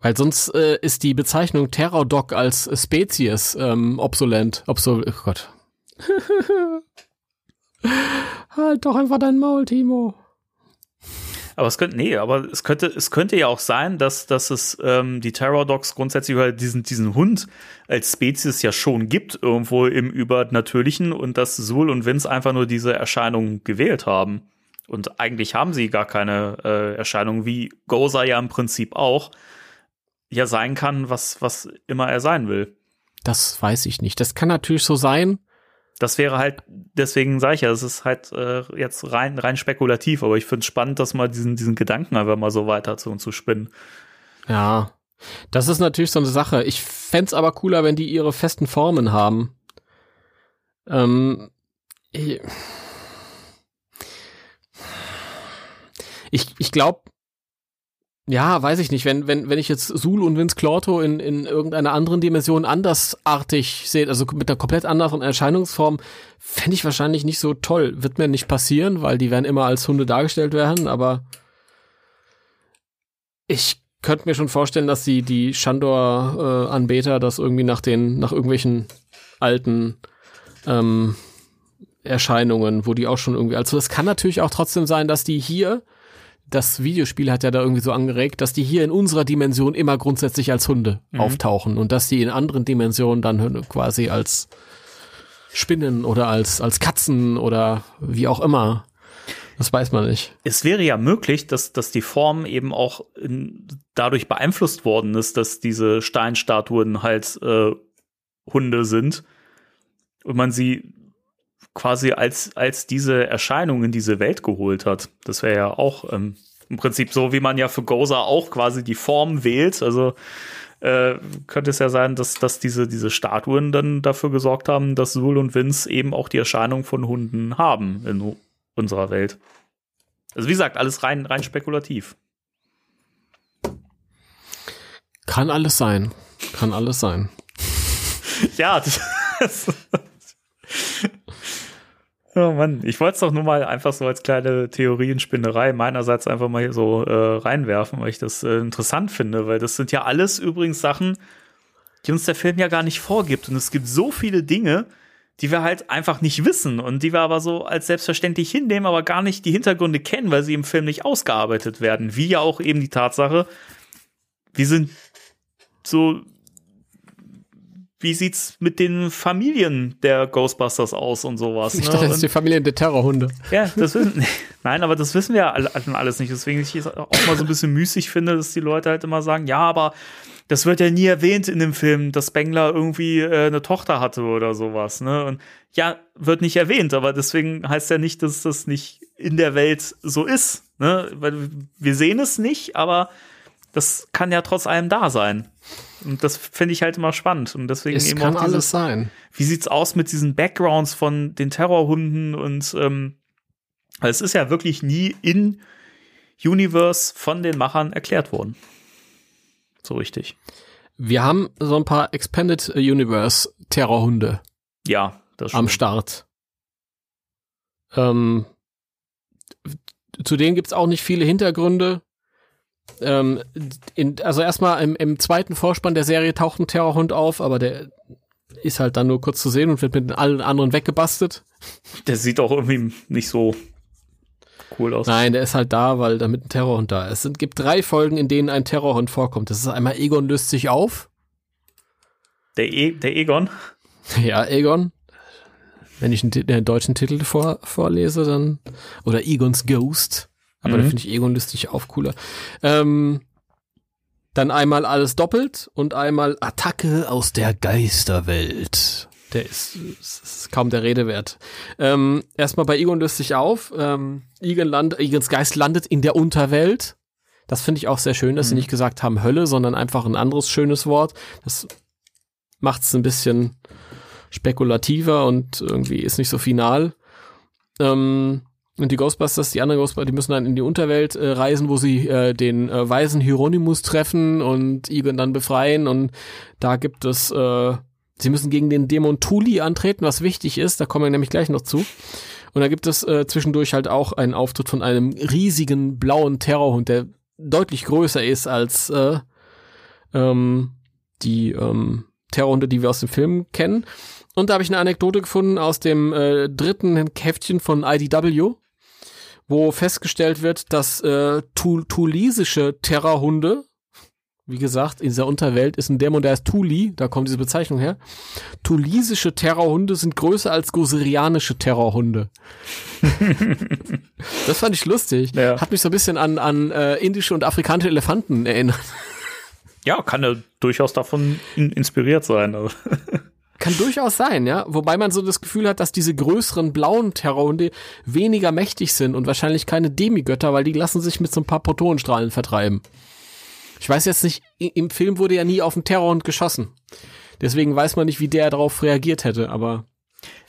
Weil sonst äh, ist die Bezeichnung Terror-Dog als Spezies ähm, obsolent. Obsol oh Gott. halt doch einfach dein Maul, Timo. Aber es könnte, nee, aber es könnte, es könnte ja auch sein, dass, dass es ähm, die Terror Dogs grundsätzlich über diesen, diesen Hund als Spezies ja schon gibt, irgendwo im Übernatürlichen und dass Sul und Vince einfach nur diese Erscheinung gewählt haben. Und eigentlich haben sie gar keine äh, Erscheinung, wie Goza ja im Prinzip auch ja sein kann, was, was immer er sein will. Das weiß ich nicht. Das kann natürlich so sein. Das wäre halt, deswegen sage ich ja, es ist halt äh, jetzt rein, rein spekulativ, aber ich finde es spannend, dass mal diesen, diesen Gedanken einfach mal so weiter zu, zu spinnen. Ja, das ist natürlich so eine Sache. Ich fänd's aber cooler, wenn die ihre festen Formen haben. Ähm, ich, ich glaube, ja, weiß ich nicht, wenn, wenn, wenn ich jetzt Sul und Vince Clorto in, in irgendeiner anderen Dimension andersartig sehe, also mit einer komplett anderen Erscheinungsform, fände ich wahrscheinlich nicht so toll. Wird mir nicht passieren, weil die werden immer als Hunde dargestellt werden, aber ich könnte mir schon vorstellen, dass die, die Shandor-Anbeter das irgendwie nach den, nach irgendwelchen alten ähm, Erscheinungen, wo die auch schon irgendwie, also es kann natürlich auch trotzdem sein, dass die hier, das Videospiel hat ja da irgendwie so angeregt, dass die hier in unserer Dimension immer grundsätzlich als Hunde mhm. auftauchen und dass die in anderen Dimensionen dann quasi als Spinnen oder als, als Katzen oder wie auch immer das weiß man nicht. Es wäre ja möglich, dass, dass die Form eben auch in, dadurch beeinflusst worden ist, dass diese Steinstatuen halt äh, Hunde sind und man sie quasi als, als diese Erscheinung in diese Welt geholt hat. Das wäre ja auch ähm, im Prinzip so, wie man ja für Goza auch quasi die Form wählt. Also äh, könnte es ja sein, dass, dass diese, diese Statuen dann dafür gesorgt haben, dass Sul und Vince eben auch die Erscheinung von Hunden haben in unserer Welt. Also wie gesagt, alles rein, rein spekulativ. Kann alles sein. Kann alles sein. ja, das, Oh Mann, ich wollte es doch nur mal einfach so als kleine Theorienspinnerei meinerseits einfach mal so äh, reinwerfen, weil ich das äh, interessant finde, weil das sind ja alles übrigens Sachen, die uns der Film ja gar nicht vorgibt. Und es gibt so viele Dinge, die wir halt einfach nicht wissen und die wir aber so als selbstverständlich hinnehmen, aber gar nicht die Hintergründe kennen, weil sie im Film nicht ausgearbeitet werden. Wie ja auch eben die Tatsache, wir sind so, wie sieht's mit den Familien der Ghostbusters aus und sowas? Ich ne? dachte, das ist die Familien der Terrorhunde. Ja, das wissen, nein, aber das wissen wir ja alles nicht. Deswegen ich es auch mal so ein bisschen müßig finde, dass die Leute halt immer sagen, ja, aber das wird ja nie erwähnt in dem Film, dass Spengler irgendwie äh, eine Tochter hatte oder sowas, ne? Und ja, wird nicht erwähnt, aber deswegen heißt ja nicht, dass das nicht in der Welt so ist, ne? Weil wir sehen es nicht, aber das kann ja trotz allem da sein. Und das finde ich halt immer spannend. Und deswegen es eben kann auch dieses, alles sein. Wie sieht's aus mit diesen Backgrounds von den Terrorhunden und ähm, es ist ja wirklich nie in Universe von den Machern erklärt worden. So richtig. Wir haben so ein paar Expanded Universe Terrorhunde. Ja, das Am Start. Ähm, zu denen gibt's auch nicht viele Hintergründe. Ähm, in, also erstmal im, im zweiten Vorspann der Serie taucht ein Terrorhund auf, aber der ist halt dann nur kurz zu sehen und wird mit allen anderen weggebastelt. Der sieht auch irgendwie nicht so cool aus. Nein, der ist halt da, weil damit ein Terrorhund da ist. Es gibt drei Folgen, in denen ein Terrorhund vorkommt. Das ist einmal Egon löst sich auf. Der, e der Egon? Ja, Egon. Wenn ich einen, den deutschen Titel vor, vorlese, dann. Oder Egons Ghost. Aber mhm. da finde ich Egon sich auf cooler. Ähm, dann einmal alles doppelt und einmal Attacke aus der Geisterwelt der ist, ist kaum der Rede wert. Ähm, erstmal bei Egon löst sich auf. Ähm, Egon land, Egons Geist landet in der Unterwelt. Das finde ich auch sehr schön, dass mhm. sie nicht gesagt haben Hölle, sondern einfach ein anderes schönes Wort. Das macht es ein bisschen spekulativer und irgendwie ist nicht so final. Ähm, und die Ghostbusters, die anderen Ghostbusters, die müssen dann in die Unterwelt äh, reisen, wo sie äh, den äh, weisen Hieronymus treffen und Egon dann befreien. Und da gibt es äh, Sie müssen gegen den Dämon Tuli antreten, was wichtig ist, da kommen wir nämlich gleich noch zu. Und da gibt es äh, zwischendurch halt auch einen Auftritt von einem riesigen blauen Terrorhund, der deutlich größer ist als äh, ähm, die ähm, Terrorhunde, die wir aus dem Film kennen. Und da habe ich eine Anekdote gefunden aus dem äh, dritten Heftchen von IDW, wo festgestellt wird, dass äh, tulisische Terrorhunde wie gesagt, in dieser Unterwelt ist ein Dämon, der heißt Tuli, da kommt diese Bezeichnung her. Tulisische Terrorhunde sind größer als goserianische Terrorhunde. das fand ich lustig. Ja. Hat mich so ein bisschen an, an äh, indische und afrikanische Elefanten erinnert. Ja, kann ja durchaus davon in inspiriert sein. Also. Kann durchaus sein, ja. Wobei man so das Gefühl hat, dass diese größeren blauen Terrorhunde weniger mächtig sind und wahrscheinlich keine Demigötter, weil die lassen sich mit so ein paar Protonenstrahlen vertreiben. Ich weiß jetzt nicht, im Film wurde ja nie auf den Terrorhund geschossen. Deswegen weiß man nicht, wie der darauf reagiert hätte, aber.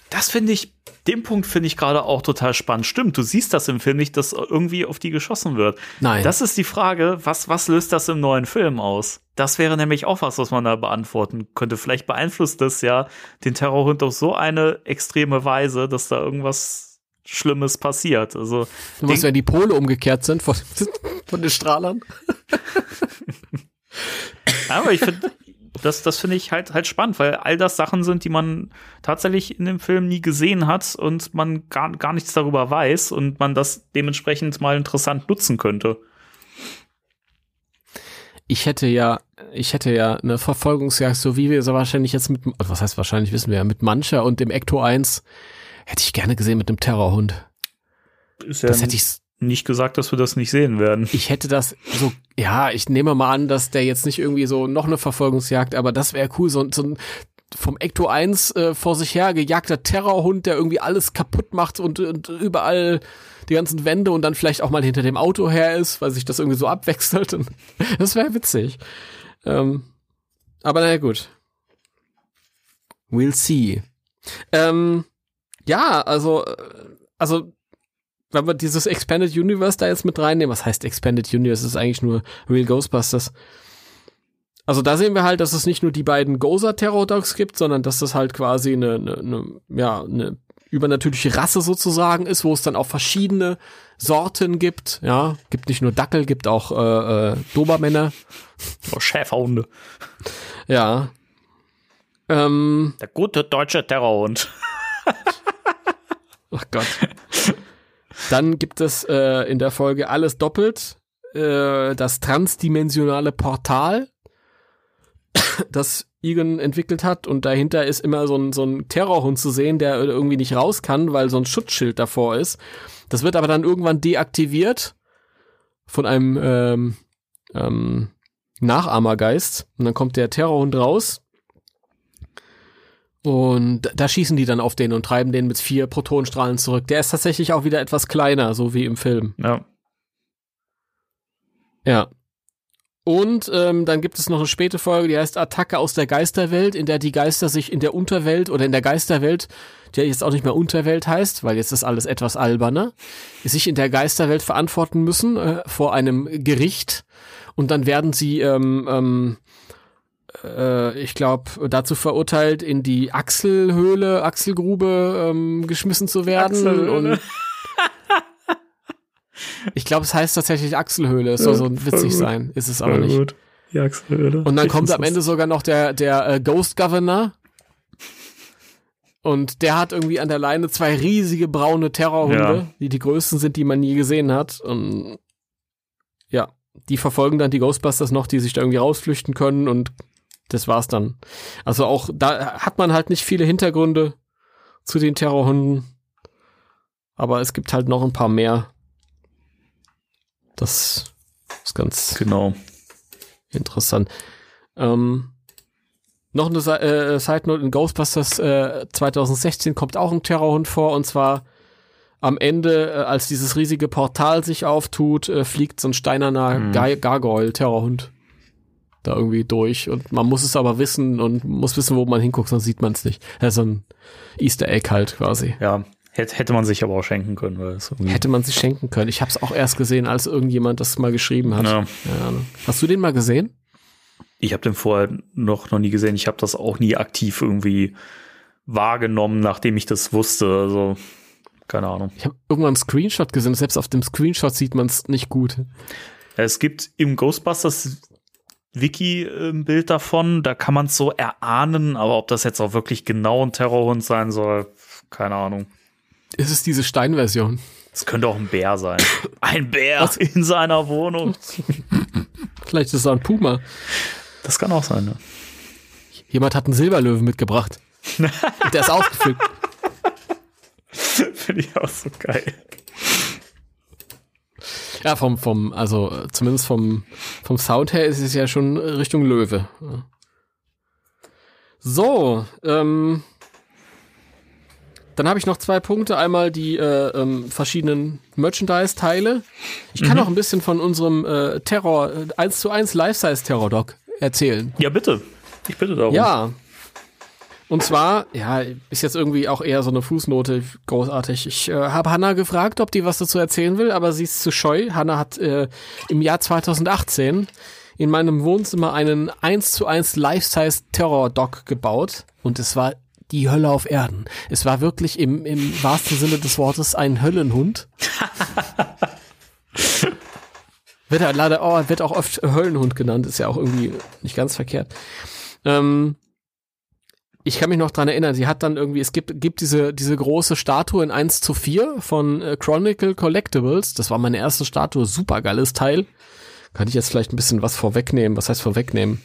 Das finde ich, den Punkt finde ich gerade auch total spannend. Stimmt, du siehst das im Film nicht, dass irgendwie auf die geschossen wird. Nein. Das ist die Frage, was, was löst das im neuen Film aus? Das wäre nämlich auch was, was man da beantworten könnte. Vielleicht beeinflusst das ja den Terrorhund auf so eine extreme Weise, dass da irgendwas Schlimmes passiert. Also was, wenn die Pole umgekehrt sind von, von den Strahlern? Aber ich finde, das, das finde ich halt, halt spannend, weil all das Sachen sind, die man tatsächlich in dem Film nie gesehen hat und man gar, gar nichts darüber weiß und man das dementsprechend mal interessant nutzen könnte. Ich hätte ja, ich hätte ja eine Verfolgungsjagd, so wie wir so wahrscheinlich jetzt mit, was heißt wahrscheinlich, wissen wir ja, mit Mancher und dem Ecto 1, hätte ich gerne gesehen mit dem Terrorhund. Ist ja Das hätte ich nicht gesagt, dass wir das nicht sehen werden. Ich hätte das so, ja, ich nehme mal an, dass der jetzt nicht irgendwie so noch eine Verfolgungsjagd, aber das wäre cool, so, so ein vom Ecto 1 äh, vor sich her gejagter Terrorhund, der irgendwie alles kaputt macht und, und überall die ganzen Wände und dann vielleicht auch mal hinter dem Auto her ist, weil sich das irgendwie so abwechselt. Und das wäre witzig. Ähm, aber naja, gut. We'll see. Ähm, ja, also, äh, also wenn wir dieses Expanded Universe da jetzt mit reinnehmen, was heißt Expanded Universe? Das ist eigentlich nur Real Ghostbusters. Also da sehen wir halt, dass es nicht nur die beiden Gozer Terror Dogs gibt, sondern dass das halt quasi eine, eine, eine, ja, eine übernatürliche Rasse sozusagen ist, wo es dann auch verschiedene Sorten gibt. Ja, gibt nicht nur Dackel, gibt auch äh, äh, Dobermänner. Oh, Schäferhunde. Ja. Ähm, Der gute deutsche Terrorhund. Ach Gott. Dann gibt es äh, in der Folge alles doppelt. Äh, das transdimensionale Portal, das Egan entwickelt hat. Und dahinter ist immer so ein, so ein Terrorhund zu sehen, der irgendwie nicht raus kann, weil so ein Schutzschild davor ist. Das wird aber dann irgendwann deaktiviert von einem ähm, ähm, Nachahmergeist. Und dann kommt der Terrorhund raus. Und da schießen die dann auf den und treiben den mit vier Protonenstrahlen zurück. Der ist tatsächlich auch wieder etwas kleiner, so wie im Film. Ja. Ja. Und ähm, dann gibt es noch eine späte Folge, die heißt Attacke aus der Geisterwelt, in der die Geister sich in der Unterwelt oder in der Geisterwelt, die jetzt auch nicht mehr Unterwelt heißt, weil jetzt ist alles etwas alberner, sich in der Geisterwelt verantworten müssen äh, vor einem Gericht. Und dann werden sie ähm, ähm, äh, ich glaube, dazu verurteilt, in die Achselhöhle, Achselgrube ähm, geschmissen zu werden. Und ich glaube, es heißt tatsächlich Achselhöhle. Es soll Ja, so voll witzig gut. sein. Ist es aber nicht. gut. Die Achselhöhle. Und dann Ich kommt am Ende sogar noch der, der äh, Ghost Governor. Und der hat irgendwie an der Leine zwei riesige braune Terrorhunde, Ja. die die größten sind, die man je gesehen hat. Und ja, die verfolgen dann die Ghostbusters noch, die sich da irgendwie rausflüchten können und das war's dann. Also auch da hat man halt nicht viele Hintergründe zu den Terrorhunden. Aber es gibt halt noch ein paar mehr. Das ist ganz Genau. Interessant. Ähm, noch eine äh, Side Note in Ghostbusters äh, 2016 kommt auch ein Terrorhund vor und zwar am Ende, äh, als dieses riesige Portal sich auftut, äh, fliegt so ein steinerner Mhm. Gar Gargoyle Terrorhund da irgendwie durch und man muss es aber wissen und muss wissen, wo man hinguckt, sonst sieht man es nicht. Ja, so ein Easter Egg halt quasi. Ja. Hätte, hätte man sich aber auch schenken können, weil es. Hätte man sich schenken können. Ich habe es auch erst gesehen, als irgendjemand das mal geschrieben hat. Ja. Keine Ahnung. Hast du den mal gesehen? Ich habe den vorher noch, noch nie gesehen. Ich habe das auch nie aktiv irgendwie wahrgenommen, nachdem ich das wusste. Also, keine Ahnung. Ich habe irgendwann einen Screenshot gesehen. Selbst auf dem Screenshot sieht man es nicht gut. Es gibt im Ghostbusters Wiki äh, ein Bild davon, da kann man es so erahnen, aber ob das jetzt auch wirklich genau ein Terrorhund sein soll, keine Ahnung. Ist es diese Steinversion? Es könnte auch ein Bär sein. Ein Bär Was? in seiner Wohnung. Vielleicht ist es auch ein Puma. Das kann auch sein, ne? Jemand hat einen Silberlöwen mitgebracht. Der ist ausgefüllt. Finde ich auch so geil. Ja, vom, vom, also äh, zumindest vom, vom Sound her ist es ja schon Richtung Löwe. So, ähm, dann habe ich noch zwei Punkte. Einmal die äh, ähm, verschiedenen Merchandise-Teile. Ich kann Mhm. auch ein bisschen von unserem äh, Terror, äh, 1 zu 1 Life-Size-Terror-Doc erzählen. Ja, bitte. Ich bitte darum. Ja. Und zwar, ja, ist jetzt irgendwie auch eher so eine Fußnote, großartig. Ich äh, habe Hanna gefragt, ob die was dazu erzählen will, aber sie ist zu scheu. Hanna hat äh, im Jahr 2018 in meinem Wohnzimmer einen 1 zu 1 Life-Size Terror-Doc gebaut und es war die Hölle auf Erden. Es war wirklich im, im wahrsten Sinne des Wortes ein Höllenhund. Wird er leider, oh, wird auch oft Höllenhund genannt, ist ja auch irgendwie nicht ganz verkehrt. Ähm, ich kann mich noch dran erinnern, sie hat dann irgendwie, es gibt, gibt diese, diese große Statue in 1 zu 4 von äh, Chronicle Collectibles. Das war meine erste Statue, super geiles Teil. Kann ich jetzt vielleicht ein bisschen was vorwegnehmen? Was heißt vorwegnehmen?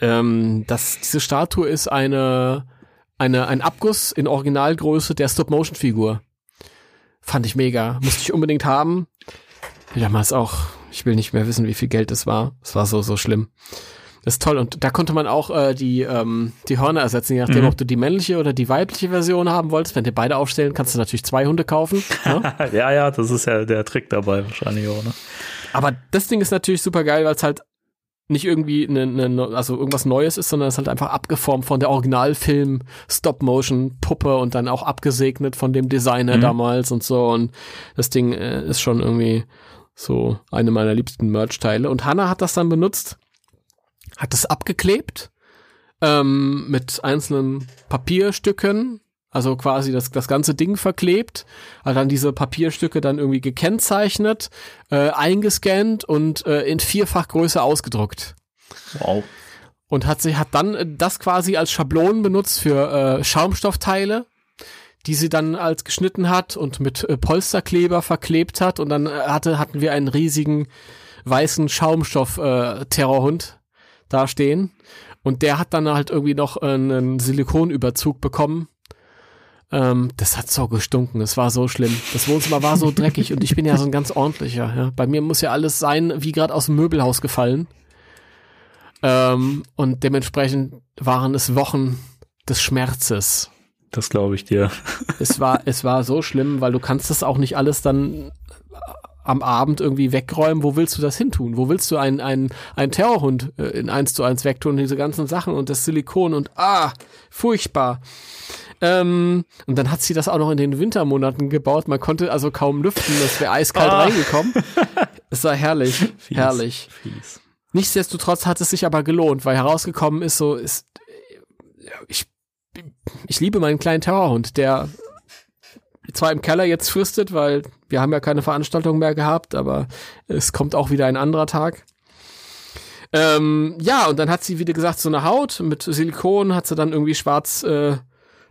Ähm, das, diese Statue ist eine, eine, ein Abguss in Originalgröße der Stop-Motion-Figur. Fand ich mega. Musste ich unbedingt haben. Damals auch, ich will nicht mehr wissen, wie viel Geld es war. Es war so, so schlimm. Das ist toll. Und da konnte man auch äh, die, ähm, die Hörner ersetzen, je nachdem, mhm. ob du die männliche oder die weibliche Version haben wolltest. Wenn dir beide aufstellen, kannst du natürlich zwei Hunde kaufen. Ne? ja, ja, das ist ja der Trick dabei wahrscheinlich auch. Ne? Aber das Ding ist natürlich super geil, weil es halt nicht irgendwie eine, eine, also irgendwas Neues ist, sondern es ist halt einfach abgeformt von der Originalfilm Stop-Motion-Puppe und dann auch abgesegnet von dem Designer mhm. damals und so. Und das Ding äh, ist schon irgendwie so eine meiner liebsten Merch-Teile. Und Hannah hat das dann benutzt, hat das abgeklebt ähm, mit einzelnen Papierstücken also quasi das, das ganze Ding verklebt, hat dann diese Papierstücke dann irgendwie gekennzeichnet, äh, eingescannt und äh, in vierfach Größe ausgedruckt. Wow. Und hat sie hat dann das quasi als Schablonen benutzt für äh, Schaumstoffteile, die sie dann als geschnitten hat und mit äh, Polsterkleber verklebt hat und dann äh, hatte hatten wir einen riesigen weißen Schaumstoff äh, da stehen und der hat dann halt irgendwie noch einen Silikonüberzug bekommen ähm, das hat so gestunken, es war so schlimm. Das Wohnzimmer war so dreckig und ich bin ja so ein ganz ordentlicher. Ja. Bei mir muss ja alles sein, wie gerade aus dem Möbelhaus gefallen. Ähm, und dementsprechend waren es Wochen des Schmerzes. Das glaube ich dir. es war, es war so schlimm, weil du kannst das auch nicht alles dann am Abend irgendwie wegräumen. Wo willst du das hintun? Wo willst du einen, einen, einen Terrorhund äh, in eins zu eins wegtun? Diese ganzen Sachen und das Silikon und ah, furchtbar. Ähm, und dann hat sie das auch noch in den Wintermonaten gebaut. Man konnte also kaum lüften, das wäre eiskalt oh. reingekommen. Es war herrlich, fies, herrlich. Fies. Nichtsdestotrotz hat es sich aber gelohnt, weil herausgekommen ist so, ist, ich, ich liebe meinen kleinen Terrorhund, der zwar im Keller jetzt fristet, weil wir haben ja keine Veranstaltung mehr gehabt, aber es kommt auch wieder ein anderer Tag. Ähm, ja, und dann hat sie, wie gesagt, so eine Haut mit Silikon, hat sie dann irgendwie schwarz äh,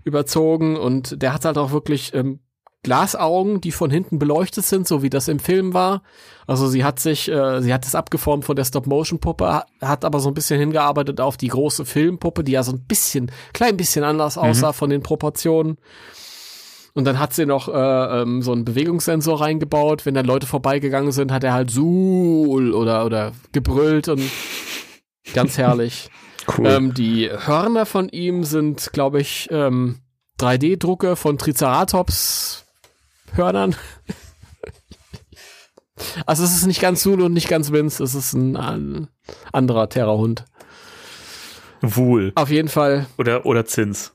überzogen und der hat halt auch wirklich ähm, Glasaugen, die von hinten beleuchtet sind, so wie das im Film war. Also sie hat sich, äh, sie hat es abgeformt von der Stop-Motion-Puppe, hat aber so ein bisschen hingearbeitet auf die große Filmpuppe, die ja so ein bisschen, klein bisschen anders mhm. aussah von den Proportionen. Und dann hat sie noch äh, ähm, so einen Bewegungssensor reingebaut. Wenn dann Leute vorbeigegangen sind, hat er halt Suhl oder, oder gebrüllt und ganz herrlich. Cool. Ähm, die Hörner von ihm sind, glaube ich, ähm, 3D-Drucke von Triceratops-Hörnern. also es ist nicht ganz Zulu und nicht ganz Vince, es ist ein, ein anderer Terrorhund. Wohl. Auf jeden Fall. Oder, oder Zins.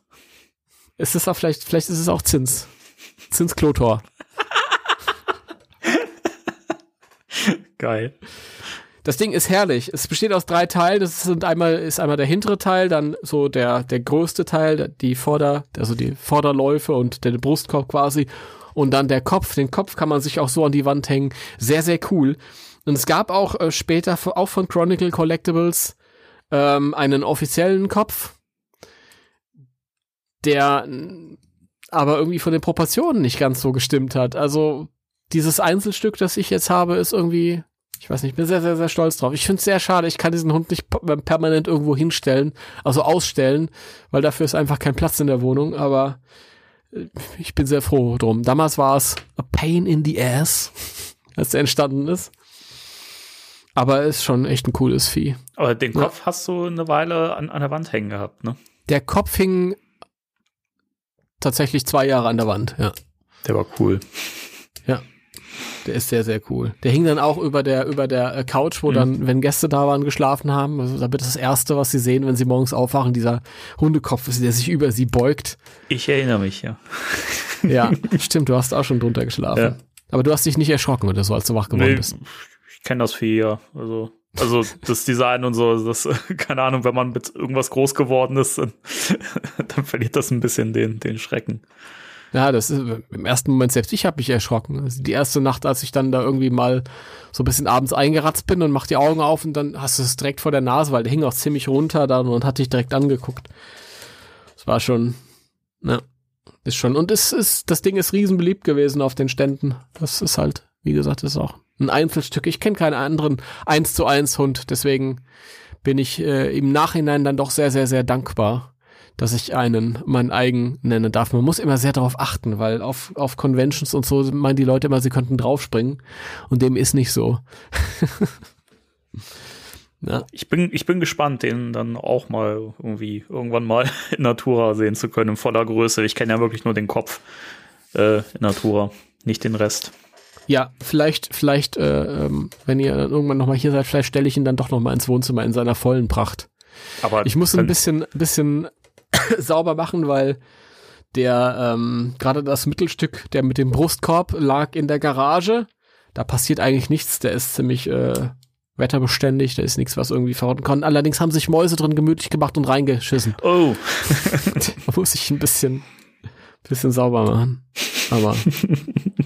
Ist es auch vielleicht, vielleicht ist es auch Zins. Zins Klotor. Geil. Das Ding ist herrlich. Es besteht aus drei Teilen. Das sind einmal, ist einmal der hintere Teil, dann so der, der größte Teil, die Vorder, also die Vorderläufe und der Brustkorb quasi. Und dann der Kopf. Den Kopf kann man sich auch so an die Wand hängen. Sehr, sehr cool. Und es gab auch äh, später, auch von Chronicle Collectibles, ähm, einen offiziellen Kopf, der aber irgendwie von den Proportionen nicht ganz so gestimmt hat. Also dieses Einzelstück, das ich jetzt habe, ist irgendwie ich weiß nicht, ich bin sehr, sehr, sehr stolz drauf. Ich finde es sehr schade, ich kann diesen Hund nicht permanent irgendwo hinstellen, also ausstellen, weil dafür ist einfach kein Platz in der Wohnung, aber äh, ich bin sehr froh drum. Damals war es a pain in the ass, als der entstanden ist. Aber ist schon echt ein cooles Vieh. Aber den Kopf ja. hast du eine Weile an, an der Wand hängen gehabt, ne? Der Kopf hing tatsächlich zwei Jahre an der Wand, ja. Der war cool. Ja. Der ist sehr, sehr cool. Der hing dann auch über der, über der äh, Couch, wo mhm. dann, wenn Gäste da waren, geschlafen haben. Also damit das Erste, was sie sehen, wenn sie morgens aufwachen, dieser Hundekopf ist, der sich über sie beugt. Ich erinnere mich, ja. Ja, stimmt, du hast auch schon drunter geschlafen. Ja. Aber du hast dich nicht erschrocken oder so, als du wach geworden nee, bist. Ich kenne das viel, ja. Also, also das Design und so, das, keine Ahnung, wenn man mit irgendwas groß geworden ist, dann, dann verliert das ein bisschen den, den Schrecken. Ja, das ist im ersten Moment selbst ich habe mich erschrocken. Also die erste Nacht, als ich dann da irgendwie mal so ein bisschen abends eingeratzt bin und mach die Augen auf und dann hast du es direkt vor der Nase, weil der hing auch ziemlich runter dann und hat dich direkt angeguckt. Das war schon, ne, ist schon. Und es ist, das Ding ist riesen beliebt gewesen auf den Ständen. Das ist halt, wie gesagt, ist auch ein Einzelstück. Ich kenne keinen anderen 1 zu 1 Hund, deswegen bin ich äh, im Nachhinein dann doch sehr, sehr, sehr dankbar, dass ich einen meinen eigen nennen darf. Man muss immer sehr darauf achten, weil auf, auf Conventions und so meinen die Leute immer, sie könnten draufspringen und dem ist nicht so. ja. Ich bin, ich bin gespannt, den dann auch mal irgendwie irgendwann mal in Natura sehen zu können, in voller Größe. Ich kenne ja wirklich nur den Kopf äh, in Natura, nicht den Rest. Ja, vielleicht, vielleicht, äh, ähm, wenn ihr irgendwann nochmal hier seid, vielleicht stelle ich ihn dann doch nochmal ins Wohnzimmer in seiner vollen Pracht. Aber ich muss ein bisschen, bisschen sauber machen, weil der ähm, gerade das Mittelstück, der mit dem Brustkorb, lag in der Garage. Da passiert eigentlich nichts. Der ist ziemlich äh, wetterbeständig. Da ist nichts, was irgendwie verrotten kann. Allerdings haben sich Mäuse drin gemütlich gemacht und reingeschissen. Oh. da muss ich ein bisschen, bisschen sauber machen. Aber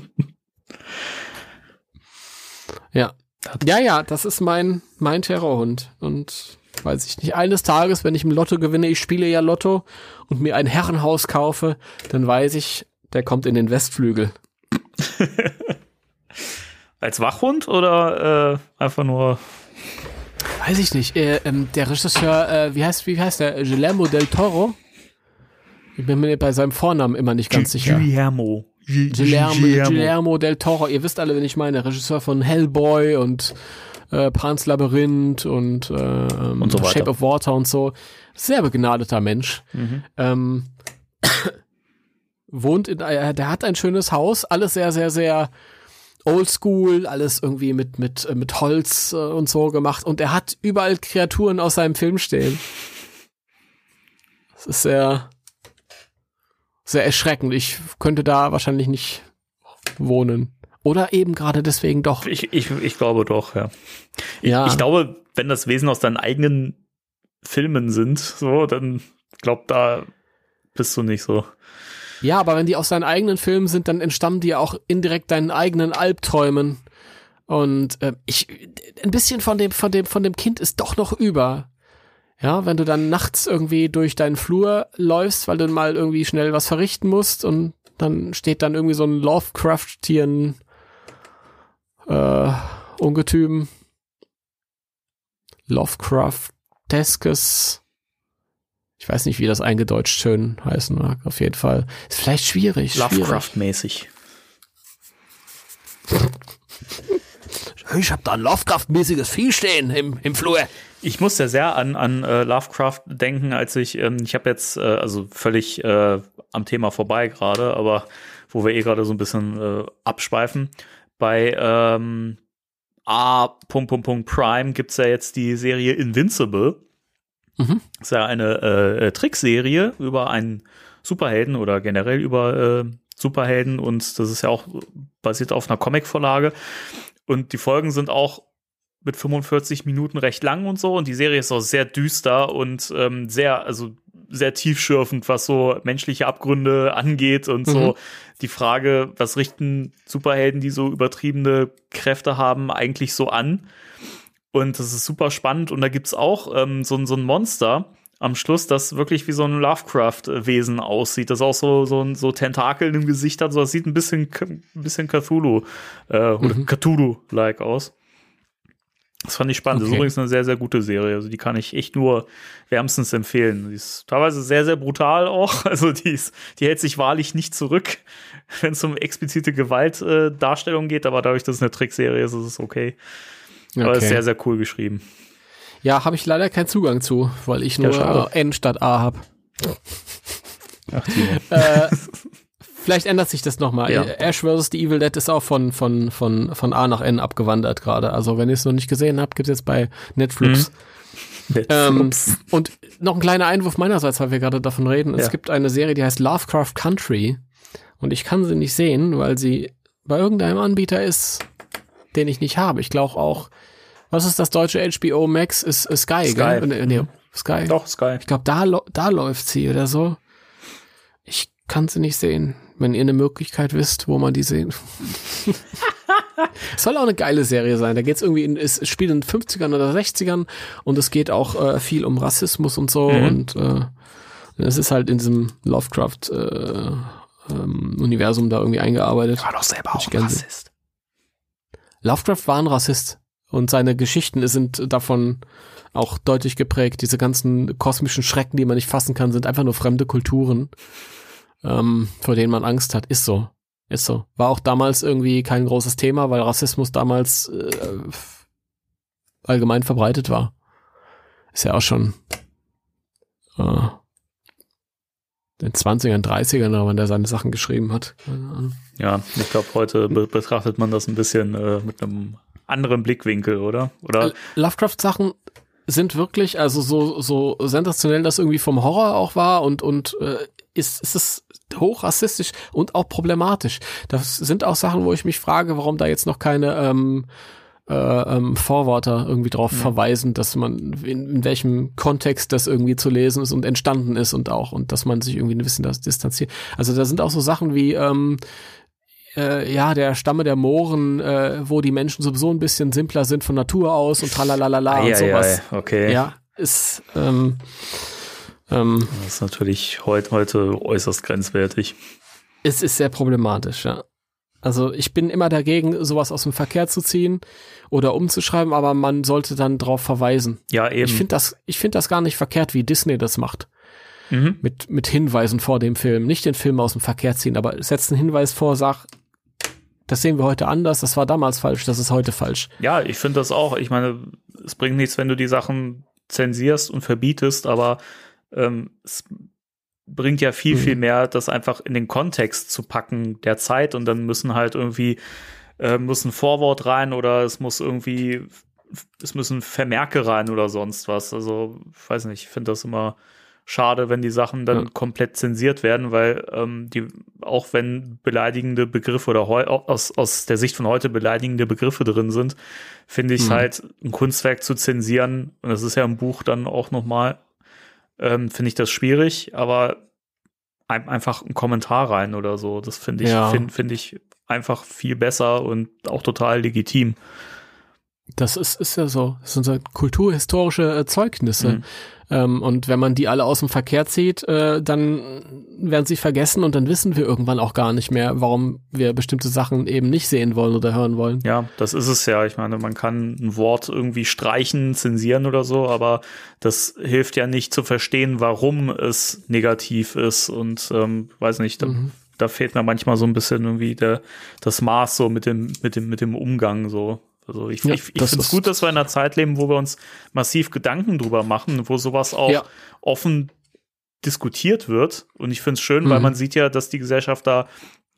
ja. Ja, ja, das ist mein, mein Terrorhund. Und weiß ich nicht, eines Tages, wenn ich im Lotto gewinne, ich spiele ja Lotto und mir ein Herrenhaus kaufe, dann weiß ich, der kommt in den Westflügel. Als Wachhund oder äh, einfach nur? Weiß ich nicht. Äh, ähm, der Regisseur, äh, wie heißt, wie heißt der? Guillermo del Toro? Ich bin mir bei seinem Vornamen immer nicht ganz G sicher. Guillermo. Guillermo, Guillermo del Toro. Ihr wisst alle, wen ich meine. Regisseur von Hellboy und äh, Pans Labyrinth und, äh, ähm, und so Shape of Water und so. Sehr begnadeter Mensch. Mhm. Ähm, wohnt in, äh, der hat ein schönes Haus, alles sehr, sehr, sehr oldschool, alles irgendwie mit, mit, äh, mit Holz äh, und so gemacht und er hat überall Kreaturen aus seinem Film stehen. Das ist sehr, sehr erschreckend. Ich könnte da wahrscheinlich nicht wohnen. Oder eben gerade deswegen doch. Ich, ich, ich glaube doch, ja. ja. Ich, glaube, wenn das Wesen aus deinen eigenen Filmen sind, so, dann glaub, da bist du nicht so. Ja, aber wenn die aus deinen eigenen Filmen sind, dann entstammen die auch indirekt deinen eigenen Albträumen. Und äh, ich ein bisschen von dem von dem von dem Kind ist doch noch über. Ja, wenn du dann nachts irgendwie durch deinen Flur läufst, weil du mal irgendwie schnell was verrichten musst und dann steht dann irgendwie so ein Lovecraft-Tieren äh, Ungetüm. Lovecrafteskes. Ich weiß nicht, wie das eingedeutscht schön heißen mag. Auf jeden Fall. Ist vielleicht schwierig. Lovecraft-mäßig. Ich hab da ein Lovecraft-mäßiges Vieh stehen im, im Flur. Ich musste sehr an, an äh, Lovecraft denken, als ich, ähm, ich habe jetzt, äh, also völlig äh, am Thema vorbei gerade, aber wo wir eh gerade so ein bisschen äh, abschweifen. Bei ähm, A. Prime gibt es ja jetzt die Serie Invincible. Mhm. Das ist ja eine äh, äh, Trickserie über einen Superhelden oder generell über Superhelden und das ist ja auch basiert auf einer Comicvorlage. Und die Folgen sind auch mit 45 Minuten recht lang und so. Und die Serie ist auch sehr düster und ähm, sehr, also sehr tiefschürfend, was so menschliche Abgründe angeht und mhm. so die Frage, was richten Superhelden, die so übertriebene Kräfte haben, eigentlich so an? Und das ist super spannend. Und da gibt's auch ähm, so, so ein Monster am Schluss, das wirklich wie so ein Lovecraft-Wesen aussieht. Das auch so, so, so Tentakeln im Gesicht hat. So, das sieht ein bisschen, ein bisschen Cthulhu äh, oder mhm. Cthulhu-like aus. Das fand ich spannend. Okay. Das ist übrigens eine sehr, sehr gute Serie. Also die kann ich echt nur wärmstens empfehlen. Die ist teilweise sehr, sehr brutal auch. Also die, ist, die hält sich wahrlich nicht zurück, wenn es um explizite Gewaltdarstellung äh, geht. Aber dadurch, dass es eine Trickserie ist, ist es okay. okay. Aber ist sehr, sehr cool geschrieben. Ja, habe ich leider keinen Zugang zu, weil ich nur ja, N statt A habe. Ach, äh, Vielleicht ändert sich das nochmal. Ja. Ash vs. The Evil Dead ist auch von, von, von, von A nach N abgewandert gerade. Also wenn ihr es noch nicht gesehen habt, gibt es jetzt bei Netflix. Mhm. Ähm, und noch ein kleiner Einwurf meinerseits, weil wir gerade davon reden. Ja. Es gibt eine Serie, die heißt Lovecraft Country. Und ich kann sie nicht sehen, weil sie bei irgendeinem Anbieter ist, den ich nicht habe. Ich glaube auch, was ist das deutsche HBO Max? Ist, ist Sky, Sky. Gell? Nee, nee, Sky. Doch, Sky. Ich glaube, da, da läuft sie oder so. Ich kann sie nicht sehen wenn ihr eine Möglichkeit wisst, wo man die sehen. Es soll auch eine geile Serie sein. Da geht es irgendwie, in, es spielt in den 50ern oder 60ern und es geht auch äh, viel um Rassismus und so mhm. und äh, es ist halt in diesem Lovecraft äh, ähm, Universum da irgendwie eingearbeitet. War doch selber auch ein Rassist. Lovecraft war ein Rassist und seine Geschichten sind davon auch deutlich geprägt. Diese ganzen kosmischen Schrecken, die man nicht fassen kann, sind einfach nur fremde Kulturen, ähm, vor denen man Angst hat. Ist so. Ist so. War auch damals irgendwie kein großes Thema, weil Rassismus damals äh, allgemein verbreitet war. Ist ja auch schon äh, den 20ern, 30ern, wenn der seine Sachen geschrieben hat. Ja, ich glaube, heute be betrachtet man das ein bisschen äh, mit einem anderen Blickwinkel, oder? Oder Lovecraft-Sachen sind wirklich, also so, so sensationell das irgendwie vom Horror auch war und, und äh, ist, ist es hoch rassistisch und auch problematisch. Das sind auch Sachen, wo ich mich frage, warum da jetzt noch keine ähm, äh, ähm, Vorworte irgendwie drauf mhm. verweisen, dass man in, in, welchem Kontext das irgendwie zu lesen ist und entstanden ist und auch und dass man sich irgendwie ein bisschen das distanziert. Also da sind auch so Sachen wie ähm, äh, ja, der Stamme der Mohren, äh, wo die Menschen sowieso ein bisschen simpler sind von Natur aus und tralalala und sowas. Ja, okay. Ja, ist ähm, ähm, das ist natürlich heut, heute äußerst grenzwertig. Es ist sehr problematisch, ja. Also ich bin immer dagegen, sowas aus dem Verkehr zu ziehen oder umzuschreiben, aber man sollte dann darauf verweisen. Ja, eben. Ich finde das, ich finde das gar nicht verkehrt, wie Disney das macht. Mhm. Mit, mit Hinweisen vor dem Film. Nicht den Film aus dem Verkehr ziehen, aber setzt einen Hinweis vor, sag, das sehen wir heute anders, das war damals falsch, das ist heute falsch. Ja, ich finde das auch. Ich meine, es bringt nichts, wenn du die Sachen zensierst und verbietest, aber ähm, es bringt ja viel, mhm. viel mehr, das einfach in den Kontext zu packen der Zeit und dann müssen halt irgendwie, äh, muss ein Vorwort rein oder es muss irgendwie, es müssen Vermerke rein oder sonst was. Also, ich weiß nicht, ich finde das immer schade, wenn die Sachen dann ja. komplett zensiert werden, weil ähm, die, auch wenn beleidigende Begriffe oder aus, aus der Sicht von heute beleidigende Begriffe drin sind, finde ich mhm. halt, ein Kunstwerk zu zensieren, und das ist ja im Buch dann auch nochmal ähm, finde ich das schwierig, aber ein, einfach ein Kommentar rein oder so, das finde ich, ja. finde find ich einfach viel besser und auch total legitim. Das ist, ist ja so. Das sind so kulturhistorische Erzeugnisse. Mhm. Ähm, und wenn man die alle aus dem Verkehr zieht, äh, dann werden sie vergessen und dann wissen wir irgendwann auch gar nicht mehr, warum wir bestimmte Sachen eben nicht sehen wollen oder hören wollen. Ja, das ist es ja. Ich meine, man kann ein Wort irgendwie streichen, zensieren oder so, aber das hilft ja nicht zu verstehen, warum es negativ ist und ähm, weiß nicht, da, mhm. da fehlt mir manchmal so ein bisschen irgendwie der, das Maß so mit dem, mit dem, mit dem Umgang so. Also ich, ja, ich, ich finde es gut, dass wir in einer Zeit leben, wo wir uns massiv Gedanken drüber machen, wo sowas auch ja. offen diskutiert wird. Und ich finde es schön, mhm. weil man sieht ja, dass die Gesellschaft da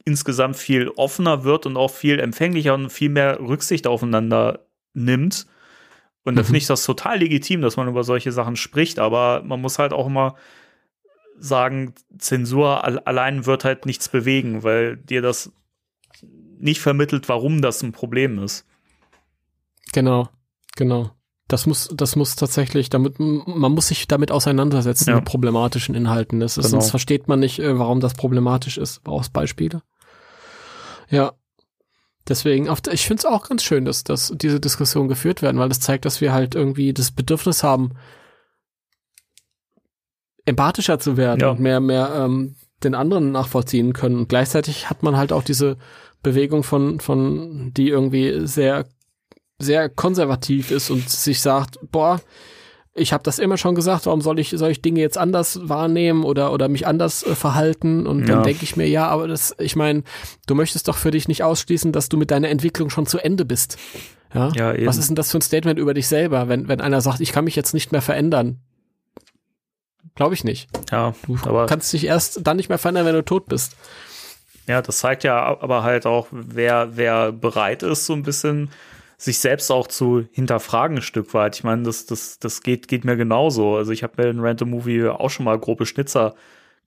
insgesamt viel offener wird und auch viel empfänglicher und viel mehr Rücksicht aufeinander nimmt. Und da mhm. finde ich das total legitim, dass man über solche Sachen spricht, aber man muss halt auch immer sagen, Zensur allein wird halt nichts bewegen, weil dir das nicht vermittelt, warum das ein Problem ist. Genau, genau. Das muss, das muss tatsächlich, damit, man muss sich damit auseinandersetzen ja. mit problematischen Inhalten. Das ist, genau. Sonst versteht man nicht, äh, warum das problematisch ist. Brauchst Beispiele? Ja. Deswegen, ich finde es auch ganz schön, dass, dass diese Diskussionen geführt werden, weil das zeigt, dass wir halt irgendwie das Bedürfnis haben, empathischer zu werden ja. und mehr, mehr ähm, den anderen nachvollziehen können. Und gleichzeitig hat man halt auch diese Bewegung von, von, die irgendwie sehr sehr konservativ ist und sich sagt, boah, ich habe das immer schon gesagt, warum soll ich, soll ich Dinge jetzt anders wahrnehmen oder, oder mich anders äh, verhalten? Und ja. dann denke ich mir, ja, aber das, ich meine, du möchtest doch für dich nicht ausschließen, dass du mit deiner Entwicklung schon zu Ende bist. Ja, ja eben. Was ist denn das für ein Statement über dich selber, wenn, wenn einer sagt, ich kann mich jetzt nicht mehr verändern? Glaube ich nicht. Ja, du aber kannst dich erst dann nicht mehr verändern, wenn du tot bist. Ja, das zeigt ja aber halt auch, wer, wer bereit ist, so ein bisschen sich selbst auch zu hinterfragen ein Stück weit. Ich meine, das, das, das geht, geht mir genauso. Also ich habe mir in Random Movie auch schon mal grobe Schnitzer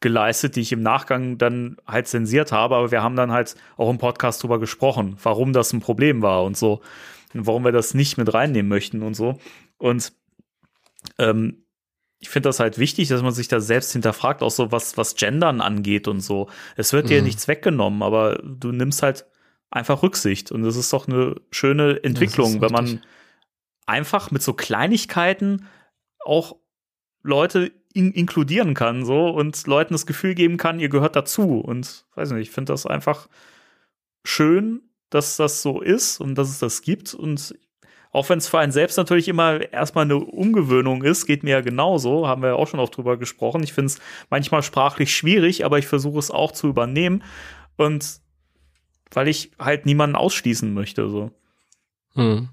geleistet, die ich im Nachgang dann halt zensiert habe, aber wir haben dann halt auch im Podcast drüber gesprochen, warum das ein Problem war und so. Und warum wir das nicht mit reinnehmen möchten und so. Und ähm, ich finde das halt wichtig, dass man sich da selbst hinterfragt, auch so was, was Gendern angeht und so. Es wird dir Mhm. nichts weggenommen, aber du nimmst halt einfach Rücksicht. Und das ist doch eine schöne Entwicklung, wenn man einfach mit so Kleinigkeiten auch Leute in inkludieren kann, so und Leuten das Gefühl geben kann, ihr gehört dazu. Und weiß nicht, ich finde das einfach schön, dass das so ist und dass es das gibt. Und auch wenn es für einen selbst natürlich immer erstmal eine Umgewöhnung ist, geht mir ja genauso, haben wir ja auch schon oft drüber gesprochen. Ich finde es manchmal sprachlich schwierig, aber ich versuche es auch zu übernehmen. Und weil ich halt niemanden ausschließen möchte, so. Hm.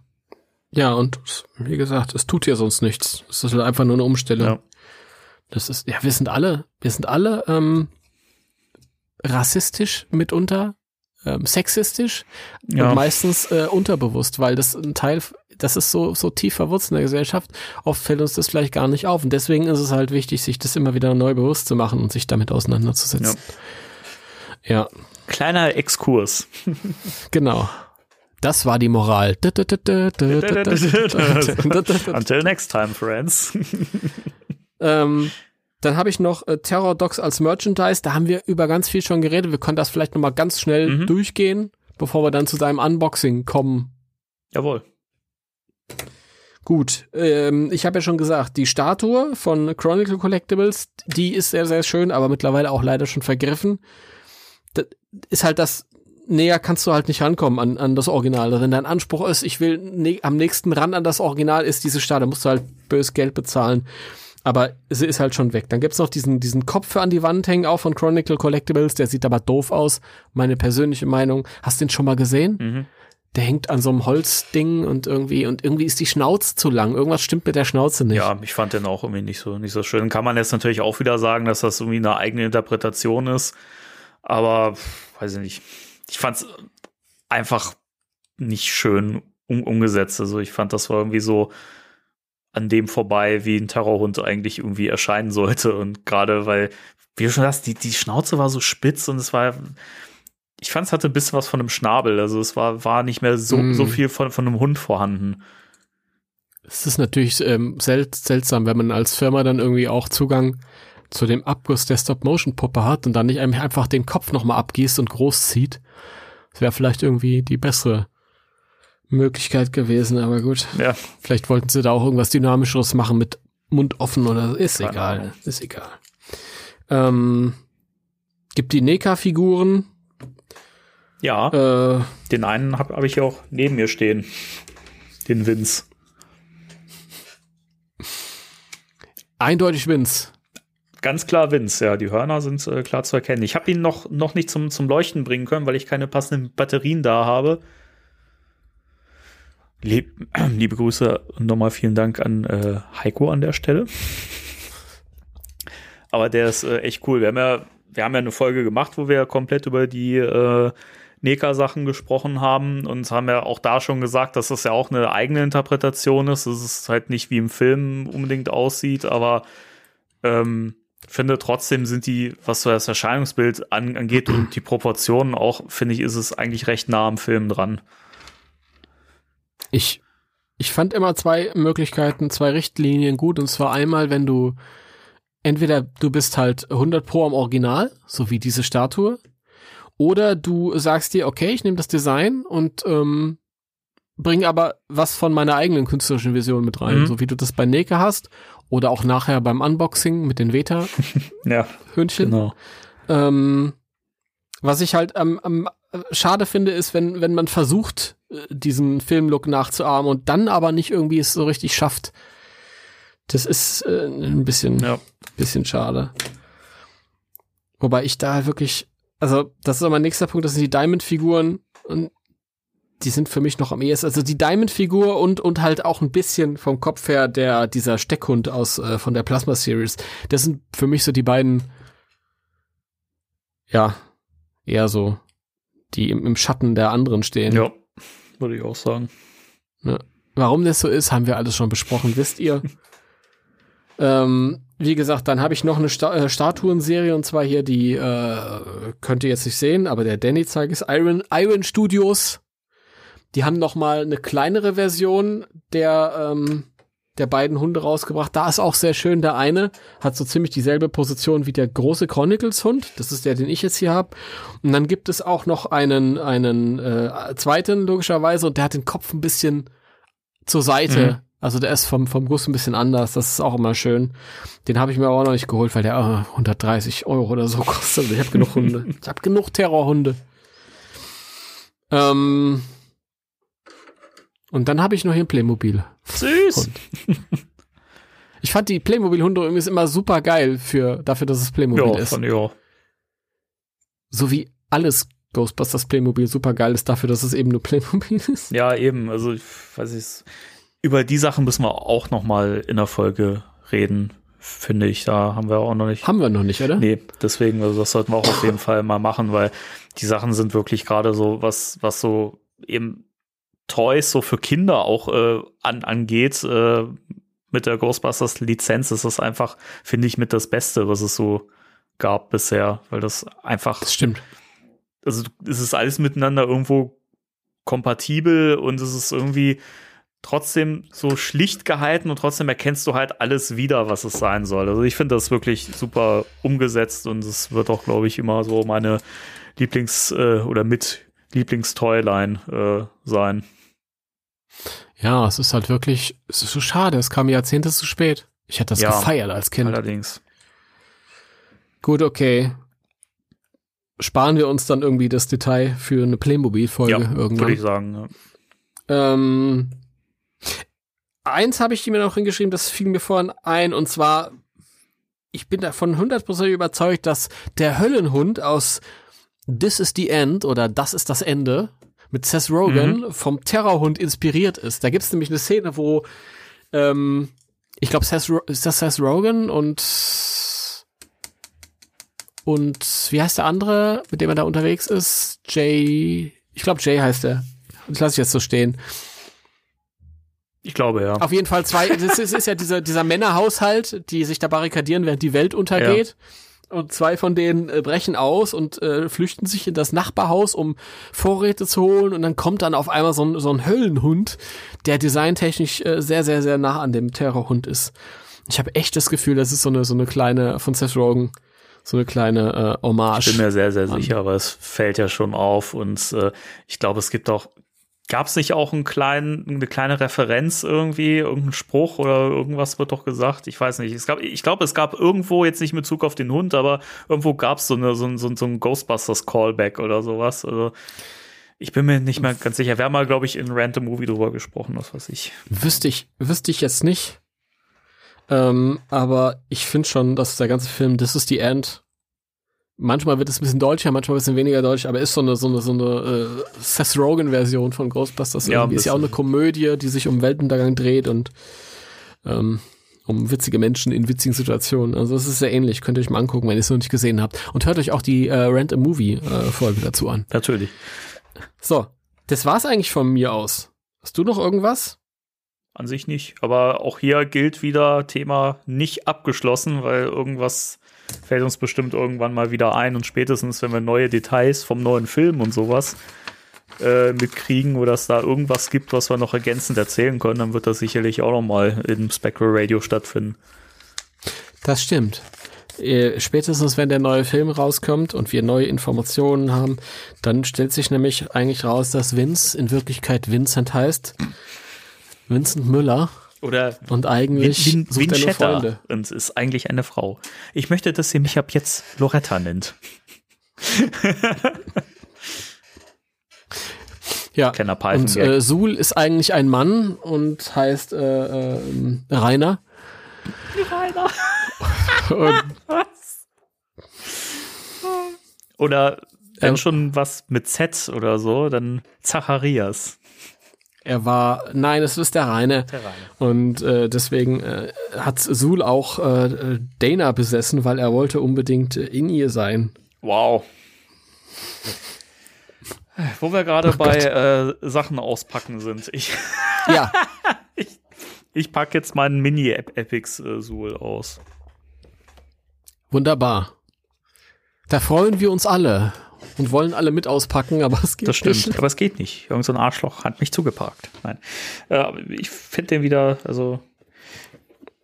Ja, und wie gesagt, es tut ja sonst nichts. Es ist halt einfach nur eine Umstellung. Ja. Das ist, ja, wir sind alle, wir sind alle ähm, rassistisch mitunter, ähm, sexistisch Ja. und meistens äh, unterbewusst, weil das ein Teil, das ist so, so tief verwurzelt in der Gesellschaft. Oft fällt uns das vielleicht gar nicht auf. Und deswegen ist es halt wichtig, sich das immer wieder neu bewusst zu machen und sich damit auseinanderzusetzen. Ja, Kleiner Exkurs. genau. Das war die Moral. Until next time, friends. Ähm, dann habe ich noch äh, Terror Dogs als Merchandise. Da haben wir über ganz viel schon geredet. Wir können das vielleicht noch mal ganz schnell Mhm. durchgehen, bevor wir dann zu deinem Unboxing kommen. Jawohl. Gut, ähm, ich habe ja schon gesagt, die Statue von Chronicle Collectibles, die ist sehr, sehr schön, aber mittlerweile auch leider schon vergriffen. Das ist halt das, näher kannst du halt nicht rankommen an, an das Original. Also Wenn dein Anspruch ist, ich will ne am nächsten ran an das Original, ist diese Statue, musst du halt bös Geld bezahlen. Aber sie ist halt schon weg. Dann gibt's noch diesen, diesen Kopf an die Wand hängen, auch von Chronicle Collectibles, der sieht aber doof aus. Meine persönliche Meinung. Hast du den schon mal gesehen? Mhm. Der hängt an so einem Holzding und irgendwie, und irgendwie ist die Schnauze zu lang. Irgendwas stimmt mit der Schnauze nicht. Ja, ich fand den auch irgendwie nicht so, nicht so schön. Kann man jetzt natürlich auch wieder sagen, dass das irgendwie eine eigene Interpretation ist. Aber, weiß ich nicht. Ich fand's einfach nicht schön um, umgesetzt. Also ich fand, das war irgendwie so an dem vorbei, wie ein Terrorhund eigentlich irgendwie erscheinen sollte. Und gerade weil, wie du schon sagst, die, die Schnauze war so spitz und es war, ich fand, es hatte ein bisschen was von einem Schnabel. Also es war, war nicht mehr so, Mm. so viel von, von einem Hund vorhanden. Es ist natürlich ähm, sel seltsam, wenn man als Firma dann irgendwie auch Zugang zu dem Abguss der Stop-Motion-Puppe hat und dann nicht einfach den Kopf nochmal abgießt und groß zieht. Das wäre vielleicht irgendwie die bessere Möglichkeit gewesen, aber gut. Ja. Vielleicht wollten sie da auch irgendwas Dynamischeres machen mit Mund offen oder ist Keine egal. Ahnung. Ist egal. Ähm, gibt die Neka-Figuren. Ja. Äh, Den einen habe hab ich ja auch neben mir stehen. Den Vince. eindeutig Vince. Ganz klar Vince, ja. Die Hörner sind äh, klar zu erkennen. Ich habe ihn noch, noch nicht zum, zum Leuchten bringen können, weil ich keine passenden Batterien da habe. Lieb, liebe Grüße und nochmal vielen Dank an äh, Heiko an der Stelle. Aber der ist äh, echt cool. Wir haben ja, wir haben ja eine Folge gemacht, wo wir komplett über die äh, Neka-Sachen gesprochen haben und haben ja auch da schon gesagt, dass das ja auch eine eigene Interpretation ist. dass es halt nicht wie im Film unbedingt aussieht, aber ähm, finde trotzdem sind die, was so das Erscheinungsbild an, angeht und die Proportionen auch, finde ich, ist es eigentlich recht nah am Film dran. Ich, ich fand immer zwei Möglichkeiten, zwei Richtlinien gut. Und zwar einmal, wenn du entweder du bist halt 100 pro am Original, so wie diese Statue, oder du sagst dir, okay, ich nehme das Design und ähm, bring aber was von meiner eigenen künstlerischen Vision mit rein, Mhm. so wie du das bei Neke hast oder auch nachher beim Unboxing mit den Veta-Hündchen. Ja, genau. Ähm, was ich halt am, am äh, schade finde, ist, wenn, wenn man versucht, äh, diesen Filmlook nachzuahmen und dann aber nicht irgendwie es so richtig schafft. Das ist äh, ein bisschen, Ja. bisschen schade. Wobei ich da wirklich, also das ist mein nächster Punkt, das sind die Diamond-Figuren und die sind für mich noch am ehesten, also die Diamond-Figur und, und halt auch ein bisschen vom Kopf her der, dieser Steckhund aus, äh, von der Plasma Series. Das sind für mich so die beiden, ja, eher so, die im, im Schatten der anderen stehen. Ja, würde ich auch sagen. Warum das so ist, haben wir alles schon besprochen, wisst ihr. ähm, wie gesagt, dann habe ich noch eine Sta äh, Statuenserie und zwar hier die, äh, könnt ihr jetzt nicht sehen, aber der Danny zeigt es, Iron, Iron Studios. Die haben noch mal eine kleinere Version der, ähm, der beiden Hunde rausgebracht. Da ist auch sehr schön. Der eine hat so ziemlich dieselbe Position wie der große Chronicles-Hund. Das ist der, den ich jetzt hier habe. Und dann gibt es auch noch einen, einen äh, zweiten, logischerweise, und der hat den Kopf ein bisschen zur Seite. Mhm. Also der ist vom, vom Guss ein bisschen anders. Das ist auch immer schön. Den habe ich mir aber auch noch nicht geholt, weil der oh, 130 Euro oder so kostet. Ich habe genug Hunde. Ich habe genug Terrorhunde. Ähm, und dann habe ich noch hier ein Playmobil. Süß. Und ich fand die Playmobil-Hunde übrigens immer super geil für, dafür, dass es Playmobil ja, ist. Von, ja. So wie alles Ghostbusters Playmobil super geil ist dafür, dass es eben nur Playmobil ist. Ja, eben. Also, ich weiß nicht, über die Sachen müssen wir auch noch mal in der Folge reden, finde ich. Da haben wir auch noch nicht. Haben wir noch nicht, oder? Nee, deswegen, also das sollten wir auch auf jeden Fall mal machen, weil die Sachen sind wirklich gerade so, was, was so eben Toys so für Kinder auch äh, an, angeht, äh, mit der Ghostbusters Lizenz ist das einfach, finde ich, mit das Beste, was es so gab bisher, weil das einfach. Das stimmt. Also es ist alles miteinander irgendwo kompatibel und es ist irgendwie trotzdem so schlicht gehalten und trotzdem erkennst du halt alles wieder, was es sein soll. Also ich finde das wirklich super umgesetzt und es wird auch, glaube ich, immer so meine Lieblings- äh, oder mit Lieblingstoyline äh, sein. Ja, es ist halt wirklich, es ist so schade, es kam Jahrzehnte zu spät. Ich hätte das ja, gefeiert als Kind. Allerdings. Gut, okay. Sparen wir uns dann irgendwie das Detail für eine Playmobil-Folge ja, irgendwann. Würde ich sagen. Ja. Ähm, eins habe ich mir noch hingeschrieben, das fiel mir vorhin ein, und zwar, ich bin davon 100% überzeugt, dass der Höllenhund aus This is the End oder Das ist das Ende mit Seth Rogen mhm. vom Terrorhund inspiriert ist. Da gibt es nämlich eine Szene, wo ähm, ich glaube, Seth, ist das Seth Rogen und und wie heißt der andere, mit dem er da unterwegs ist? Jay, ich glaube Jay heißt er. Das lasse ich jetzt so stehen. Ich glaube, ja. Auf jeden Fall zwei, das ist, ist ja dieser, dieser Männerhaushalt, die sich da barrikadieren, während die Welt untergeht. Ja. Und zwei von denen äh, brechen aus und äh, flüchten sich in das Nachbarhaus, um Vorräte zu holen. Und dann kommt dann auf einmal so ein, so ein Höllenhund, der designtechnisch äh, sehr, sehr, sehr nah an dem Terrorhund ist. Ich habe echt das Gefühl, das ist so eine, so eine kleine, von Seth Rogen, so eine kleine äh, Hommage. Ich bin mir sehr, sehr sicher, aber es fällt ja schon auf. Und äh, ich glaube, es gibt auch Gab es nicht auch einen kleinen, eine kleine Referenz irgendwie, irgendein Spruch oder irgendwas wird doch gesagt? Ich weiß nicht. Es gab, ich glaube, es gab irgendwo, jetzt nicht mit Zug auf den Hund, aber irgendwo gab es so, eine, so, so, so ein Ghostbusters-Callback oder sowas. Also ich bin mir nicht mehr ganz sicher. Wir haben mal, glaube ich, in Random Movie drüber gesprochen, was weiß ich. Wüsste ich, wüsste ich jetzt nicht. Ähm, aber ich finde schon, dass der ganze Film This is the End manchmal wird es ein bisschen deutscher, manchmal ein bisschen weniger deutsch, aber ist so eine, so eine, so eine äh, Seth Rogen-Version von Ghostbusters. Ja, ist ja auch eine Komödie, die sich um Weltuntergang dreht und ähm, um witzige Menschen in witzigen Situationen. Also es ist sehr ähnlich. Könnt ihr euch mal angucken, wenn ihr es noch nicht gesehen habt. Und hört euch auch die äh, Rent a Movie äh, dazu an. Natürlich. So, das war's eigentlich von mir aus. Hast du noch irgendwas? An sich nicht. Aber auch hier gilt wieder Thema nicht abgeschlossen, weil irgendwas fällt uns bestimmt irgendwann mal wieder ein und spätestens, wenn wir neue Details vom neuen Film und sowas äh, mitkriegen oder es da irgendwas gibt, was wir noch ergänzend erzählen können, dann wird das sicherlich auch noch mal im Spectral Radio stattfinden. Das stimmt. Äh, spätestens, wenn der neue Film rauskommt und wir neue Informationen haben, dann stellt sich nämlich eigentlich raus, dass Vince in Wirklichkeit Vincent heißt. Vincent Müller oder und eigentlich Win, Win, sucht er Freunde. und ist eigentlich eine Frau. Ich möchte, dass sie mich ab jetzt Loretta nennt. ja. und äh, Sul ist eigentlich ein Mann und heißt äh, äh, Rainer. Rainer. oder wenn ähm, schon was mit Z oder so, dann Zacharias. Er war, nein, es ist der Reine. Der Reine. Und äh, deswegen äh, hat Sul auch äh, Dana besessen, weil er wollte unbedingt in ihr sein. Wow. Wo wir gerade bei äh, Sachen auspacken sind. Ich, ja. ich, ich packe jetzt meinen Mini-Epics äh, aus. Wunderbar. Da freuen wir uns alle und wollen alle mit auspacken, aber es geht das stimmt, nicht. aber es geht nicht. Irgend so ein Arschloch hat mich zugeparkt. Nein. Äh, ich finde den wieder, also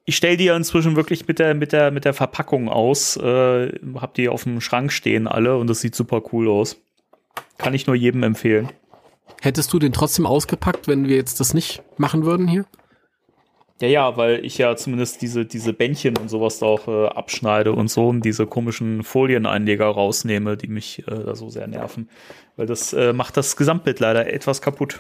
ich stelle die ja inzwischen wirklich mit der, mit der, mit der Verpackung aus. Äh, hab die auf dem Schrank stehen alle und das sieht super cool aus. Kann ich nur jedem empfehlen. Hättest du den trotzdem ausgepackt, wenn wir jetzt das nicht machen würden hier? Ja, ja, weil ich ja zumindest diese, diese Bändchen und sowas da auch äh, abschneide und so und diese komischen Folieneinleger rausnehme, die mich äh, da so sehr nerven. Weil das äh, macht das Gesamtbild leider etwas kaputt.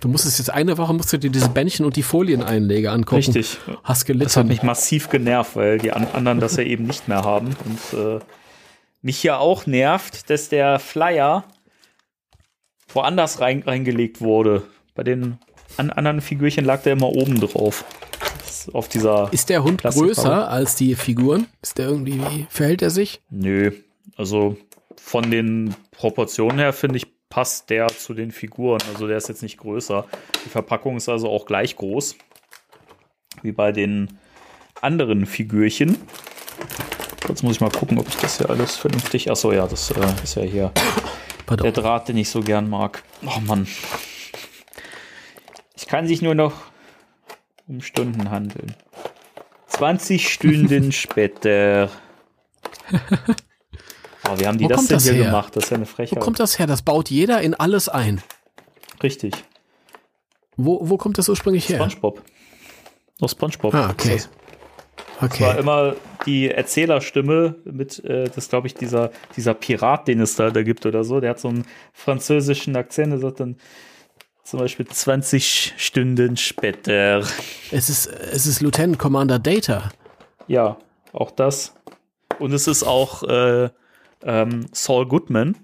Du musstest jetzt eine Woche musst du dir diese Bändchen und die Folieneinleger angucken. Richtig. Hast gelitten. Das hat mich massiv genervt, weil die an anderen das ja eben nicht mehr haben. Und äh, mich ja auch nervt, dass der Flyer woanders rein, reingelegt wurde. Bei den an anderen Figürchen lag der immer oben drauf. Auf dieser. Ist der Hund größer als die Figuren? Ist der irgendwie, wie verhält er sich? Nö. Also von den Proportionen her finde ich, passt der zu den Figuren. Also der ist jetzt nicht größer. Die Verpackung ist also auch gleich groß. Wie bei den anderen Figürchen. Jetzt muss ich mal gucken, ob ich das hier alles vernünftig. Achso, ja, das äh, ist ja hier Pardon. der Draht, den ich so gern mag. Oh Mann. Es kann sich nur noch um Stunden handeln. 20 Stunden später. Oh, wie haben die Wo das denn das hier her? gemacht? Das ist ja eine Frechheit. Wo kommt das her? Das baut jeder in alles ein. Richtig. Wo, wo kommt das ursprünglich her? SpongeBob. Aus SpongeBob. Ah, okay. Das. okay. Das war immer die Erzählerstimme mit, äh, das glaube ich, dieser, dieser Pirat, den es da, da gibt oder so. Der hat so einen französischen Akzent. Der sagt dann, zum Beispiel 20 Stunden später. Es ist, es ist Lieutenant Commander Data. Ja, auch das. Und es ist auch äh, ähm, Saul Goodman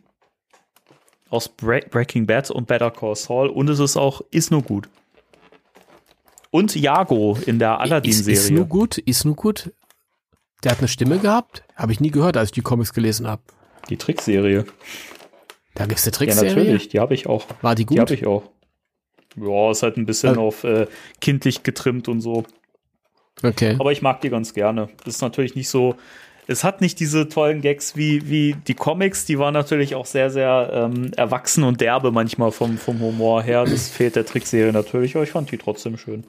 aus Bre Breaking Bad und Better Call Saul. Und es ist auch Ist nur gut. Und Jago in der Aladdin-Serie. Ist nur gut, ist nur gut. Der hat eine Stimme gehabt? Habe ich nie gehört, als ich die Comics gelesen habe. Die Trickserie. Da gibt es eine Trickserie? Ja, natürlich, die habe ich auch. War die gut? Die habe ich auch. Ja, ist halt ein bisschen also, auf äh, kindlich getrimmt und so. Okay. Aber ich mag die ganz gerne. Das ist natürlich nicht so. Es hat nicht diese tollen Gags wie, wie die Comics, die waren natürlich auch sehr, sehr ähm, erwachsen und derbe manchmal vom, vom Humor her. Das fehlt der Trickserie natürlich, aber ich fand die trotzdem schön.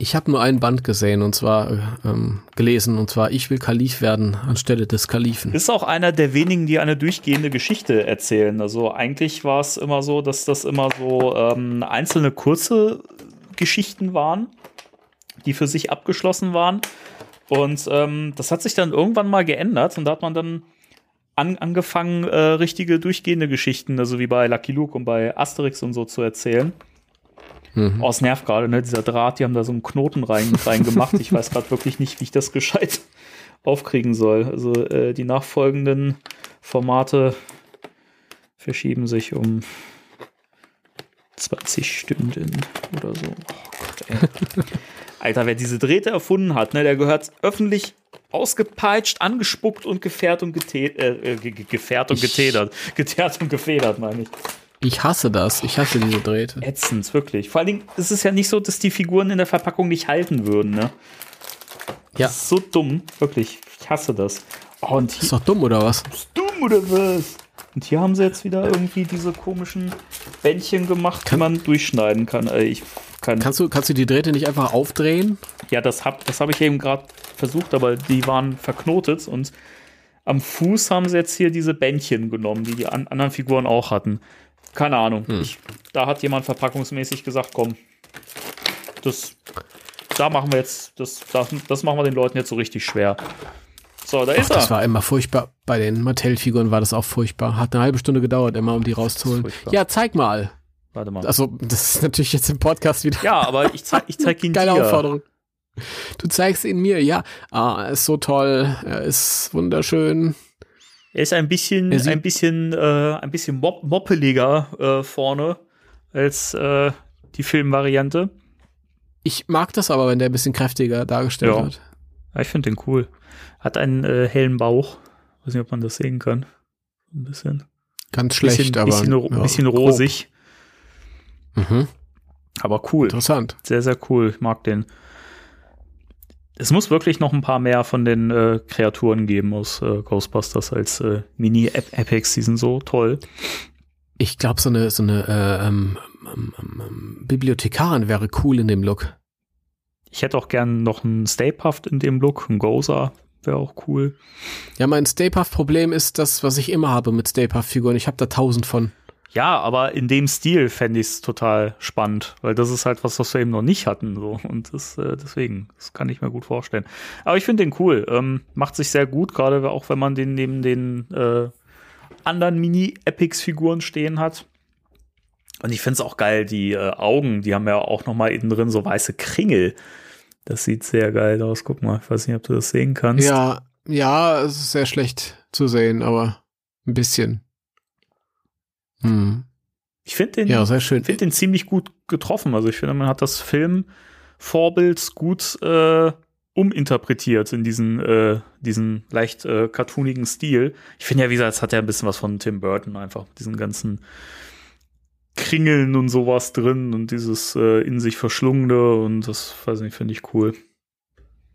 Ich habe nur ein Band gesehen und zwar ähm, gelesen und zwar Ich will Kalif werden anstelle des Kalifen. Ist auch einer der wenigen, die eine durchgehende Geschichte erzählen. Also eigentlich war es immer so, dass das immer so ähm, einzelne kurze Geschichten waren, die für sich abgeschlossen waren. Und ähm, das hat sich dann irgendwann mal geändert und da hat man dann an, angefangen, äh, richtige durchgehende Geschichten, also wie bei Lucky Luke und bei Asterix und so zu erzählen. Mhm. Es nervt gerade, ne? Dieser Draht, die haben da so einen Knoten rein, reingemacht. ich weiß gerade wirklich nicht, wie ich das gescheit aufkriegen soll. Also äh, die nachfolgenden Formate verschieben sich um 20 Stunden oder so. Oh Gott. Alter, wer diese Drähte erfunden hat, ne, der gehört öffentlich ausgepeitscht, angespuckt und gefährt und getätert, äh, gefährt und getätert. Geteert und gefedert, meine ich. Ich hasse das. Ich hasse diese Drähte. Ätzend, wirklich. Vor allen Dingen ist es ja nicht so, dass die Figuren in der Verpackung nicht halten würden, ne? Ja. Das ist so dumm, wirklich. Ich hasse das. Oh, und hier, ist doch dumm, oder was? Ist dumm, oder was? Und hier haben sie jetzt wieder irgendwie diese komischen Bändchen gemacht, kann, die man durchschneiden kann. Ich kann kannst, du, kannst du die Drähte nicht einfach aufdrehen? Ja, das habe das hab ich eben gerade versucht, aber die waren verknotet und am Fuß haben sie jetzt hier diese Bändchen genommen, die die an, anderen Figuren auch hatten. Keine Ahnung. Hm. Ich, da hat jemand verpackungsmäßig gesagt, komm, das, da machen wir jetzt, das, das, das machen wir den Leuten jetzt so richtig schwer. So, da Ach, ist er. Das war immer furchtbar. Bei den Mattel-Figuren war das auch furchtbar. Hat eine halbe Stunde gedauert, immer, um die rauszuholen. Ja, zeig mal. Warte mal. Also, das ist natürlich jetzt im Podcast wieder. Ja, aber ich zeig, ich zeig ihn Geile dir. Aufforderung. Du zeigst ihn mir, ja. Ah, er ist so toll. Er ist wunderschön. Er ist ein bisschen, ein bisschen, äh, ein bisschen mop moppeliger äh, vorne als äh, die Filmvariante. Ich mag das aber, wenn der ein bisschen kräftiger dargestellt ja. wird. Ja, ich finde den cool. Hat einen äh, hellen Bauch. Weiß nicht, ob man das sehen kann. Ein bisschen. Ganz schlecht, bisschen, aber. Bisschen, ja, bisschen rosig. Mhm. Aber cool. Interessant. Sehr, sehr cool. Ich mag den es muss wirklich noch ein paar mehr von den äh, Kreaturen geben aus äh, Ghostbusters als äh, Mini-Epics. Die sind so toll. Ich glaube, so eine, so eine äh, ähm, ähm, ähm, Bibliothekarin wäre cool in dem Look. Ich hätte auch gern noch einen Stay Puft in dem Look, ein Gozer wäre auch cool. Ja, mein Stay Puft-Problem ist das, was ich immer habe mit Stay Puft-Figuren. Ich habe da tausend von. Ja, aber in dem Stil fände ich es total spannend, weil das ist halt was, was wir eben noch nicht hatten. So. Und das, äh, deswegen, das kann ich mir gut vorstellen. Aber ich finde den cool. Ähm, macht sich sehr gut, gerade auch wenn man den neben den äh, anderen Mini-Epics-Figuren stehen hat. Und ich finde es auch geil, die äh, Augen, die haben ja auch noch mal innen drin so weiße Kringel. Das sieht sehr geil aus. Guck mal, ich weiß nicht, ob du das sehen kannst. Ja, ja, es ist sehr schlecht zu sehen, aber ein bisschen. Hm. Ich finde den, ja, sehr schön. find den ziemlich gut getroffen. Also ich finde, man hat das Filmvorbild gut äh, uminterpretiert in diesen, äh, diesen leicht äh, cartoonigen Stil. Ich finde ja, wie gesagt, es hat ja ein bisschen was von Tim Burton einfach, diesen ganzen Kringeln und sowas drin und dieses äh, in sich verschlungene und das, weiß nicht, finde ich cool.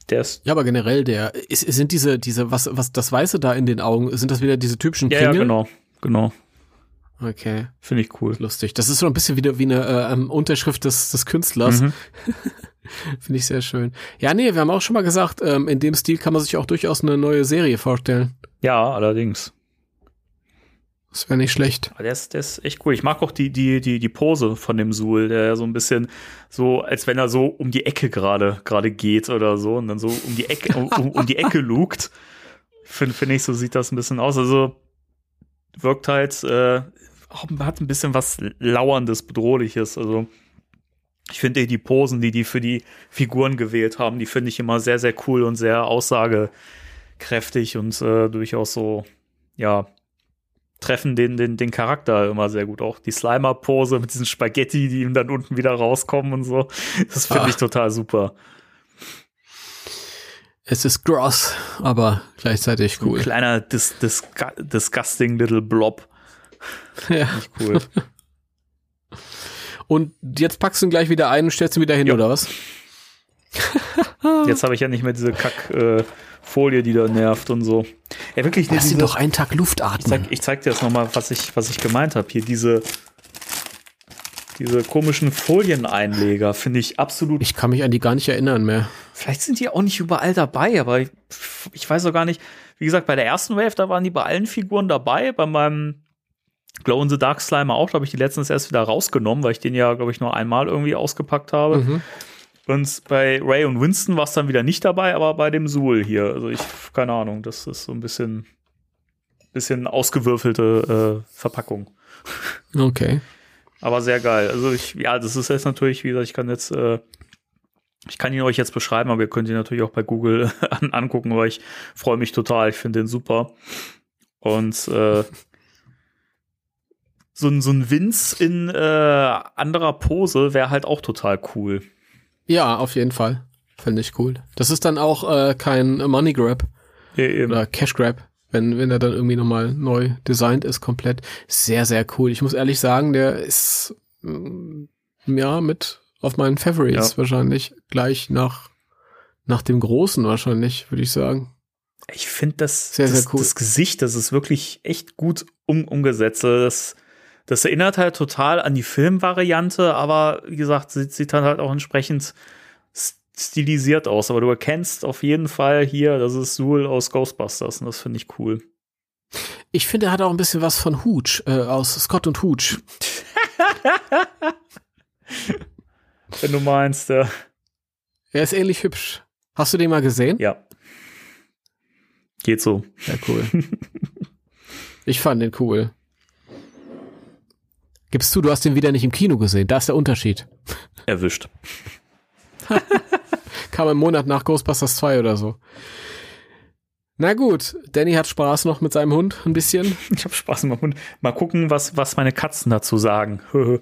Der ist ja, aber generell der, ist, sind diese, diese, was, was, das Weiße da in den Augen, sind das wieder diese typischen Kringel? Ja, ja genau, genau. Okay. Finde ich cool. Lustig. Das ist so ein bisschen wieder wie eine äh, ähm, Unterschrift des, des Künstlers. Mhm. Finde ich sehr schön. Ja, nee, wir haben auch schon mal gesagt, ähm, in dem Stil kann man sich auch durchaus eine neue Serie vorstellen. Ja, allerdings. Das wäre nicht schlecht. der ist, der ist echt cool. Ich mag auch die, die, die, die Pose von dem Suhl, der so ein bisschen so, als wenn er so um die Ecke gerade, gerade geht oder so und dann so um die Ecke, um, um die Ecke lugt. Finde find ich, so sieht das ein bisschen aus. Also wirkt halt, äh, hat ein bisschen was Lauerndes, Bedrohliches. Also ich finde die Posen, die die für die Figuren gewählt haben, die finde ich immer sehr, sehr cool und sehr aussagekräftig und äh, durchaus so, ja, treffen den, den, den Charakter immer sehr gut. Auch die Slimer-Pose mit diesen Spaghetti, die ihm dann unten wieder rauskommen und so. Das finde ich total super. Es ist gross, aber gleichzeitig cool. Ein kleiner dis, dis, disgusting little blob. Ja. Nicht cool. Und jetzt packst du ihn gleich wieder ein und stellst ihn wieder hin, ja. oder was? jetzt habe ich ja nicht mehr diese Kackfolie, äh, die da nervt und so. Ja, wirklich. Lass ihn doch einen Tag Luft atmen. Ich zeig, ich zeig dir jetzt nochmal, was ich, was ich gemeint habe. Hier diese, diese komischen Folieneinleger finde ich absolut. Ich kann mich an die gar nicht erinnern mehr. Vielleicht sind die auch nicht überall dabei, aber ich, ich weiß auch gar nicht. Wie gesagt, bei der ersten Wave, da waren die bei allen Figuren dabei. Bei meinem Glow in the Dark Slimer auch, da habe ich die letztens erst wieder rausgenommen, weil ich den ja, glaube ich, nur einmal irgendwie ausgepackt habe. Mhm. Und bei Ray und Winston war es dann wieder nicht dabei, aber bei dem Suhl hier, also ich, keine Ahnung, das ist so ein bisschen, bisschen ausgewürfelte äh, Verpackung. Okay. aber sehr geil. Also ich, ja, das ist jetzt natürlich, wie gesagt, ich kann jetzt, äh, ich kann ihn euch jetzt beschreiben, aber ihr könnt ihn natürlich auch bei Google an, angucken, aber ich freue mich total, ich finde den super. Und äh, so ein, so ein Vince in äh, anderer Pose wäre halt auch total cool. Ja, auf jeden Fall. Fände ich cool. Das ist dann auch äh, kein Money Grab ja, oder Cash Grab, wenn, wenn er dann irgendwie nochmal neu designt ist, komplett. Sehr, sehr cool. Ich muss ehrlich sagen, der ist mm, ja mit auf meinen Favorites ja. wahrscheinlich. Gleich nach, nach dem Großen wahrscheinlich, würde ich sagen. Ich finde das, sehr, das, sehr cool. das Gesicht, das ist wirklich echt gut um, umgesetzt. Das das erinnert halt total an die Filmvariante, aber wie gesagt, sieht, sieht dann halt auch entsprechend stilisiert aus. Aber du erkennst auf jeden Fall hier, das ist Zool aus Ghostbusters und das finde ich cool. Ich finde, er hat auch ein bisschen was von Hooch, äh, aus Scott und Hooch. Wenn du meinst, ja. Er ist ähnlich hübsch. Hast du den mal gesehen? Ja. Geht so. Ja, cool. ich fand den cool. Gibst du, du hast den wieder nicht im Kino gesehen. Da ist der Unterschied. Erwischt. Kam im Monat nach Ghostbusters 2 oder so. Na gut, Danny hat Spaß noch mit seinem Hund ein bisschen. Ich habe Spaß mit meinem Hund. Mal gucken, was, was meine Katzen dazu sagen.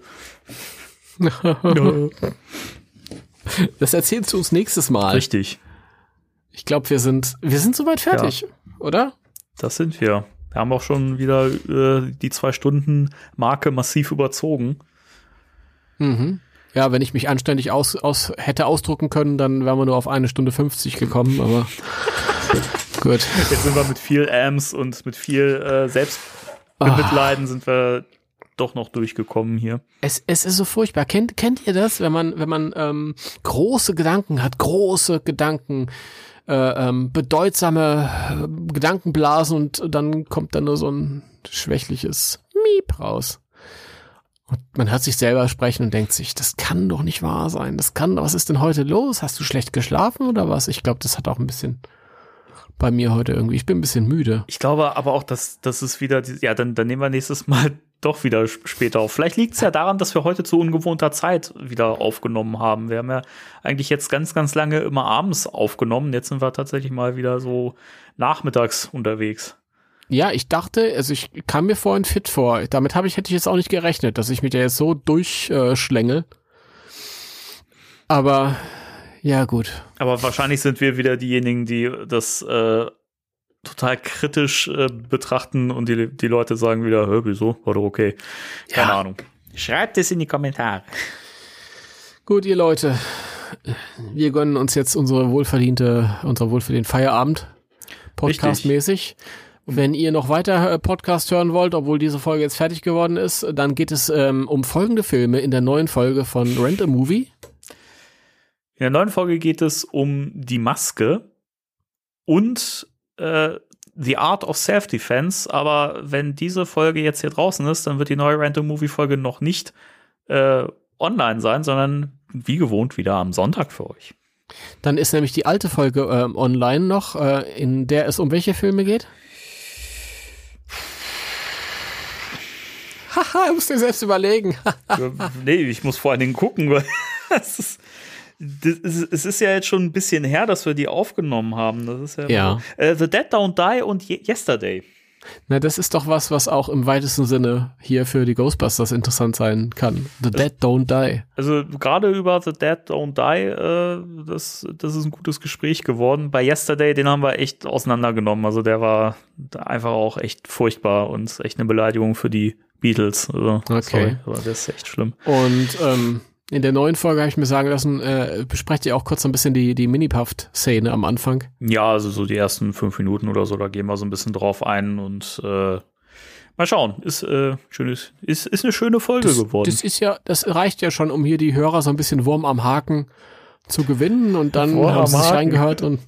das erzählst du uns nächstes Mal. Richtig. Ich glaube, wir sind, wir sind soweit fertig, ja. oder? Das sind wir. Wir haben auch schon wieder äh, die zwei Stunden Marke massiv überzogen. Mhm. Ja, wenn ich mich anständig aus, aus hätte ausdrucken können, dann wären wir nur auf eine Stunde 50 gekommen, aber gut. Jetzt sind wir mit viel Ams und mit viel äh, Selbstbemitleiden oh. sind wir doch noch durchgekommen hier. Es, es ist so furchtbar. Kennt, kennt ihr das, wenn man, wenn man ähm, große Gedanken hat, große Gedanken, äh, ähm, bedeutsame äh, Gedankenblasen und dann kommt dann nur so ein schwächliches Miep raus. Und man hört sich selber sprechen und denkt sich, das kann doch nicht wahr sein. Das kann, was ist denn heute los? Hast du schlecht geschlafen oder was? Ich glaube, das hat auch ein bisschen bei mir heute irgendwie. Ich bin ein bisschen müde. Ich glaube aber auch, dass das ist wieder, ja, dann, dann nehmen wir nächstes Mal doch wieder sp- später auf. Vielleicht liegt es ja daran, dass wir heute zu ungewohnter Zeit wieder aufgenommen haben. Wir haben ja eigentlich jetzt ganz, ganz lange immer abends aufgenommen. Jetzt sind wir tatsächlich mal wieder so nachmittags unterwegs. Ja, ich dachte, also ich kam mir vorhin fit vor. Damit habe ich, hätte ich jetzt auch nicht gerechnet, dass ich mich da jetzt so durchschlängel. Aber ja, gut. Aber wahrscheinlich sind wir wieder diejenigen, die das äh, total kritisch äh, betrachten und die, die Leute sagen wieder, hör, wieso? War doch okay. Keine Ja. Ahnung. Schreibt es in die Kommentare. Gut, ihr Leute. Wir gönnen uns jetzt unsere wohlverdiente, unser wohlverdienten Feierabend. Podcastmäßig. Wenn ihr noch weiter äh, Podcast hören wollt, obwohl diese Folge jetzt fertig geworden ist, dann geht es ähm, um folgende Filme in der neuen Folge von Rent a Movie. In der neuen Folge geht es um die Maske und äh, The Art of Self-Defense. Aber wenn diese Folge jetzt hier draußen ist, dann wird die neue Random Movie Folge noch nicht äh, online sein, sondern wie gewohnt wieder am Sonntag für euch. Dann ist nämlich die alte Folge ähm, online noch, äh, in der es um welche Filme geht? Haha, musst dir selbst überlegen. nee, ich muss vor allen Dingen gucken, weil es ist, das ist, es ist ja jetzt schon ein bisschen her, dass wir die aufgenommen haben. Das ist ja, Ja. Äh, The Dead Don't Die und Ye Yesterday. Na, das ist doch was, was auch im weitesten Sinne hier für die Ghostbusters interessant sein kann. The Dead Don't Die. Also gerade über The Dead Don't Die, äh, das, das ist ein gutes Gespräch geworden. Bei Yesterday, den haben wir echt auseinandergenommen. Also der war einfach auch echt furchtbar und echt eine Beleidigung für die Beatles. Also, Okay. Sorry, aber das ist echt schlimm. Und ähm, in der neuen Folge habe ich mir sagen lassen, äh, besprecht ihr auch kurz ein bisschen die, die Minipuft-Szene am Anfang. Ja, also so die ersten fünf Minuten oder so, da gehen wir so ein bisschen drauf ein und äh, mal schauen. Ist, äh, schönes, ist, ist eine schöne Folge Das, geworden. das ist ja, das reicht ja schon, um hier die Hörer so ein bisschen Wurm am Haken zu gewinnen und dann Wurm haben sie sich Haken. reingehört und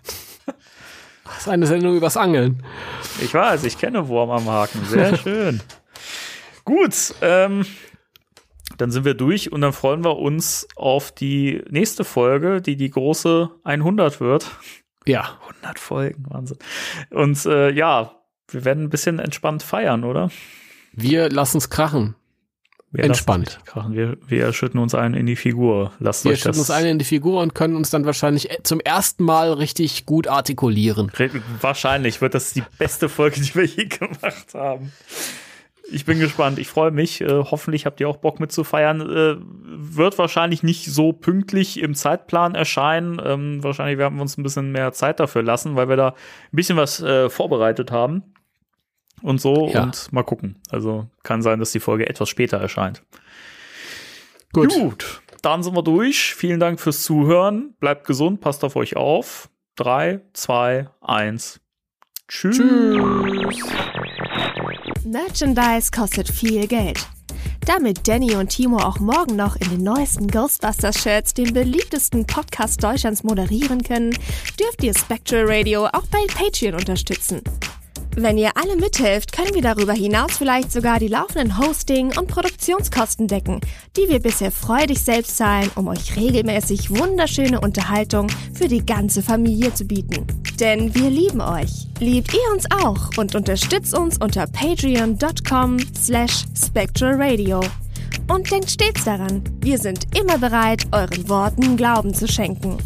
das ist eine Sendung übers Angeln. Ich weiß, ich kenne Wurm am Haken. Sehr schön. Gut, ähm, dann sind wir durch und dann freuen wir uns auf die nächste Folge, die die große 100 wird. Ja, 100 Folgen, Wahnsinn. Und äh, ja, wir werden ein bisschen entspannt feiern, oder? wir lassen es krachen. Wir Entspannt. Krachen. Wir, wir schütten uns einen in die Figur. Lasst Wir euch das schütten uns eine in die Figur und können uns dann wahrscheinlich äh, zum ersten Mal richtig gut artikulieren. Re- Wahrscheinlich wird das die beste Folge, die wir je gemacht haben. Ich bin gespannt. Ich freue mich. Äh, hoffentlich habt ihr auch Bock mitzufeiern. Äh, wird wahrscheinlich nicht so pünktlich im Zeitplan erscheinen. Ähm, wahrscheinlich werden wir uns ein bisschen mehr Zeit dafür lassen, weil wir da ein bisschen was äh, vorbereitet haben. Und so. Ja. Und mal gucken. Also kann sein, dass die Folge etwas später erscheint. Gut. Gut, dann sind wir durch. Vielen Dank fürs Zuhören. Bleibt gesund, passt auf euch auf. Drei, zwei, eins. Tschüss. Tschüss. Merchandise kostet viel Geld. Damit Danny und Timo auch morgen noch in den neuesten Ghostbusters-Shirts den beliebtesten Podcast Deutschlands moderieren können, dürft ihr Spectral Radio auch bei Patreon unterstützen. Wenn ihr alle mithelft, können wir darüber hinaus vielleicht sogar die laufenden Hosting- und Produktionskosten decken, die wir bisher freudig selbst zahlen, um euch regelmäßig wunderschöne Unterhaltung für die ganze Familie zu bieten. Denn wir lieben euch. Liebt ihr uns auch und unterstützt uns unter patreon.com slash spectralradio. Und denkt stets daran, wir sind immer bereit, euren Worten Glauben zu schenken.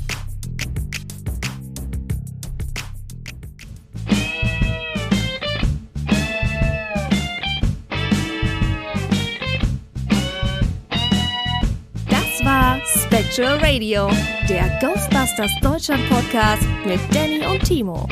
Spectral Radio, der Ghostbusters Deutschland Podcast mit Danny und Timo.